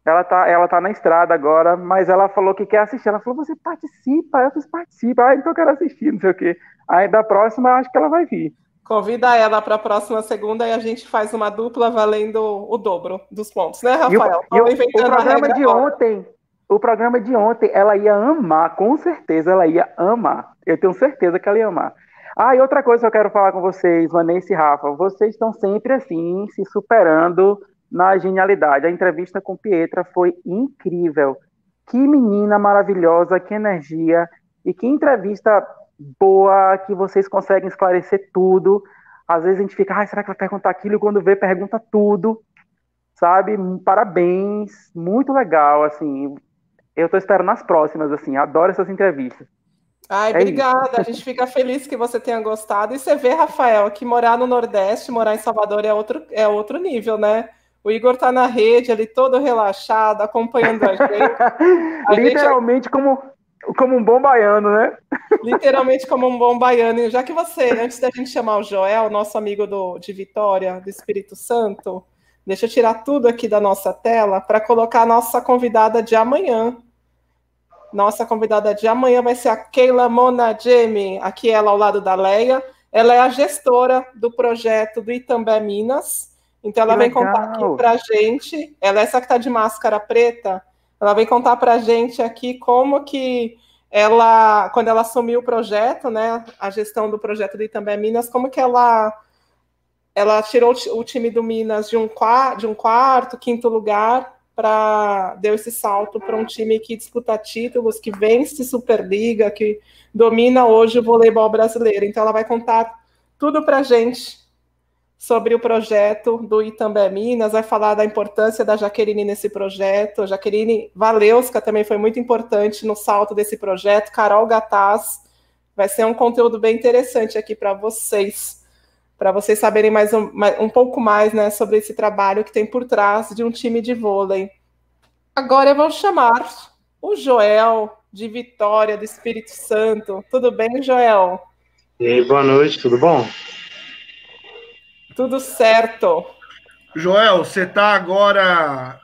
Ela tá, ela tá na estrada agora, mas ela falou que quer assistir. Ela falou: Você participa? Eu fiz participa. Ah, então eu quero assistir, não sei o quê. Aí da próxima, acho que ela vai vir. Convida ela para a próxima segunda e a gente faz uma dupla valendo o dobro dos pontos, né, Rafael? E o, e o, o programa de agora. ontem, o programa de ontem, ela ia amar, com certeza ela ia amar. Eu tenho certeza que ela ia amar. Ah, e outra coisa que eu quero falar com vocês, Vanessa e Rafa, vocês estão sempre assim, se superando na genialidade. A entrevista com Pietra foi incrível. Que menina maravilhosa, que energia e que entrevista boa, que vocês conseguem esclarecer tudo. Às vezes a gente fica, ah, será que vai perguntar aquilo? E quando vê, pergunta tudo. Sabe? Parabéns, muito legal, assim. Eu tô esperando as próximas, assim, adoro essas entrevistas. Ai, é obrigada. Isso. A gente fica feliz que você tenha gostado. E você vê, Rafael, que morar no Nordeste, morar em Salvador é outro, é outro nível, né? O Igor tá na rede ali todo relaxado, acompanhando a gente. A Literalmente gente... como, como um bom baiano, né? Literalmente como um bom baiano. Já que você, antes da gente chamar o Joel, nosso amigo do, de Vitória, do Espírito Santo, deixa eu tirar tudo aqui da nossa tela para colocar a nossa convidada de amanhã. Nossa convidada de amanhã vai ser a Keila Monagemi, aqui ela ao lado da Leia. Ela é a gestora do projeto do Itambé Minas. Então ela que vem legal. contar aqui para a gente. Ela é essa que está de máscara preta. Ela vem contar para a gente aqui como que ela, quando ela assumiu o projeto, né, a gestão do projeto do Itambé Minas, como que ela ela tirou o time do Minas de um, de um quarto, quinto lugar para deu esse salto para um time que disputa títulos, que vence Superliga, que domina hoje o voleibol brasileiro. Então ela vai contar tudo para a gente sobre o projeto do Itambé Minas, vai falar da importância da Jaqueline nesse projeto. A Jaqueline Valeuska também foi muito importante no salto desse projeto. Carol Gataz vai ser um conteúdo bem interessante aqui para vocês para vocês saberem mais um, um pouco mais né, sobre esse trabalho que tem por trás de um time de vôlei. Agora eu vou chamar o Joel, de Vitória, do Espírito Santo. Tudo bem, Joel? E aí, boa noite, tudo bom? Tudo certo. Joel, você está agora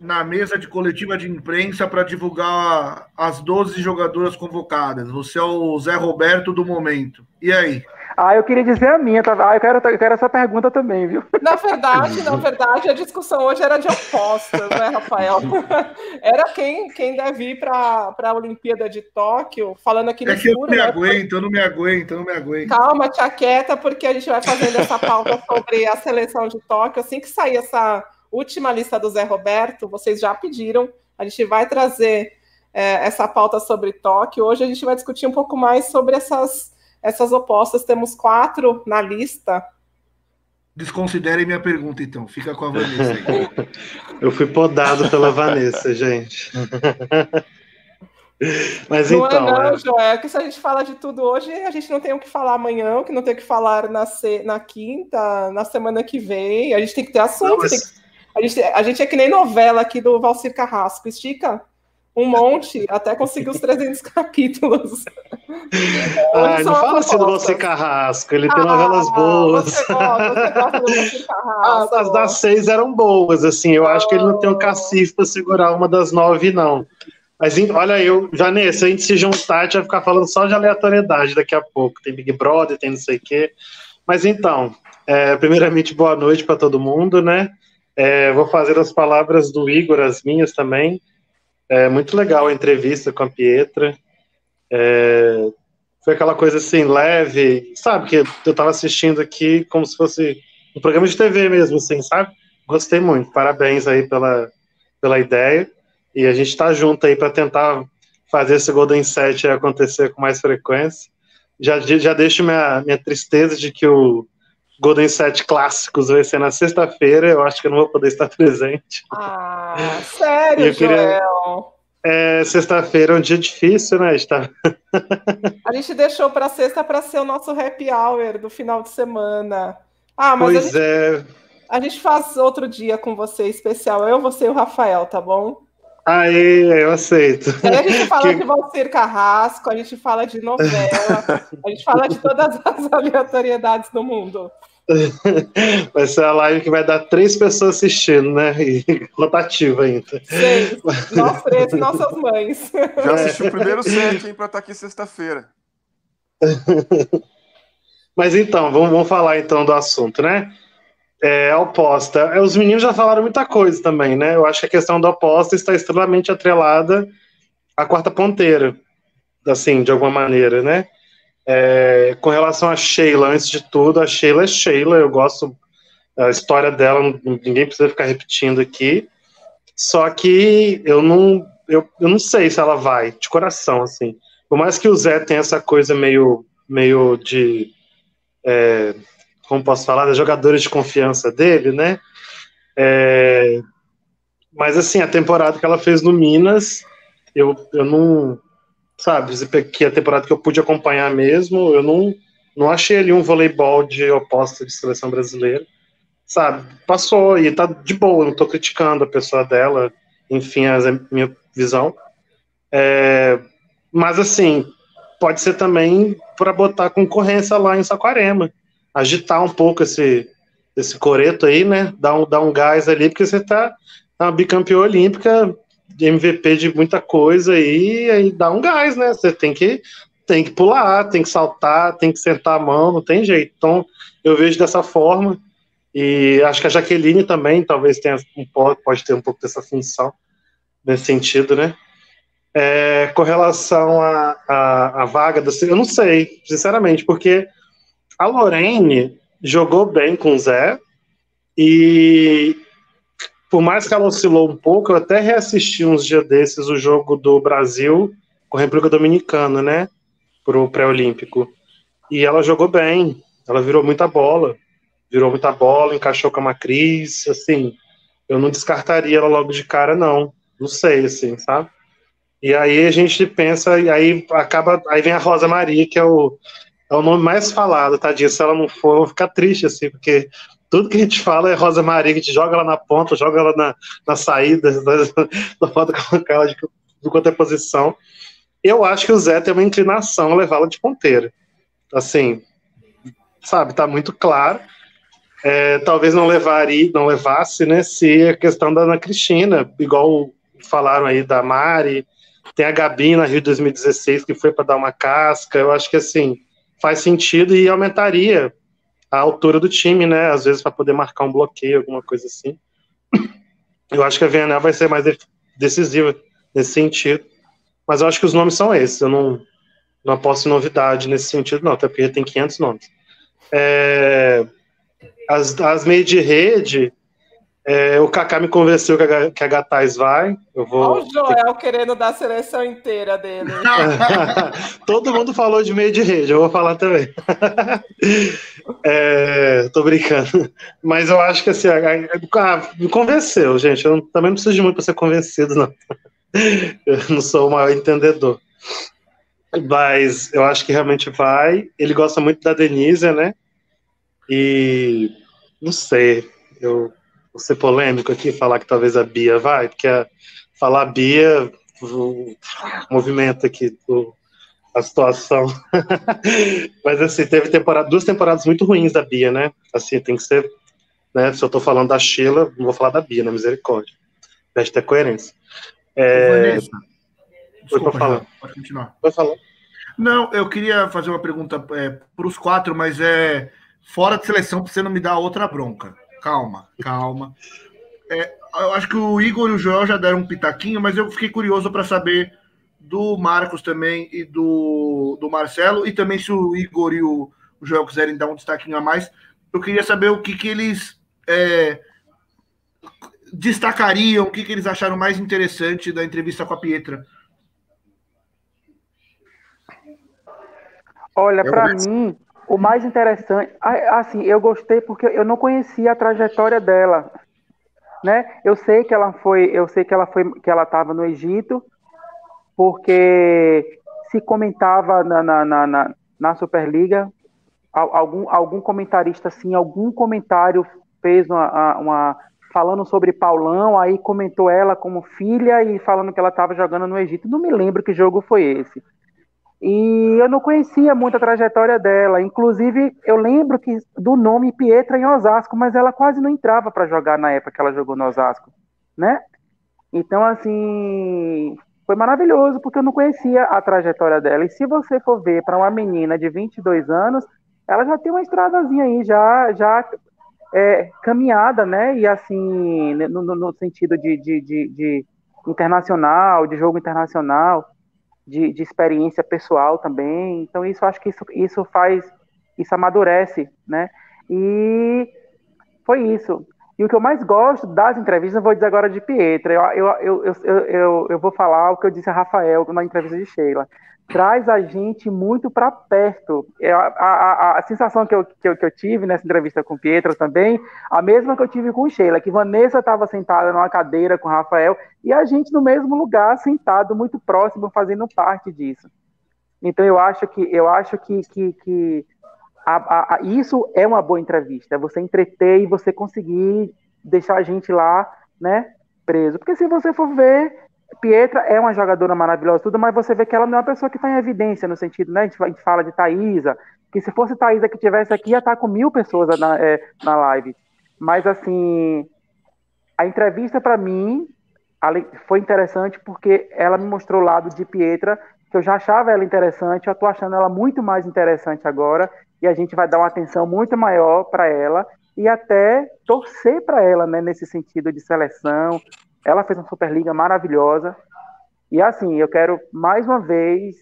na mesa de coletiva de imprensa para divulgar as 12 jogadoras convocadas. Você é o Zé Roberto do momento. E aí? Ah, eu queria dizer a minha, tá? Ah, eu quero, eu quero essa pergunta também, viu? Na verdade, na verdade, a discussão hoje era de opostas, né, Rafael? Era quem, quem deve ir para a Olimpíada de Tóquio, falando aqui no É que eu não me né? aguento, eu não me aguento, eu não me aguento. Calma, tia quieta, porque a gente vai fazendo essa pauta sobre a seleção de Tóquio. Assim que sair essa última lista do Zé Roberto, vocês já pediram, a gente vai trazer é, essa pauta sobre Tóquio. Hoje a gente vai discutir um pouco mais sobre essas essas opostas, temos quatro na lista. Desconsiderem minha pergunta, então. Fica com a Vanessa aí. Eu fui podado pela Vanessa, gente. Mas não então. É não, é... Joel, que se a gente fala de tudo hoje, a gente não tem o que falar amanhã, que não tem o que falar na, se... na quinta, na semana que vem. A gente tem que ter assunto. Não, mas... a, gente, a gente é que nem novela aqui do Valcir Carrasco. Estica um monte, até conseguir os 300 capítulos. Ai, não fala assim do Você Carrasco, ele tem ah, novelas boas. Você gosta, você gosta do Você Carrasco. As das seis eram boas, assim, eu acho que ele não tem um cacife para segurar uma das nove, não. Mas olha, eu, Janê, se a gente se juntar, a gente vai ficar falando só de aleatoriedade daqui a pouco. Tem Big Brother, tem não sei o quê. Mas então, é, primeiramente, boa noite para todo mundo, né? É, vou fazer as palavras do Igor, as minhas também. É muito legal a entrevista com a Pietra. É, foi aquela coisa assim, leve, sabe? Que eu tava assistindo aqui como se fosse um programa de TV mesmo, assim, sabe? Gostei muito. Parabéns aí pela, pela ideia. E a gente tá junto aí para tentar fazer esse Golden Set acontecer com mais frequência. Já, já deixo minha, minha tristeza de que o Golden Set Clássicos vai ser na sexta-feira. Eu acho que eu não vou poder estar presente. Ah, sério, eu queria... Joel? É, sexta-feira é um dia difícil, né? A gente, tá... a gente deixou para sexta para ser o nosso happy hour do final de semana. Ah, mas pois a gente, é. A gente faz outro dia com você especial. Eu, você e o Rafael, tá bom? Aí, eu aceito. Aí a gente fala que... de Valcir Carrasco, a gente fala de novela, a gente fala de todas as aleatoriedades do mundo. Vai ser a live que vai dar três pessoas assistindo, né? E rotativa ainda. Sim, nós três nossas mães. Já assisti o primeiro set, hein, pra estar aqui sexta-feira. Mas então, vamos, vamos falar então do assunto, né? é, oposta. É, os meninos já falaram muita coisa também, né? Eu acho que a questão da oposta está extremamente atrelada à quarta ponteira, assim, de alguma maneira, né? É, com relação a Sheila, antes de tudo, a Sheila é Sheila, eu gosto a história dela, ninguém precisa ficar repetindo aqui. Só que eu não, eu, eu não sei se ela vai, de coração, assim. Por mais que o Zé tenha essa coisa meio, meio de. É, como posso falar, das jogadores de confiança dele, né? É, mas assim, a temporada que ela fez no Minas, eu, eu não. Sabe? Que é a temporada que eu pude acompanhar mesmo, eu não, não achei ali um voleibol de oposta de seleção brasileira, sabe? Passou e tá de boa, não tô criticando a pessoa dela, enfim, a minha visão. É, mas assim, pode ser também para botar concorrência lá em Saquarema, agitar um pouco esse, esse coreto aí, né? Dar um, dar um gás ali, porque você tá uma bicampeã olímpica, MVP de muita coisa aí, aí dá um gás, né? Você tem que tem que pular, tem que saltar, tem que sentar a mão, não tem jeito. Então, eu vejo dessa forma. E acho que a Jaqueline também talvez tenha um, pode ter um pouco dessa função nesse sentido, né? É, com relação à vaga, eu não sei, sinceramente, porque a Lorene jogou bem com o Zé e por mais que ela oscilou um pouco, eu até reassisti uns dias desses o jogo do Brasil com a República Dominicana, né? Pro pré-olímpico. E ela jogou bem, ela virou muita bola, virou muita bola, encaixou com a Macris, assim, eu não descartaria ela logo de cara, não. Não sei, assim, sabe? E aí a gente pensa, e aí acaba, aí vem a Rosa Maria, que é o, é o nome mais falado, tadinha. Se ela não for, eu vou ficar triste, assim, porque tudo que a gente fala é Rosa Maria, que a gente joga ela na ponta, joga ela na, na saída, na foto com de, de quanto é posição. Eu acho que o Zé tem uma inclinação a levá-la de ponteira. Assim, sabe, tá muito claro. É, talvez não levaria, não levasse, né, se a questão da Ana Cristina, igual falaram aí da Mari, tem a Gabi na Rio 2016 que foi para dar uma casca. Eu acho que assim faz sentido e aumentaria a altura do time, né? Às vezes para poder marcar um bloqueio, alguma coisa assim. Eu acho que a VNL vai ser mais decisiva nesse sentido. Mas eu acho que os nomes são esses. Eu não, não aposto em novidade nesse sentido, não, até porque tem 500 nomes. É, as, as meias de rede, é, o Kaká me convenceu que a, que a Gatais vai. Eu vou. Olha o Joel querendo dar a seleção inteira dele. Todo mundo falou de meio de rede, eu vou falar também. é, tô brincando. Mas eu acho que assim, me convenceu, gente. Eu também não preciso de muito para ser convencido, não. Eu não sou o maior entendedor. Mas eu acho que realmente vai. Ele gosta muito da Denise, né? E não sei. Eu vou ser polêmico aqui, falar que talvez a Bia vai, porque a, falar Bia o movimento aqui do, a situação. Mas assim, teve temporada, duas temporadas muito ruins da Bia, né? Assim, tem que ser, né? Se eu tô falando da Sheila, não vou falar da Bia, né? Misericórdia. Deve ter coerência. É... Desculpa, falar. pode continuar. Pode falar. Não, eu queria fazer uma pergunta é, para os quatro, mas é fora de seleção para você não me dar outra bronca calma, calma. É, eu acho que o Igor e o Joel já deram um pitaquinho, mas eu fiquei curioso para saber do Marcos também e do, do Marcelo, e também se o Igor e o, o Joel quiserem dar um destaquinho a mais, eu queria saber o que, que eles é, destacariam, o que, que eles acharam mais interessante da entrevista com a Pietra. Olha, para mim, o mais interessante, assim, eu gostei porque eu não conhecia a trajetória dela, né? Eu sei que ela foi, eu sei que ela foi, que ela estava no Egito, porque se comentava na, na, na, na Superliga, algum, algum comentarista, assim, algum comentário fez uma, uma falando sobre Paulão, aí comentou ela como filha e falando que ela estava jogando no Egito. Não me lembro que jogo foi esse. E eu não conhecia muito a trajetória dela. Inclusive, eu lembro que do nome Pietra em Osasco, mas ela quase não entrava para jogar na época que ela jogou no Osasco, né? Então, assim, foi maravilhoso porque eu não conhecia a trajetória dela. E se você for ver para uma menina de 22 anos, ela já tem uma estradazinha aí, já, já é, caminhada, né? E assim, no, no sentido de, de, de, de internacional, de jogo internacional de, de experiência pessoal também. Então, isso acho que isso, isso faz, isso amadurece, né? E foi isso. E o que eu mais gosto das entrevistas, eu vou dizer agora de Pietra, eu, eu, eu, eu, eu, vou falar o que eu disse a Rafael na entrevista de Sheila. Traz a gente muito para perto. A, a, a, sensação que eu, que, eu, que eu tive nessa entrevista com Pietra também, a mesma que eu tive com Sheila, que Vanessa estava sentada numa cadeira com Rafael e a gente no mesmo lugar, sentado, muito próximo, fazendo parte disso. Então eu acho que eu acho que, que, que a, a, isso é uma boa entrevista, é você entreter e você conseguir deixar a gente lá, né, preso. Porque se você for ver, Pietra é uma jogadora maravilhosa, tudo, mas você vê que ela não é uma pessoa que está em evidência, no sentido, né, a gente, a gente fala de Thaisa, que se fosse Thaisa que tivesse aqui, ia estar tá com mil pessoas na, é, na live. Mas, assim, a entrevista, para mim, foi interessante porque ela me mostrou o lado de Pietra, que eu já achava ela interessante, eu estou achando ela muito mais interessante agora, e a gente vai dar uma atenção muito maior para ela e até torcer para ela, né, nesse sentido de seleção. Ela fez uma Superliga maravilhosa. E assim, eu quero mais uma vez,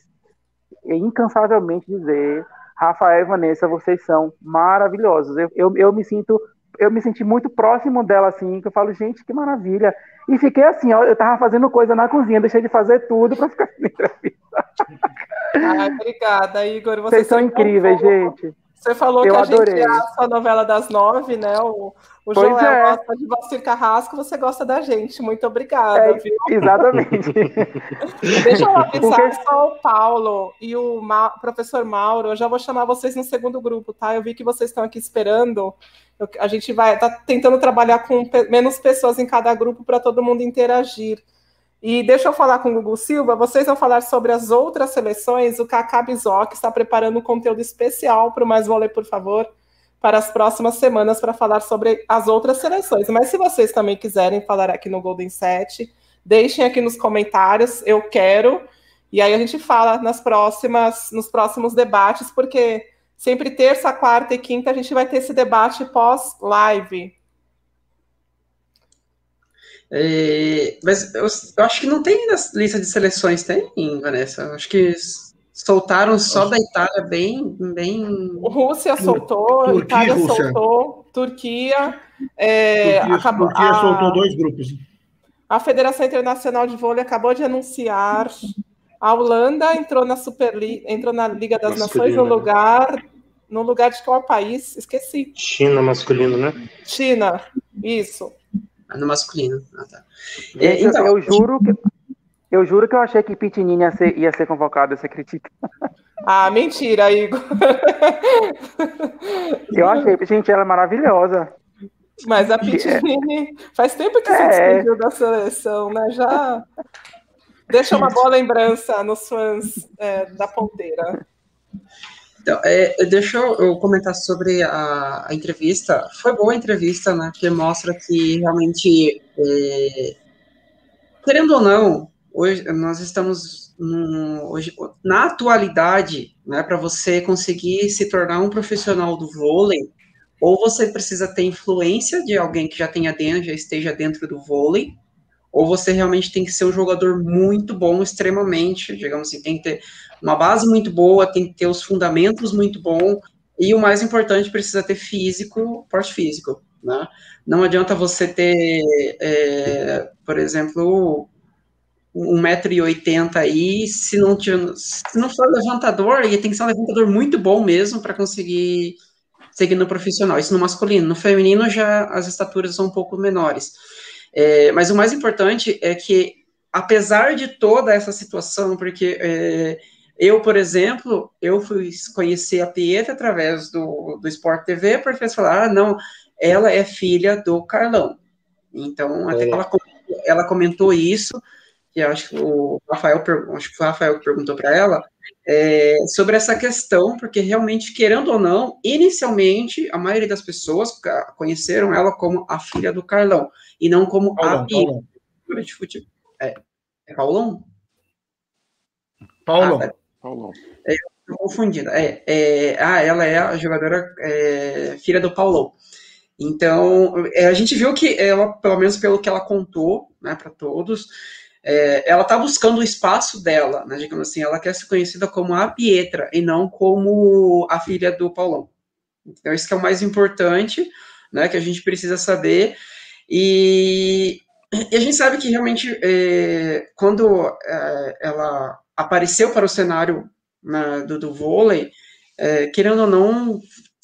incansavelmente dizer, Rafael e Vanessa, vocês são maravilhosos. Eu, eu, eu me sinto, eu me senti muito próximo dela, assim, que eu falo, gente, que maravilha. E fiquei assim, ó, eu tava fazendo coisa na cozinha, deixei de fazer tudo para ficar na entrevista. Obrigada, Igor. Você Vocês são incríveis, gente. Você falou eu que a adorei. gente é a novela das nove, né? O, o Joel é. gosta de Valcir Carrasco, você gosta da gente. Muito obrigada, é, viu? Exatamente. Deixa eu avisar Porque... só o Paulo e o Ma... professor Mauro. Eu já vou chamar vocês no segundo grupo, tá? Eu vi que vocês estão aqui esperando. Eu, a gente vai tá tentando trabalhar com menos pessoas em cada grupo para todo mundo interagir. E deixa eu falar com o Gugu Silva, vocês vão falar sobre as outras seleções, o Kaká Bizoc está preparando um conteúdo especial para o Mais Vôlei, por favor, para as próximas semanas, para falar sobre as outras seleções. Mas se vocês também quiserem falar aqui no Golden Set, deixem aqui nos comentários, eu quero, e aí a gente fala nas próximas, nos próximos debates, porque sempre terça, quarta e quinta a gente vai ter esse debate pós-live, é, mas eu, eu, acho que não tem na lista de seleções, tem, Vanessa? Eu acho que soltaram só da Itália bem. bem... Rússia soltou, Turquia, Itália Rússia. soltou, Turquia. É, Turquia, acabou, Turquia a, soltou dois grupos. A Federação Internacional de Vôlei acabou de anunciar. A Holanda entrou na Superliga, entrou na Liga das Nações no né? lugar. No lugar de qual país? Esqueci. China masculino, né? China, isso. No masculino. Ah, tá. É, então, eu juro que. Eu juro que eu achei que Pitinini ia ser, ia ser convocado, você acredita? Ah, mentira, Igor. Eu achei, gente, ela é maravilhosa. Mas a Pitinini é. faz tempo que você é. despediu da seleção, né? Já deixa uma boa lembrança nos fãs é, da ponteira. Então, é, deixa eu, comentar sobre a, a, entrevista. Foi boa a entrevista, né? Porque mostra que realmente, é, querendo ou não, hoje nós estamos hoje, na atualidade, né? Para você conseguir se tornar um profissional do vôlei, ou você precisa ter influência de alguém que já tenha dentro, já esteja dentro do vôlei, ou você realmente tem que ser um jogador muito bom, extremamente, digamos assim, tem que ter uma base muito boa, tem que ter os fundamentos muito bons, e o mais importante, precisa ter físico, porte físico, né? Não adianta você ter, é, por exemplo, 1,80m aí, se não, tiver, se não for levantador, e tem que ser um levantador muito bom mesmo para conseguir seguir no profissional. Isso no masculino. No feminino já as estaturas são um pouco menores. É, mas o mais importante é que, apesar de toda essa situação, porque é, eu, por exemplo, eu fui conhecer a Pietra através do, do Sport TV, porque eles falaram, ah, não, ela é filha do Carlão. Então, até é. ela, ela comentou isso, que acho que o Rafael, acho que o Rafael perguntou para ela, é, sobre essa questão, porque realmente, querendo ou não, inicialmente, a maioria das pessoas conheceram ela como a filha do Carlão, e não como Paulão, a Paulão. de futebol. É, é Paulão? Paulão. Ah, é, Paulão. É, confundida. É, é, ah, ela é a jogadora é, filha do Paulão. Então, é, a gente viu que ela, pelo menos pelo que ela contou, né, para todos, é, ela está buscando o espaço dela, né, digamos assim, ela quer ser conhecida como a Pietra e não como a filha do Paulão. Então, isso que é o mais importante, né, que a gente precisa saber. E, e a gente sabe que realmente é, quando é, ela apareceu para o cenário né, do, do vôlei, é, querendo ou não,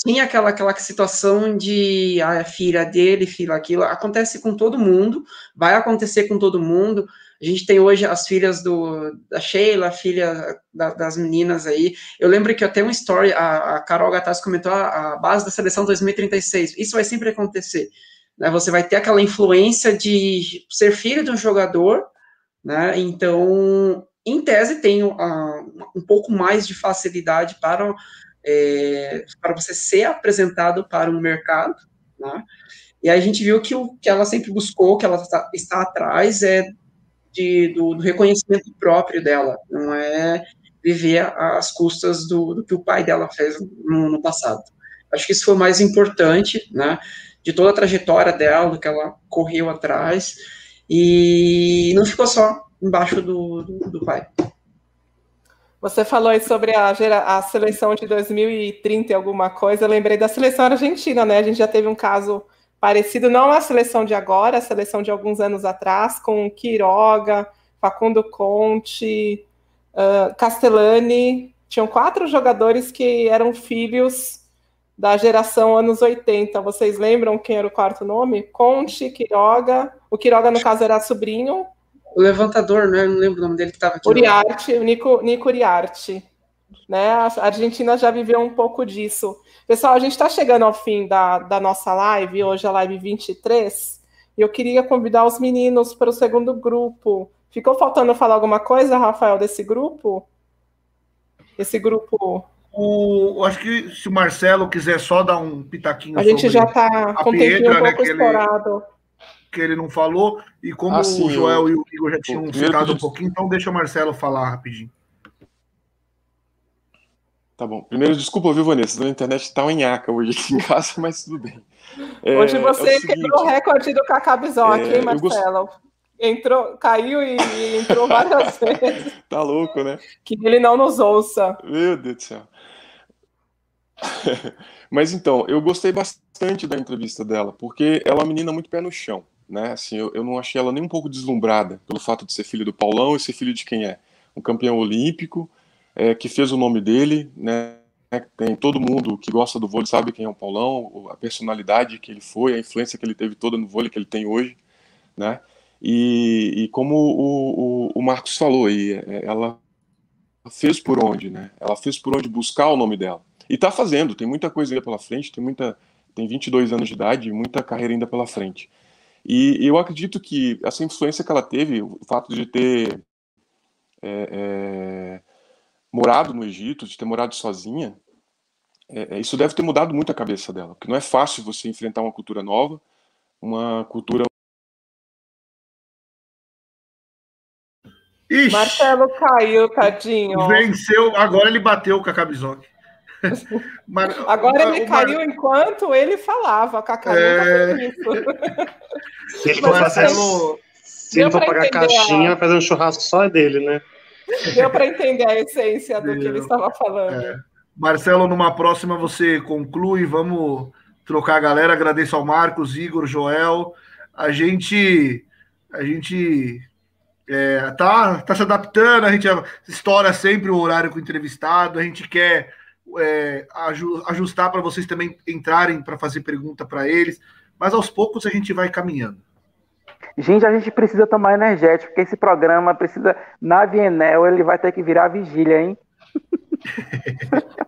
tinha aquela, aquela situação de ah, filha dele, filha aquilo, acontece com todo mundo, vai acontecer com todo mundo. A gente tem hoje as filhas do, da Sheila, filha da, das meninas aí. Eu lembro que até uma story, a, a Carol Gattas comentou a, a, base da seleção 2036. Isso vai sempre acontecer. Né? Você vai ter aquela influência de ser filho de um jogador, né? Então, em tese, tem uh, um pouco mais de facilidade para é, para você ser apresentado para um mercado, né? E aí a gente viu que o que ela sempre buscou, que ela está, está atrás, é de, do, do, reconhecimento próprio dela, não é viver às custas do, do que o pai dela fez no, no, passado. Acho que isso foi o mais importante, né? De toda a trajetória dela, do que ela correu atrás, e não ficou só embaixo do, do, do pai. Você falou aí sobre a, a seleção de 2030 e alguma coisa. Eu lembrei da seleção argentina, né? A gente já teve um caso parecido, não a seleção de agora, a seleção de alguns anos atrás, com Quiroga, Facundo Conte, uh, Castellani. Tinham quatro jogadores que eram filhos da geração anos 80. Vocês lembram quem era o quarto nome? Conte, Quiroga. O Quiroga, no caso, era sobrinho o levantador, né? Não lembro o nome dele que estava aqui. Uriarte, o Nico, Nico Uriarte. Né? A Argentina já viveu um pouco disso. Pessoal, a gente está chegando ao fim da, da nossa live, hoje é a live 23, e eu queria convidar os meninos para o segundo grupo. Ficou faltando falar alguma coisa, Rafael, desse grupo? Esse grupo. O, acho que se o Marcelo quiser só dar um pitaquinho. A gente já está com o tempinho um né, pouco estourado. Ele que ele não falou, e como ah, sim, o Joel eu... e o Igor já tinham citado um pouquinho, então deixa o Marcelo falar rapidinho. Tá bom. Primeiro, desculpa, viu, Vanessa? A internet tá em nhaca hoje aqui em casa, mas tudo bem. É, hoje você é o quebrou o recorde do Cacá Bisol é, aqui, Marcelo. Gost... Entrou, caiu e, e entrou várias vezes. Tá louco, né? Que ele não nos ouça. Meu Deus do céu. Mas então, eu gostei bastante da entrevista dela, porque ela é uma menina muito pé no chão né? Assim, eu, eu não achei ela nem um pouco deslumbrada pelo fato de ser filho do Paulão e ser filho de quem é? Um campeão olímpico, é, que fez o nome dele, né? Tem todo mundo que gosta do vôlei sabe quem é o Paulão, a personalidade que ele foi, a influência que ele teve toda no vôlei que ele tem hoje, né? E, e como o, o, o, Marcos falou, aí, é, ela fez por onde, né? Ela fez por onde buscar o nome dela. E tá fazendo, tem muita coisa ainda pela frente, tem muita tem 22 anos de idade, muita carreira ainda pela frente. E, eu acredito que essa influência que ela teve, o fato de ter é, é, morado no Egito, de ter morado sozinha, é, é, isso deve ter mudado muito a cabeça dela, porque não é fácil você enfrentar uma cultura nova, uma cultura. Ixi, Marcelo caiu, tadinho. Venceu, agora ele bateu com a Cabizoc. Mas, Agora ele caiu enquanto ele falava, Cacá é... nunca isso. Se ele for, fazer, se ele for pagar caixinha, vai fazer um churrasco só dele, né? Deu para entender a essência do Deu. que ele estava falando. É. Marcelo, numa próxima você conclui, vamos trocar a galera. Agradeço ao Marcos, Igor, Joel. A gente a gente é, tá, tá se adaptando, a gente estoura sempre o horário com o entrevistado, a gente quer é, ajustar para vocês também entrarem para fazer pergunta para eles, mas aos poucos a gente vai caminhando. Gente, a gente precisa tomar energético, porque esse programa precisa, na Vienel, ele vai ter que virar vigília, hein?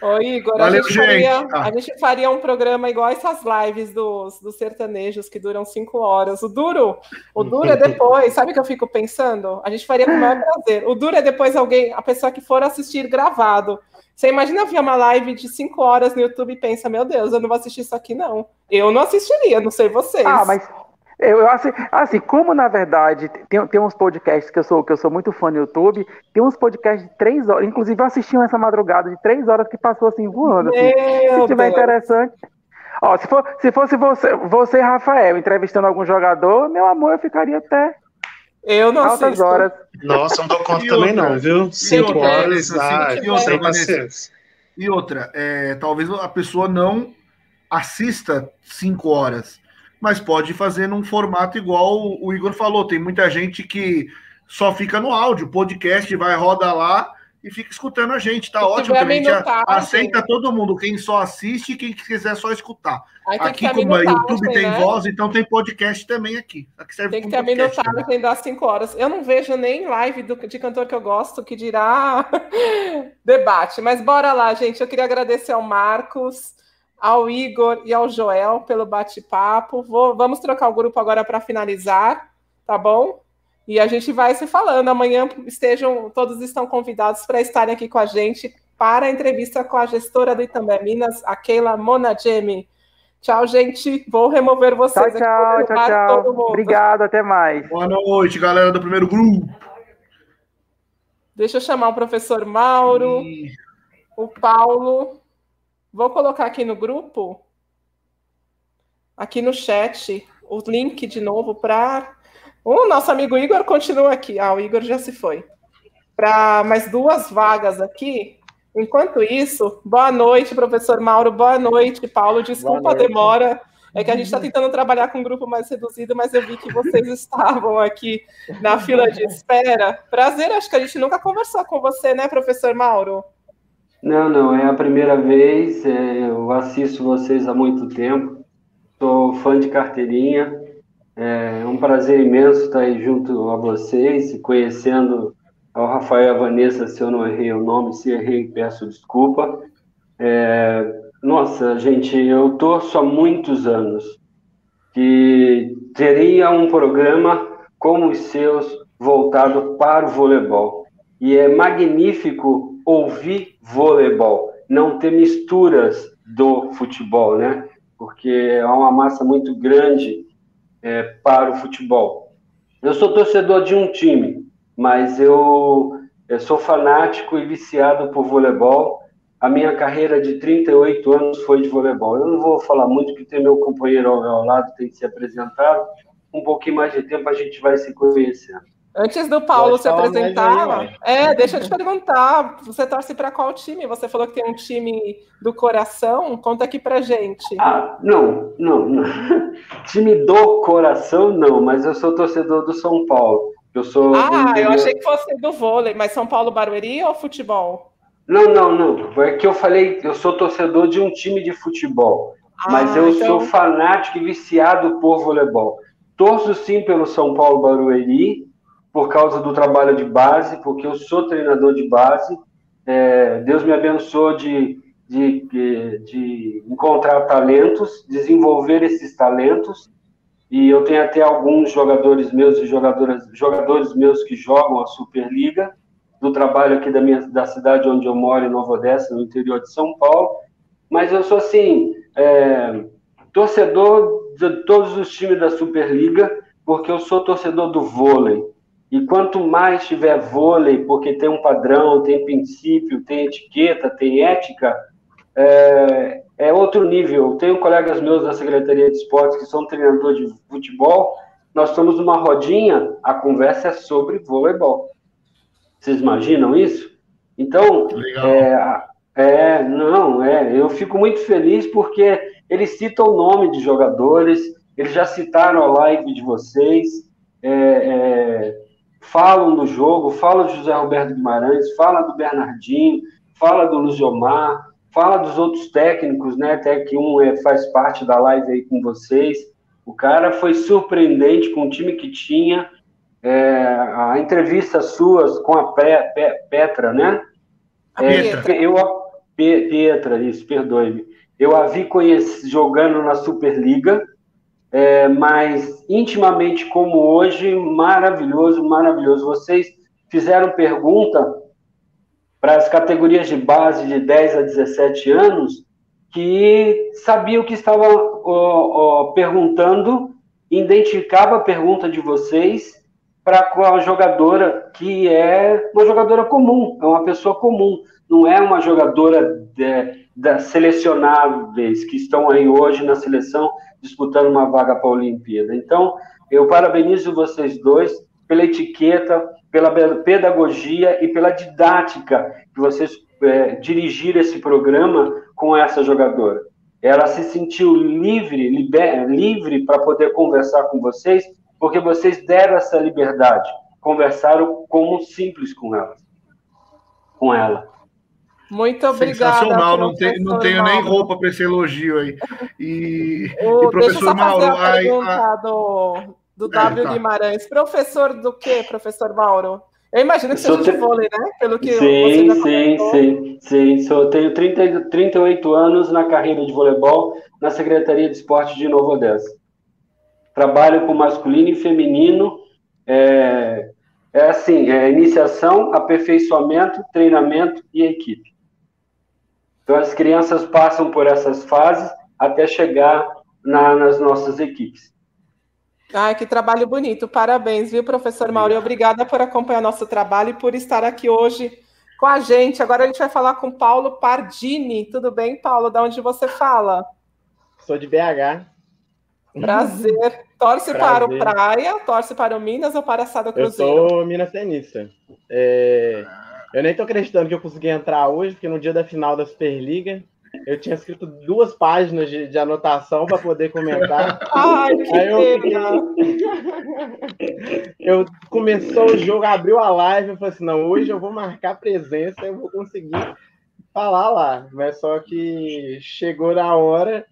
Ô, Igor, Valeu, a, gente faria, ah. a, gente faria, um programa igual essas lives dos, dos sertanejos que duram cinco horas. O duro, o duro é depois, sabe o que eu fico pensando? A gente faria com o maior prazer. O duro é depois alguém, a pessoa que for assistir gravado. Você imagina ver uma live de cinco horas no YouTube e pensa, meu Deus, eu não vou assistir isso aqui, não. Eu não assistiria, não sei vocês. Ah, mas eu assim, assim, como na verdade tem, tem uns podcasts que eu sou que eu sou muito fã no YouTube, tem uns podcasts de três horas, inclusive eu assisti essa madrugada de três horas que passou assim voando. Assim. Se tiver interessante. Ó, se, for, se fosse você, você, Rafael, entrevistando algum jogador, meu amor, eu ficaria até eu não Altas assisto. horas. Nossa, não dou conta também não, viu? Cinco horas, assim, ah, e outra, sem paciência. E outra, é, talvez a pessoa não assista cinco horas, mas pode fazer num formato igual o Igor falou. Tem muita gente que só fica no áudio, podcast vai roda lá e fica escutando a gente. Tá ótimo também. A gente aceita todo mundo, quem só assiste e quem quiser só escutar. Aqui, como o YouTube tem né? voz, então tem podcast também aqui. aqui serve tem que ter a minutagem tem das cinco horas. Eu não vejo nem live do, de cantor que eu gosto, que dirá debate. Mas bora lá, gente. Eu queria agradecer ao Marcos, ao Igor e ao Joel pelo bate-papo. Vamos trocar o grupo agora para finalizar, tá bom? E a gente vai se falando. Amanhã estejam, todos estão convidados para estarem aqui com a gente para a entrevista com a gestora do Itambé Minas, a Keila Monagemi. Tchau, gente. Vou remover vocês. Tchau, tchau, tchau, tchau. Obrigado, até mais. Boa noite, galera do primeiro grupo. Deixa eu chamar o professor Mauro, e... o Paulo. Vou colocar aqui no grupo, aqui no chat, o link de novo para o nosso amigo Igor continua aqui. Ah, o Igor já se foi. Para mais duas vagas aqui. Enquanto isso, boa noite, professor Mauro. Boa noite, Paulo. Desculpa a demora. É que a gente está tentando trabalhar com um grupo mais reduzido, mas eu vi que vocês estavam aqui na fila de espera. Prazer, acho que a gente nunca conversou com você, né, professor Mauro? Não, não, é a primeira vez. É, eu assisto vocês há muito tempo. Sou fã de carteirinha. É um prazer imenso estar aí junto a vocês e conhecendo ao Rafael e a Vanessa, se eu não errei o nome, se errei, peço desculpa. É, nossa, gente, eu torço há muitos anos que teria um programa como os seus voltado para o voleibol. E é magnífico ouvir voleibol, não ter misturas do futebol, né? Porque é uma massa muito grande é, para o futebol. Eu sou torcedor de um time, mas eu, eu sou fanático e viciado por voleibol. A minha carreira de 38 anos foi de voleibol. Eu não vou falar muito, porque tem meu companheiro ao, ao lado, tem que se apresentar. Um pouquinho mais de tempo a gente vai se conhecendo. Antes do Paulo Pode se apresentar, é, deixa eu te perguntar, você torce para qual time? Você falou que tem um time do coração, conta aqui pra gente. Ah, não, não, não. time do coração não, mas eu sou torcedor do São Paulo. Eu sou Ah, eu achei que fosse do vôlei, mas São Paulo Barueri ou futebol? Não, não, não. É que eu falei, eu sou torcedor de um time de futebol, ah, mas eu então... sou fanático e viciado por voleibol. Torço sim pelo São Paulo Barueri, por causa do trabalho de base, porque eu sou treinador de base. É, Deus me abençoou de, de, de encontrar talentos, desenvolver esses talentos. E eu tenho até alguns jogadores meus e jogadoras, jogadores meus que jogam a Superliga, do trabalho aqui da, minha, da cidade onde eu moro, em Nova Odessa, no interior de São Paulo. Mas eu sou, assim, é, torcedor de todos os times da Superliga, porque eu sou torcedor do vôlei. E quanto mais tiver vôlei, porque tem um padrão, tem princípio, tem etiqueta, tem ética, é, é outro nível. Tenho colegas meus da Secretaria de Esportes que são treinadores de futebol. Nós estamos numa rodinha, a conversa é sobre voleibol. Vocês imaginam isso? Então, é, é, não, é, eu fico muito feliz porque eles citam o nome de jogadores, eles já citaram a live de vocês, é, é, falam do jogo, fala do José Roberto Guimarães, fala do Bernardinho, fala do Luziomar, fala dos outros técnicos, né? Até que um é, faz parte da live aí com vocês. O cara foi surpreendente com o time que tinha. É, a entrevista suas com a Petra, né? É, eu, Petra, isso, perdoe-me. Eu a vi conhece, jogando na Superliga, é, mas intimamente como hoje, maravilhoso, maravilhoso. Vocês fizeram pergunta para as categorias de base de 10 a 17 anos que sabia o que estava ó, ó, perguntando, identificava a pergunta de vocês para a jogadora que é uma jogadora comum, é uma pessoa comum, não é uma jogadora de selecionáveis que estão aí hoje na seleção disputando uma vaga para a Olimpíada. Então, eu parabenizo vocês dois pela etiqueta, pela pedagogia e pela didática que vocês é, dirigiram esse programa com essa jogadora. ela se sentiu livre, liber, livre para poder conversar com vocês, porque vocês deram essa liberdade, conversaram como simples com ela. Com ela. Muito obrigada. Sensacional, não, tem, não tenho Mauro. nem roupa para esse elogio aí. E, o, e professor Mauro. A pergunta ai, do, do é, W tá. Guimarães. Professor do quê, professor Mauro? Eu imagino que seja de vôlei, né? Pelo que sim, sim, sim, sim. Sou, tenho 30, 38 anos na carreira de voleibol na Secretaria de Esporte de Novo Odessa. Trabalho com masculino e feminino. É, é assim, é iniciação, aperfeiçoamento, treinamento e equipe. Então, as crianças passam por essas fases até chegar na, nas nossas equipes. Ai, que trabalho bonito. Parabéns, viu, professor Mauri? Obrigada por acompanhar nosso trabalho e por estar aqui hoje com a gente. Agora a gente vai falar com Paulo Pardini. Tudo bem, Paulo? Da onde você fala? Sou de BH. Prazer. Torce Prazer. para o Praia, torce para o Minas ou para a Sada Cruzeiro? Eu sou Minas Tenista. É... Eu nem tô acreditando que eu consegui entrar hoje, porque no dia da final da Superliga eu tinha escrito duas páginas de, de anotação para poder comentar. Ai, que Aí eu, fiquei... eu começou o jogo, abriu a live, eu falei assim, não, hoje eu vou marcar presença, eu vou conseguir falar lá. Mas só que chegou na hora,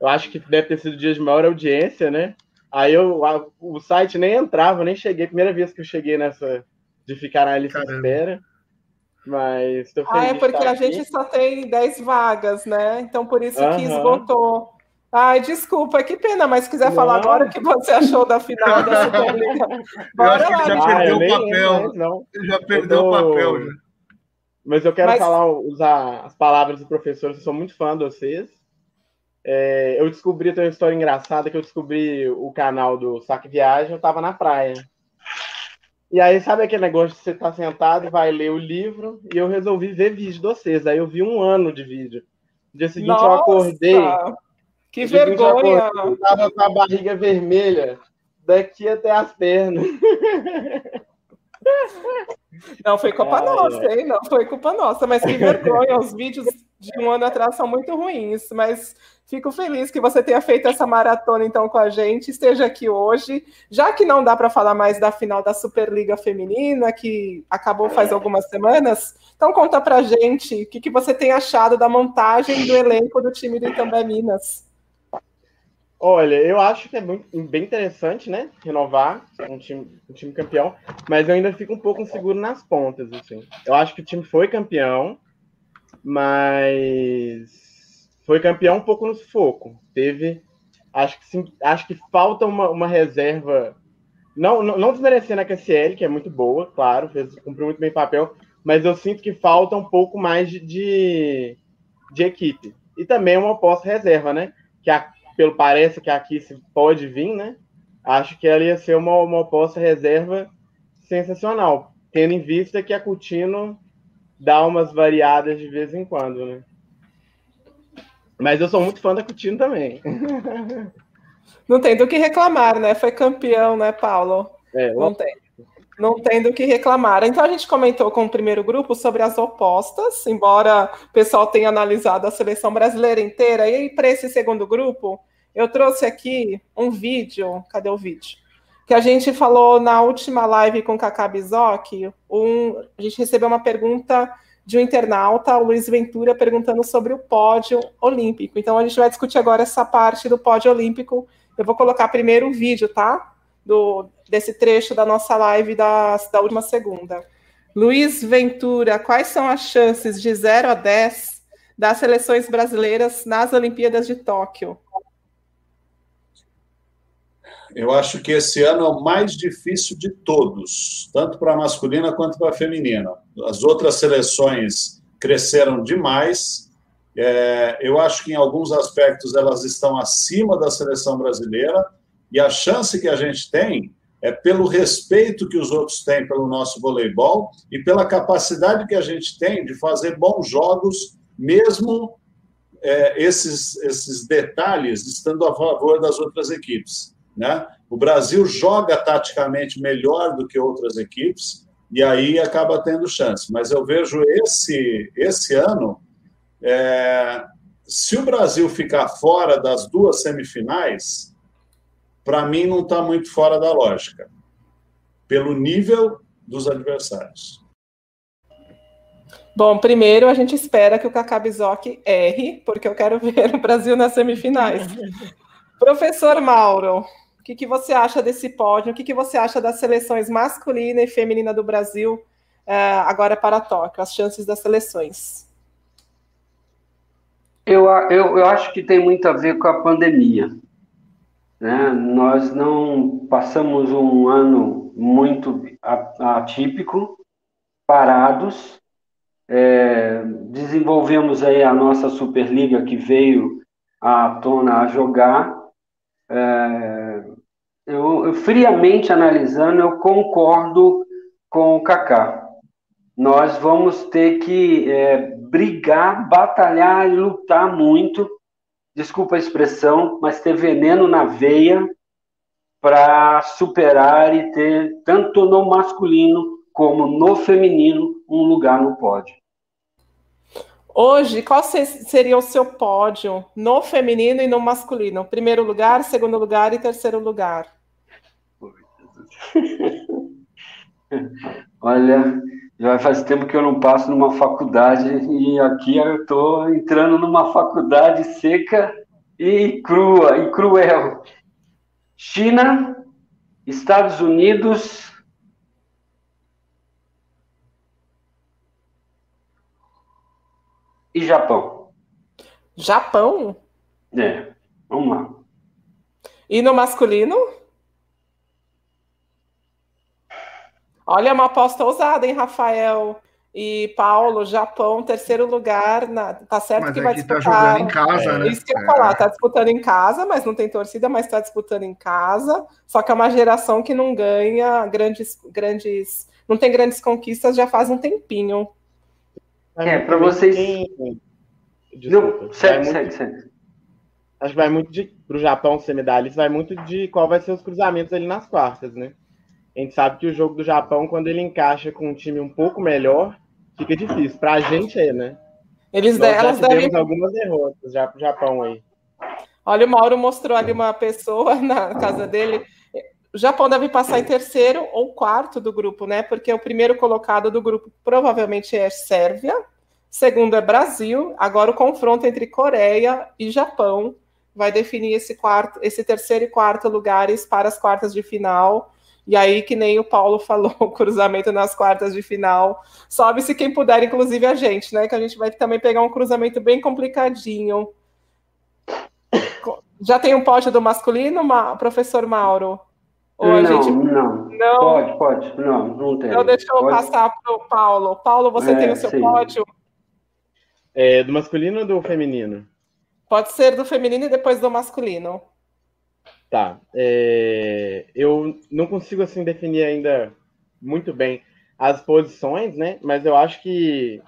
eu acho que deve ter sido o dia de maior audiência, né? Aí eu, a, o site nem entrava, nem cheguei. Primeira vez que eu cheguei nessa de ficar na lista de espera. Mas tô Ah, é porque a gente só tem 10 vagas, né? Então por isso que esgotou. Ai, desculpa, que pena, mas se quiser não. falar agora o que você achou da final da Superliga. Bora lá, já perdeu o papel. Não. Já perdeu tô... o papel. Já. Mas eu quero mas... falar, usar as palavras do professor, eu sou muito fã de vocês. É, eu descobri, tem uma história engraçada, que eu descobri o canal do Saque Viagem, eu estava na praia. E aí, sabe aquele negócio de você estar tá sentado e vai ler o livro? E eu resolvi ver vídeo de vocês. Aí eu vi um ano de vídeo. No dia seguinte Nossa, eu acordei. Que vergonha! Eu tava com a barriga vermelha daqui até as pernas. Não foi culpa ah, nossa, é. hein? Não foi culpa nossa, mas que vergonha. Os vídeos de um ano atrás são muito ruins, mas fico feliz que você tenha feito essa maratona então com a gente, esteja aqui hoje. Já que não dá para falar mais da final da Superliga Feminina, que acabou faz algumas semanas, então conta pra gente o que, que você tem achado da montagem do elenco do time do Itambé Minas. Olha, eu acho que é bem interessante, né? Renovar um time, um time campeão, mas eu ainda fico um pouco inseguro nas pontas, assim. Eu acho que o time foi campeão, mas foi campeão um pouco no sufoco. Teve, acho que sim, acho que falta uma, uma reserva. Não, não, não desmerecendo a KSL, que é muito boa, claro, fez, cumpriu muito bem o papel, mas eu sinto que falta um pouco mais de, de, de equipe. E também uma oposta reserva, né? Que a pelo parece que aqui se pode vir, né? Acho que ela ia ser uma, uma oposta reserva sensacional, tendo em vista que a Coutinho dá umas variadas de vez em quando, né? Mas eu sou muito fã da Coutinho também. Não tem do que reclamar, né? Foi campeão, né, Paulo? É, não tem. Não tem do que reclamar. Então a gente comentou com o primeiro grupo sobre as opostas, embora o pessoal tenha analisado a seleção brasileira inteira. E para esse segundo grupo, eu trouxe aqui um vídeo. Cadê o vídeo? Que a gente falou na última live com o Kaká Bizoc. Um, a gente recebeu uma pergunta de um internauta, o Luiz Ventura, perguntando sobre o pódio olímpico. Então a gente vai discutir agora essa parte do pódio olímpico. Eu vou colocar primeiro o vídeo, tá? Do, desse trecho da nossa live da, da última segunda. Luiz Ventura, quais são as chances de 0 a 10 das seleções brasileiras nas Olimpíadas de Tóquio? Eu acho que esse ano é o mais difícil de todos, tanto para a masculina quanto para a feminina. As outras seleções cresceram demais. É, eu acho que em alguns aspectos elas estão acima da seleção brasileira e a chance que a gente tem é pelo respeito que os outros têm pelo nosso voleibol e pela capacidade que a gente tem de fazer bons jogos, mesmo é, esses, esses detalhes estando a favor das outras equipes. Né? O Brasil joga taticamente melhor do que outras equipes e aí acaba tendo chance. Mas eu vejo esse, esse ano, é, se o Brasil ficar fora das duas semifinais, para mim não está muito fora da lógica, pelo nível dos adversários. Bom, primeiro a gente espera que o Kaká Bizoc erre, porque eu quero ver o Brasil nas semifinais. Professor Mauro, o que, que, você acha desse pódio? O que, que, você acha das seleções masculina e feminina do Brasil uh, agora para Tóquio? As chances das seleções? Eu, eu, eu acho que tem muito a ver com a pandemia. Né? Nós não passamos um ano muito atípico, parados, é, desenvolvemos aí a nossa Superliga que veio à tona a jogar. É, eu, eu, friamente analisando, eu concordo com o Kaká. Nós vamos ter que é, brigar, batalhar e lutar muito. Desculpa a expressão, mas ter veneno na veia para superar e ter, tanto no masculino como no feminino, um lugar no pódio. Hoje, qual seria o seu pódio no feminino e no masculino? Primeiro lugar, segundo lugar e terceiro lugar. Olha, já faz tempo que eu não passo numa faculdade e aqui eu estou entrando numa faculdade seca e crua e cruel. China, Estados Unidos, e Japão. Japão? É, vamos lá. E no masculino? Olha, uma aposta ousada, hein, Rafael e Paulo, Japão, terceiro lugar. Na... Tá certo mas que vai disputar. Tá jogando em casa, é, né? Isso que eu ia é. falar, tá disputando em casa, mas não tem torcida, mas tá disputando em casa. Só que é uma geração que não ganha grandes, grandes, não tem grandes conquistas já faz um tempinho. É, para vocês. Desculpa. Não, segue, segue, segue. Acho que vai muito de. Pro Japão ser medalhista, vai muito de qual vai ser os cruzamentos ali nas quartas, né? A gente sabe que o jogo do Japão, quando ele encaixa com um time um pouco melhor, fica difícil. Pra gente é, né? Eles Nós elas já devem... algumas derrotas já pro Japão aí. Olha, o Mauro mostrou ali uma pessoa na casa dele. O Japão deve passar em terceiro ou quarto do grupo, né? Porque o primeiro colocado do grupo provavelmente é Sérvia, segundo é Brasil. Agora o confronto entre Coreia e Japão vai definir esse quarto, esse terceiro e quarto lugares para as quartas de final. E aí, que nem o Paulo falou, o cruzamento nas quartas de final. Sobe-se quem puder, inclusive a gente, né? Que a gente vai também pegar um cruzamento bem complicadinho. Já tem um pódio do masculino, professor Mauro? Ou a não, gente... não, não. Pode, pode. Não, não tem. Então deixa eu pode. passar para o Paulo. Paulo, você é, tem o seu sim. pódio? É, do masculino ou do feminino? Pode ser do feminino e depois do masculino. Tá. É, eu não consigo assim definir ainda muito bem as posições, né? Mas eu acho que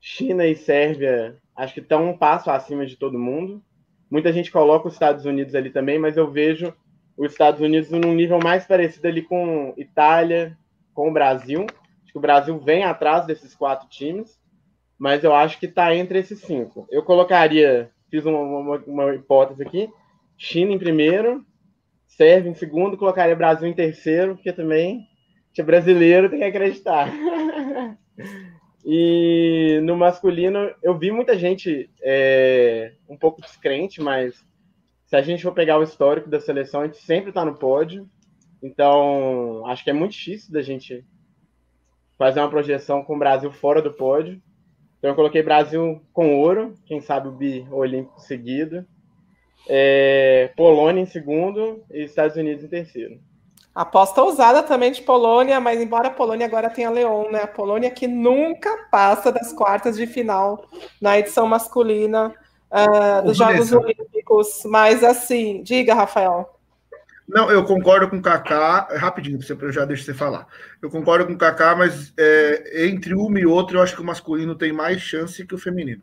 China e Sérvia acho que estão um passo acima de todo mundo. Muita gente coloca os Estados Unidos ali também, mas eu vejo os Estados Unidos num nível mais parecido ali com Itália, com o Brasil. Acho que o Brasil vem atrás desses quatro times, mas eu acho que está entre esses cinco. Eu colocaria, fiz uma, uma, uma, hipótese aqui, China em primeiro, Sérvia em segundo, colocaria Brasil em terceiro, porque também é brasileiro, tem que acreditar. e no masculino, eu vi muita gente é, um pouco descrente, mas se a gente for pegar o histórico da seleção, a gente sempre está no pódio. Então, acho que é muito difícil da gente fazer uma projeção com o Brasil fora do pódio. Então, eu coloquei Brasil com ouro, quem sabe o bi olímpico seguido. É, Polônia em segundo e Estados Unidos em terceiro. Aposta ousada também de Polônia, mas embora a Polônia agora tenha Leão, né? A Polônia que nunca passa das quartas de final na edição masculina uh, dos Jogos Olímpicos. Mas assim, diga, Rafael. Não, eu concordo com o Kaká. Rapidinho, eu já deixo você falar. Eu concordo com o Kaká, mas é, entre uma e outra, eu acho que o masculino tem mais chance que o feminino.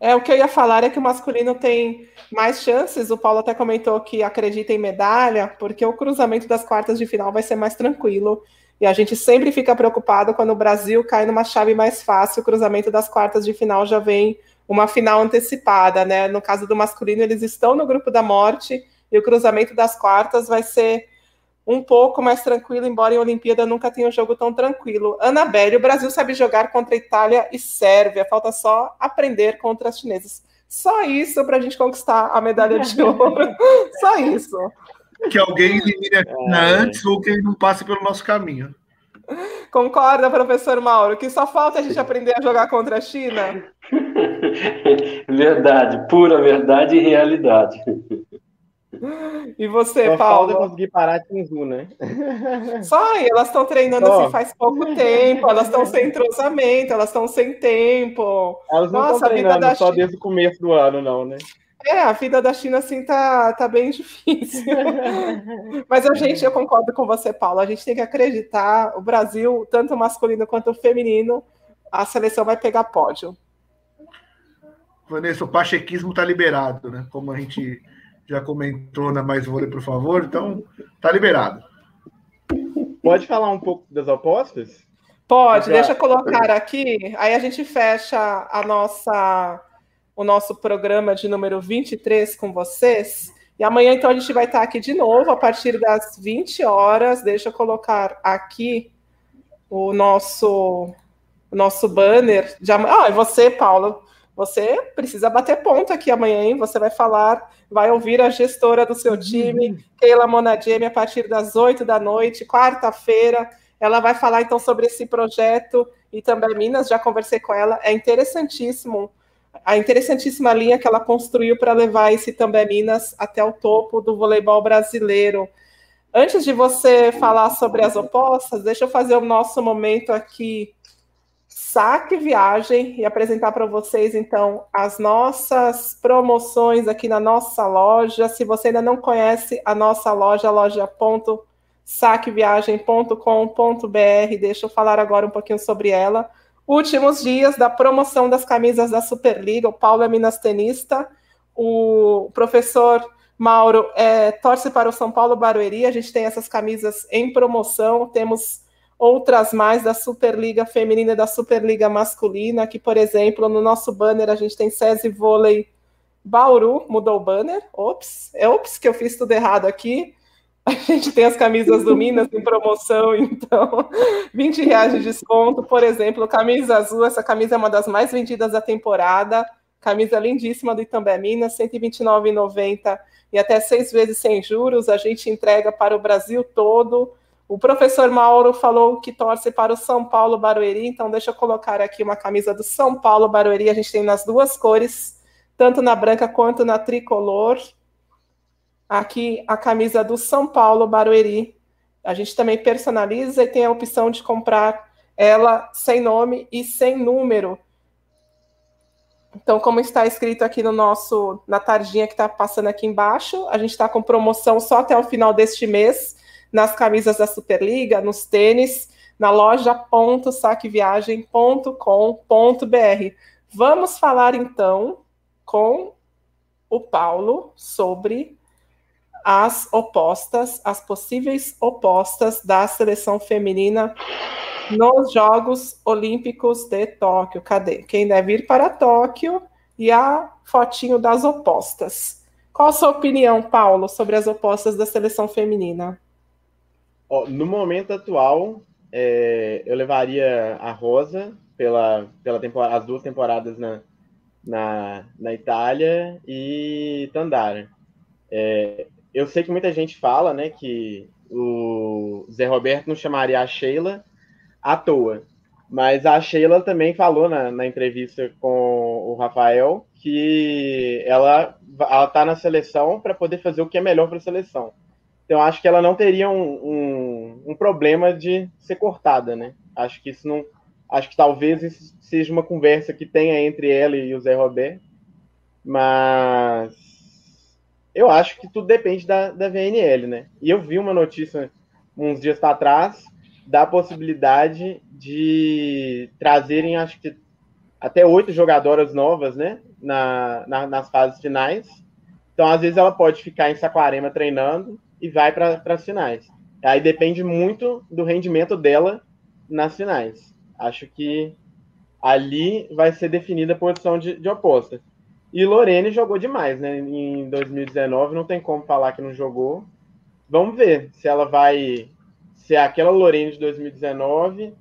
É, o que eu ia falar é que o masculino tem mais chances. O Paulo até comentou que acredita em medalha, porque o cruzamento das quartas de final vai ser mais tranquilo. E a gente sempre fica preocupado quando o Brasil cai numa chave mais fácil, o cruzamento das quartas de final já vem uma final antecipada, né? No caso do masculino, eles estão no grupo da morte e o cruzamento das quartas vai ser um pouco mais tranquilo, embora em Olimpíada nunca tenha um jogo tão tranquilo. Anabelle, o Brasil sabe jogar contra Itália e Sérvia, falta só aprender contra as chinesas. Só isso para a gente conquistar a medalha de ouro. só isso. Que alguém elimine a China é. antes ou que ele não passe pelo nosso caminho. Concorda, professor Mauro, que só falta a gente aprender a jogar contra a China? Verdade, pura verdade e realidade. E você, Só Paulo? Falta conseguir parar Tinzu, né? Só aí, elas estão treinando Só. assim faz pouco tempo, elas estão sem entrosamento, elas estão sem tempo. Elas não estão treinando da... só desde o começo do ano, não, né? É, a vida da China assim tá, tá bem difícil. Mas a gente, eu concordo com você, Paulo. A gente tem que acreditar, o Brasil, tanto masculino quanto feminino, a seleção vai pegar pódio. Vanessa, o pachequismo tá liberado, né? Como a gente já comentou na Mais Vôlei, por favor. Então, tá liberado. Pode falar um pouco das apostas? Pode, já... deixa eu colocar aqui. Aí a gente fecha a nossa, o nosso programa de número 23 com vocês. E amanhã, então, a gente vai estar aqui de novo a partir das 20 horas. Deixa eu colocar aqui o nosso, o nosso banner. De... Ah, e você, Paulo, você precisa bater ponto aqui amanhã, hein? Você vai falar, vai ouvir a gestora do seu time, uhum. Keila a partir das 8 da noite, quarta-feira. Ela vai falar então sobre esse projeto e também Minas, já conversei com ela. É interessantíssimo, a interessantíssima linha que ela construiu para levar esse também Minas até o topo do voleibol brasileiro. Antes de você falar sobre as opostas, deixa eu fazer o nosso momento aqui saque viagem e apresentar para vocês então as nossas promoções aqui na nossa loja. Se você ainda não conhece a nossa loja, loja.saqueviagem.com.br, deixa eu falar agora um pouquinho sobre ela. Últimos dias da promoção das camisas da Superliga, o Paulo é Minas tenista, o professor Mauro é, torce para o São Paulo Barueri, a gente tem essas camisas em promoção, temos outras mais da Superliga Feminina e da Superliga Masculina, que, por exemplo, no nosso banner a gente tem SESI Vôlei Bauru, mudou o banner, ops, é ops que eu fiz tudo errado aqui, a gente tem as camisas do Minas em promoção, então, 20 reais de desconto, por exemplo, camisa azul, essa camisa é uma das mais vendidas da temporada, camisa lindíssima do Itambé Minas, R$ 129,90 e até seis vezes sem juros, a gente entrega para o Brasil todo, o professor Mauro falou que torce para o São Paulo Barueri, então deixa eu colocar aqui uma camisa do São Paulo Barueri. A gente tem nas duas cores, tanto na branca quanto na tricolor. Aqui a camisa do São Paulo Barueri. A gente também personaliza e tem a opção de comprar ela sem nome e sem número. Então, como está escrito aqui no nosso, na tardinha que está passando aqui embaixo, a gente está com promoção só até o final deste mês nas camisas da Superliga, nos tênis, na loja saqueviagem.com.br. Vamos falar então com o Paulo sobre as opostas, as possíveis opostas da seleção feminina nos Jogos Olímpicos de Tóquio. Cadê? Quem deve ir para Tóquio e a fotinho das opostas. Qual a sua opinião, Paulo, sobre as opostas da seleção feminina? No momento atual, é, eu levaria a Rosa pela, pela temporada, as duas temporadas na, na, na Itália e Tandara. É, eu sei que muita gente fala né, que o Zé Roberto não chamaria a Sheila à toa. Mas a Sheila também falou na, na entrevista com o Rafael que ela está na seleção para poder fazer o que é melhor para a seleção. Então, acho que ela não teria um, um, um, problema de ser cortada, né? Acho que isso não. Acho que talvez isso seja uma conversa que tenha entre ela e o Zé Roberto. Mas eu acho que tudo depende da, da VNL, né? E eu vi uma notícia uns dias para trás da possibilidade de trazerem, acho que até oito jogadoras novas, né? Na, na, nas fases finais. Então, às vezes, ela pode ficar em Saquarema treinando e vai para as finais. Aí depende muito do rendimento dela nas finais. Acho que ali vai ser definida a posição de, de oposta. E Lorene jogou demais, né? Em 2019, não tem como falar que não jogou. Vamos ver se ela vai ser aquela Lorene de 2019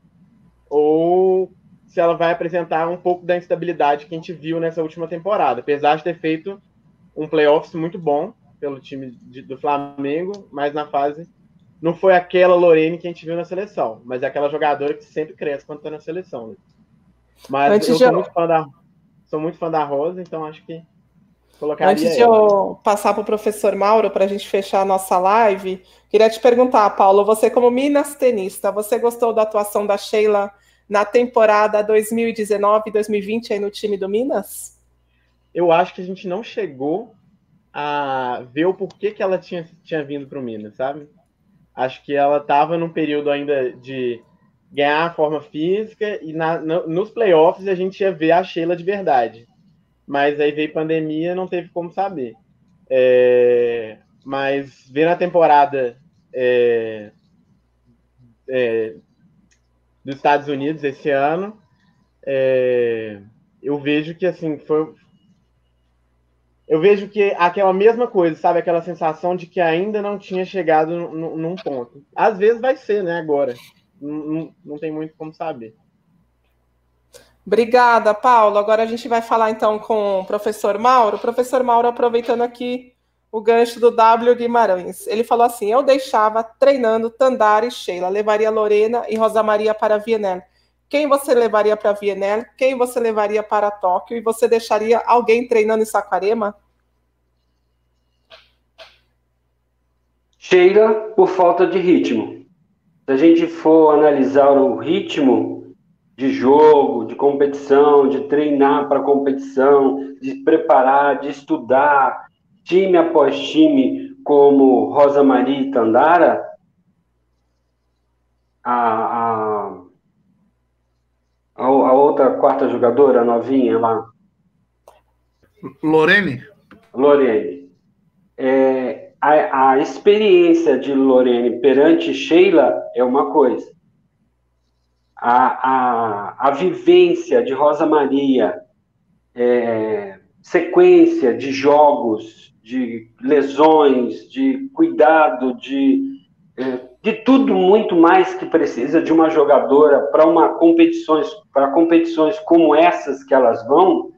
ou se ela vai apresentar um pouco da instabilidade que a gente viu nessa última temporada. Apesar de ter feito um playoffs muito bom pelo time de, do Flamengo, mas na fase não foi aquela Lorene que a gente viu na seleção, mas é aquela jogadora que sempre cresce quando está na seleção. Né? Mas Antes eu sou, muito fã da, sou muito fã da Rosa, então acho que colocaria. Antes de eu passar para o professor Mauro para a gente fechar a nossa live, queria te perguntar, Paulo, você como Minas tenista, você gostou da atuação da Sheila na temporada 2019-2020 aí no time do Minas? Eu acho que a gente não chegou a ver o porquê que ela tinha, tinha vindo para o Minas, sabe? Acho que ela estava num período ainda de ganhar a forma física e na, no, nos playoffs a gente ia ver a Sheila de verdade. Mas aí veio pandemia, não teve como saber. É, mas ver na temporada é, é, dos Estados Unidos esse ano, é, eu vejo que assim foi, eu vejo que aquela mesma coisa, sabe? Aquela sensação de que ainda não tinha chegado num ponto. Às vezes vai ser, né? Agora. Não, tem muito como saber. Obrigada, Paulo. Agora a gente vai falar então com o professor Mauro. Professor Mauro, aproveitando aqui o gancho do W Guimarães. Ele falou assim: Eu deixava treinando Tandara e Sheila, levaria Lorena e Rosa Maria para Vienel. Quem você levaria para Vienel? Quem você levaria para Tóquio? E você deixaria alguém treinando em Saquarema? Sheila, por falta de ritmo. Se a gente for analisar o ritmo de jogo, de competição, de treinar para competição, de preparar, de estudar, time após time, como Rosa Maria e Tandara, a, a a, a outra quarta jogadora, novinha lá. Lorene? Lorene. É, a, a experiência de Lorene perante Sheila é uma coisa. A, a, a vivência de Rosa Maria, é, sequência de jogos, de lesões, de cuidado, de é, de tudo muito mais que precisa de uma jogadora para uma competições para competições como essas que elas vão,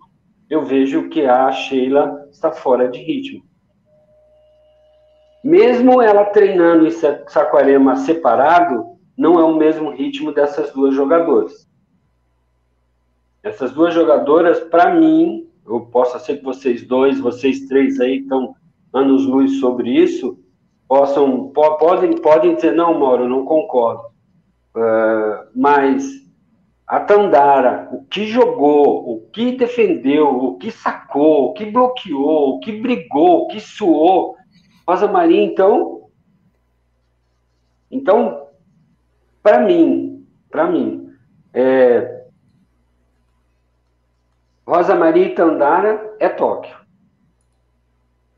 eu vejo que a Sheila está fora de ritmo. Mesmo ela treinando em Saquarema separado, não é o mesmo ritmo dessas duas jogadoras. Essas duas jogadoras, para mim, eu posso ser que vocês dois, vocês três aí estão anos luz sobre isso, possam podem podem dizer não, Mauro, não concordo. Uh, mas a Tandara, o que jogou, o que defendeu, o que sacou, o que bloqueou, o que brigou, o que suou, Rosa Maria, então, então, para mim, para mim, é, Rosa Maria e Tandara é Tóquio.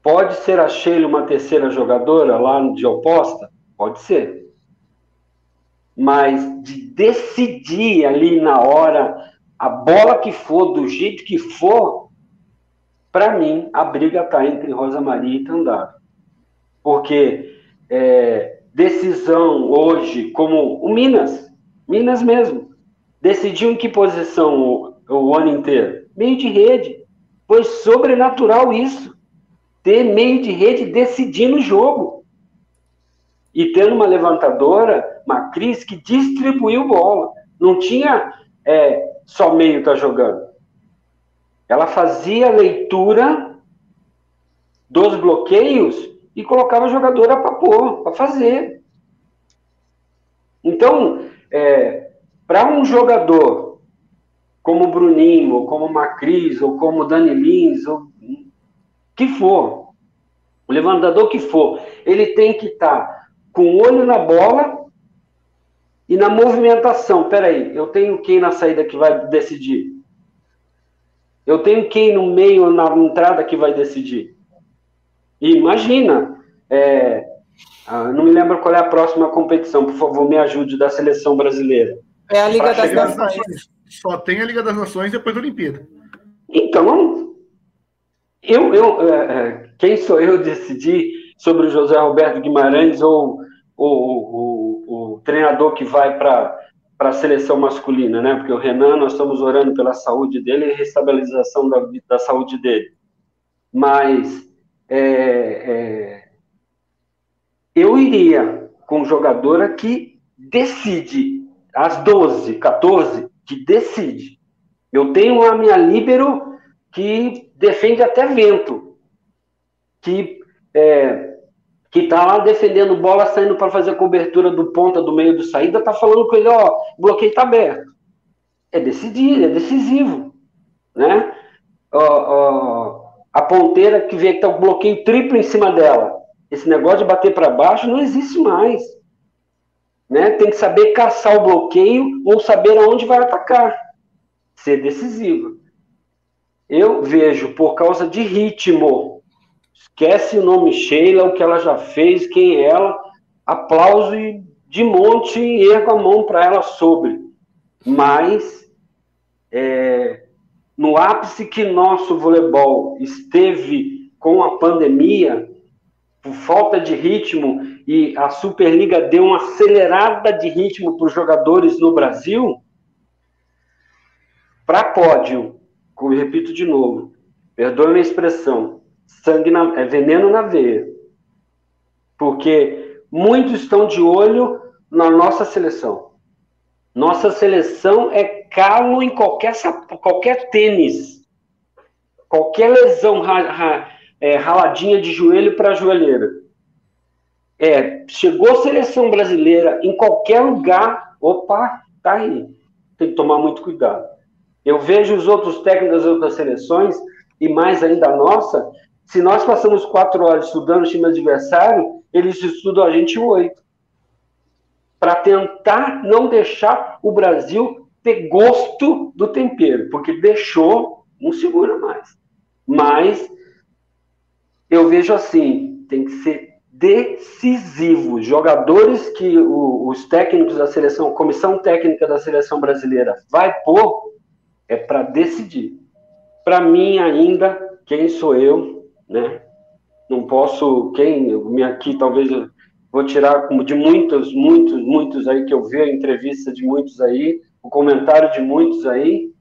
Pode ser a Sheila uma terceira jogadora lá de oposta? Pode ser. Mas de decidir ali na hora, a bola que for, do jeito que for, para mim, a briga está entre Rosa Maria e Tandara. Porque é, decisão hoje, como o Minas, Minas mesmo, decidiu em que posição o, o ano inteiro? Meio de rede. Foi sobrenatural isso ter meio de rede decidindo o jogo. E tendo uma levantadora, uma Cris, que distribuiu bola. Não tinha é, só meio tá jogando. Ela fazia leitura dos bloqueios e colocava a jogadora para pôr, para fazer. Então, é, para um jogador como o Bruninho, ou como o Macris, ou como o Dani Lins, ou que for, o levantador que for, ele tem que estar tá com o olho na bola e na movimentação. Peraí, eu tenho quem na saída que vai decidir? Eu tenho quem no meio ou na entrada que vai decidir? E imagina, é, ah, não me lembro qual é a próxima competição, por favor, me ajude, da seleção brasileira. É a Liga das Nações. só tem a Liga das Nações depois da Olimpíada. Então, eu, eu, é, é, quem sou eu decidir sobre o José Roberto Guimarães ou o, treinador que vai para a seleção masculina, né? Porque o Renan, nós estamos orando pela saúde dele e restabilização da, da saúde dele. Mas é, é, eu iria com jogadora que decide, às 12, 14, que decide. Eu tenho a minha líbero que defende até vento, que é, que tá lá defendendo bola, saindo para fazer a cobertura do ponta do meio do saída, tá falando com ele, ó, bloqueio tá aberto. É decidido, é decisivo, né? Ó, ó, a ponteira que vê que tá o bloqueio triplo em cima dela. Esse negócio de bater para baixo não existe mais. Né? Tem que saber caçar o bloqueio ou saber aonde vai atacar. Ser decisivo. Eu vejo, por causa de ritmo, esquece o nome Sheila, o que ela já fez, quem é ela, aplauso de monte e ergo a mão para ela sobre. Mas, é, no ápice que nosso voleibol esteve com a pandemia, por falta de ritmo, e a Superliga deu uma acelerada de ritmo para os jogadores no Brasil, para pódio, como repito de novo, perdoe a expressão, sangue na, é veneno na veia. Porque muitos estão de olho na nossa seleção. Nossa seleção é calo em qualquer, qualquer tênis. Qualquer lesão ra, ra, é, raladinha de joelho para joelheira. É, chegou a seleção brasileira em qualquer lugar, opa, tá aí. Tem que tomar muito cuidado. Eu vejo os outros técnicos das outras seleções, e mais ainda a nossa, se nós passamos quatro horas estudando o time adversário, eles estudam a gente oito. Para tentar não deixar o Brasil ter gosto do tempero, porque deixou, não segura mais. Mas eu vejo assim, tem que ser decisivo. Jogadores que os técnicos da seleção, comissão técnica da seleção brasileira vai pôr, é para decidir. Para mim, ainda, quem sou eu, né? Não posso, quem, me aqui talvez vou tirar de muitos, muitos, muitos aí que eu vi a entrevista de muitos aí, o comentário de muitos aí.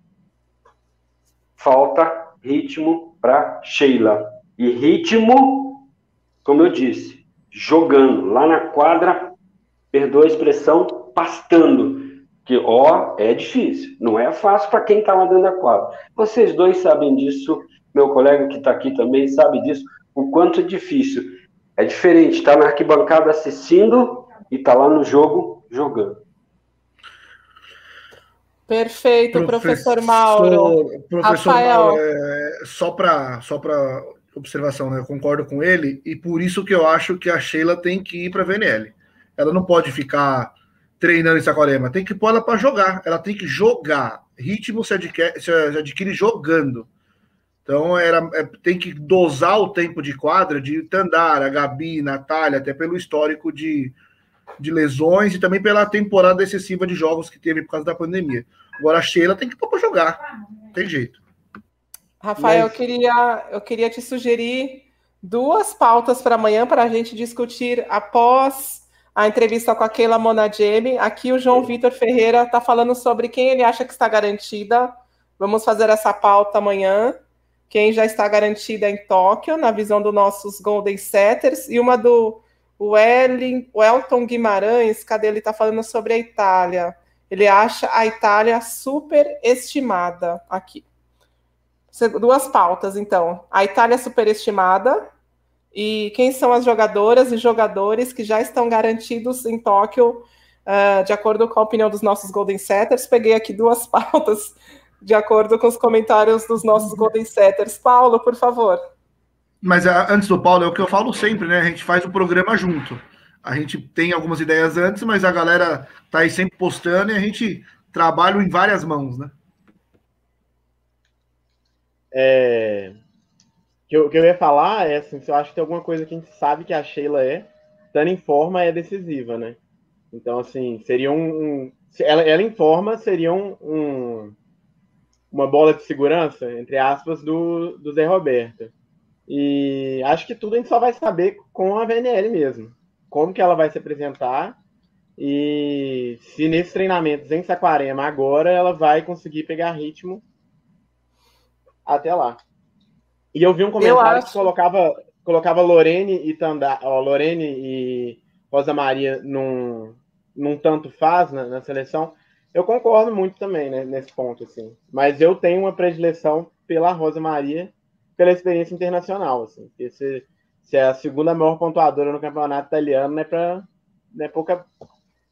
Falta ritmo para Sheila. E ritmo, como eu disse, jogando lá na quadra, perdoa a expressão, pastando que, ó, é difícil, não é fácil para quem está lá dentro da quadra. Vocês dois sabem disso, meu colega que está aqui também sabe disso, o quanto é difícil. É diferente estar tá na arquibancada assistindo e estar tá lá no jogo jogando. Perfeito, professor, professor Mauro. Professor Rafael. Mauro, é, só para só observação, né? Eu concordo com ele, e por isso que eu acho que a Sheila tem que ir para a VNL. Ela não pode ficar treinando em Saquarema, tem que pôr ela para jogar. Ela tem que jogar. Ritmo se adquire, se adquire jogando. Então era, é, tem que dosar o tempo de quadra de Tandara, Gabi, Natália, até pelo histórico de, de lesões e também pela temporada excessiva de jogos que teve por causa da pandemia. Agora a Sheila tem que pôr para jogar. Não tem jeito. Rafael, Mas... eu, queria, eu queria te sugerir duas pautas para amanhã para a gente discutir após a entrevista com a Keila Monagemi. Aqui o João Vitor Ferreira está falando sobre quem ele acha que está garantida. Vamos fazer essa pauta amanhã. Quem já está garantida em Tóquio, na visão dos nossos Golden Setters, e uma do Welton Guimarães, cadê ele está falando sobre a Itália? Ele acha a Itália superestimada aqui. Duas pautas, então. A Itália superestimada, e quem são as jogadoras e jogadores que já estão garantidos em Tóquio, uh, de acordo com a opinião dos nossos Golden Setters. Peguei aqui duas pautas de acordo com os comentários dos nossos Golden Setters. Paulo, por favor. Mas uh, antes do Paulo, é o que eu falo sempre, né? A gente faz o programa junto. A gente tem algumas ideias antes, mas a galera tá aí sempre postando e a gente trabalha em várias mãos, né? É, que eu, que eu ia falar é assim, se eu acho que tem alguma coisa que a gente sabe que a Sheila é, estando em forma é decisiva, né? Então, assim, seria um. um ela, ela em forma seria um, um, uma bola de segurança, entre aspas, do, do Zé Roberto. E acho que tudo a gente só vai saber com a VNL mesmo. Como que ela vai se apresentar e se nesses treinamentos em Saquarema agora ela vai conseguir pegar ritmo até lá. E eu vi um comentário acho... que colocava, colocava Lorene e Tanda, ó, Lorene e Rosa Maria num, num tanto faz na, na seleção. Eu concordo muito também né, nesse ponto, assim. Mas eu tenho uma predileção pela Rosa Maria, pela experiência internacional, assim. Se, se é a segunda maior pontuadora no campeonato italiano, não é para não é pouca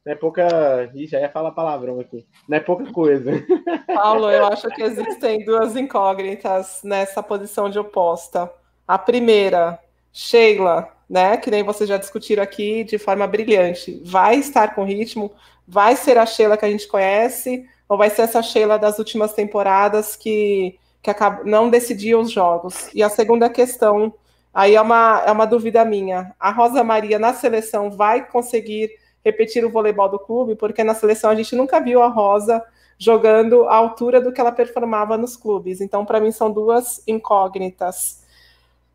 não é pouca. Ih, já ia falar palavrão aqui. Não é pouca coisa. Paulo, eu acho que existem duas incógnitas nessa posição de oposta. A primeira, Sheila, né? Que nem vocês já discutiram aqui de forma brilhante. Vai estar com ritmo? Vai ser a Sheila que a gente conhece? Ou vai ser essa Sheila das últimas temporadas que, que acaba, não decidia os jogos? E a segunda questão, aí é uma, é uma dúvida minha. A Rosa Maria na seleção vai conseguir repetir o voleibol do clube, porque na seleção a gente nunca viu a Rosa jogando à altura do que ela performava nos clubes. Então, para mim, são duas incógnitas.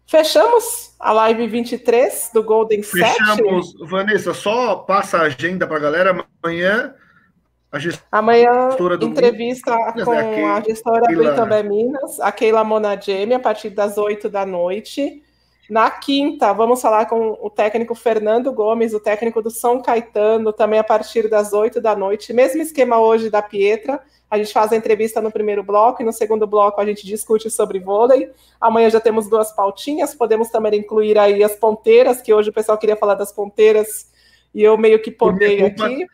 Fechamos a live 23 do Golden Fechamos. 7. Vanessa, só passa a agenda para a galera. Amanhã, a gestora Amanhã, do entrevista Minas, com é a, a gestora Keila... do Itambé Minas, a Keila Monagemi, a partir das 8 da noite. Na quinta, vamos falar com o técnico Fernando Gomes, o técnico do São Caetano, também a partir das 8 da noite. Mesmo esquema hoje da Pietra. A gente faz a entrevista no primeiro bloco e no segundo bloco a gente discute sobre vôlei. Amanhã já temos duas pautinhas, podemos também incluir aí as ponteiras, que hoje o pessoal queria falar das ponteiras e eu meio que podei aqui.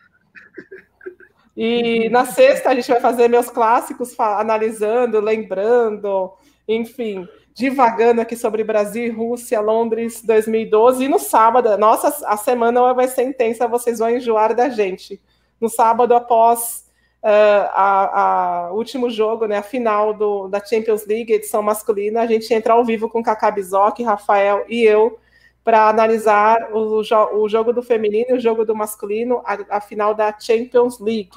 E na sexta a gente vai fazer meus clássicos, analisando, lembrando, enfim divagando aqui sobre Brasil Rússia, Londres 2012. E no sábado, nossa, a semana vai ser intensa, vocês vão enjoar da gente. No sábado, após uh, a, a, último jogo, né, a final do, da Champions League, edição masculina, a gente entra ao vivo com Kaká Bizoc, Rafael e eu para analisar o, o, jogo do feminino e o jogo do masculino, a, a final da Champions League.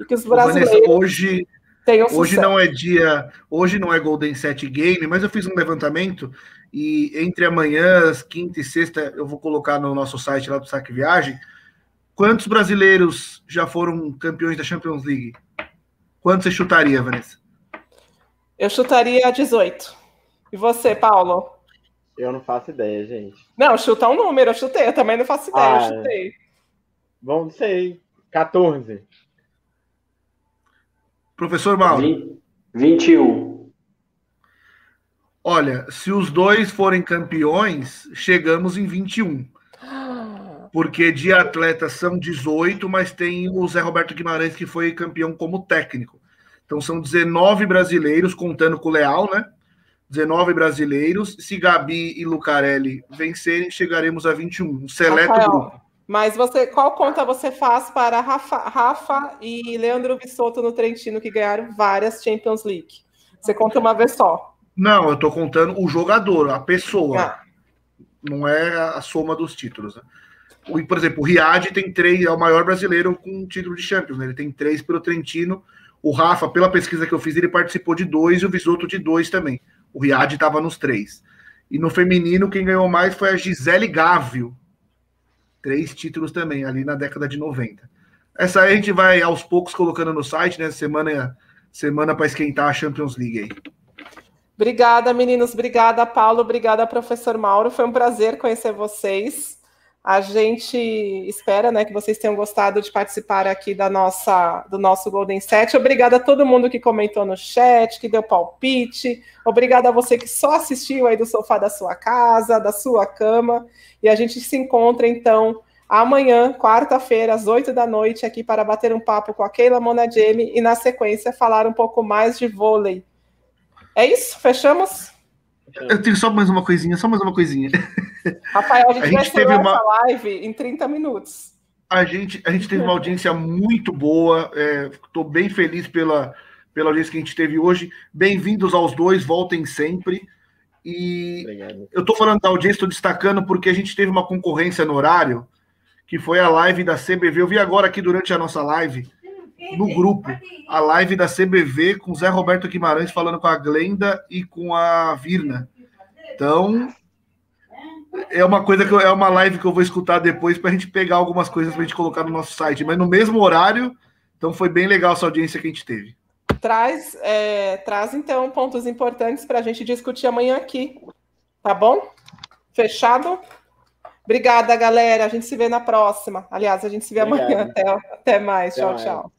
E que os brasileiros... Vanessa, hoje hoje não é dia, hoje não é Golden Set Game, mas eu fiz um levantamento e entre amanhã, quinta e sexta, eu vou colocar no nosso site lá do Saque Viagem. Quantos brasileiros já foram campeões da Champions League? Quantos você chutaria, Vanessa? Eu chutaria 18. E você, Paulo? Eu não faço ideia, gente. Não, chuta um número, eu chutei, eu também não faço ideia, ah, eu chutei. Vamos sei, 14. Professor Mauro. 21. Olha, se os dois forem campeões, chegamos em 21. Porque de atletas são 18, mas tem o Zé Roberto Guimarães que foi campeão como técnico. Então são 19 brasileiros, contando com o Leal, né? 19 brasileiros. Se Gabi e Lucarelli vencerem, chegaremos a 21. Um seleto Rafael, grupo. Mas você, qual conta você faz para Rafa, Rafa e Leandro Vissotto no Trentino, que ganharam várias Champions League? Você conta uma vez só. Não, eu estou contando o jogador, a pessoa. Ah. Não é a soma dos títulos. Né? O, por exemplo, o Riad tem três, é o maior brasileiro com título de Champions. Né? Ele tem três pelo Trentino. O Rafa, pela pesquisa que eu fiz, ele participou de dois e o Visotto de dois também. O Riad estava nos três. E no feminino, quem ganhou mais foi a Gisele Gávio, três títulos também, ali na década de 90. Essa aí a gente vai aos poucos colocando no site, né? Semana, semana para esquentar a Champions League aí. Obrigada, meninos. Obrigada, Paulo. Obrigada, professor Mauro. Foi um prazer conhecer vocês. A gente espera né, que vocês tenham gostado de participar aqui da nossa, do nosso Golden Set. Obrigada a todo mundo que comentou no chat, que deu palpite. Obrigada a você que só assistiu aí do sofá da sua casa, da sua cama. E a gente se encontra, então, amanhã, quarta-feira, às oito da noite, aqui para bater um papo com a Keila Monagemi e, na sequência, falar um pouco mais de vôlei. É isso? Fechamos? Eu tenho só mais uma coisinha, só mais uma coisinha. Rafael, a gente, a gente teve uma live em 30 minutos. A gente, a gente teve uma audiência muito boa. Estou é, bem feliz pela, pela audiência que a gente teve hoje. Bem-vindos aos dois, voltem sempre. E Obrigado. eu estou falando da audiência, estou destacando porque a gente teve uma concorrência no horário, que foi a live da CBV. Eu vi agora aqui durante a nossa live no grupo a live da CBV com Zé Roberto Guimarães falando com a Glenda e com a Virna. Então, é uma coisa que eu, é uma live que eu vou escutar depois para a gente pegar algumas coisas para a gente colocar no nosso site, mas no mesmo horário. Então foi bem legal essa audiência que a gente teve. Traz, é, traz então pontos importantes para a gente discutir amanhã aqui, tá bom? Fechado? Obrigada, galera. A gente se vê na próxima. Aliás, a gente se vê Obrigado. amanhã. Até, até mais. Até tchau, mais. tchau.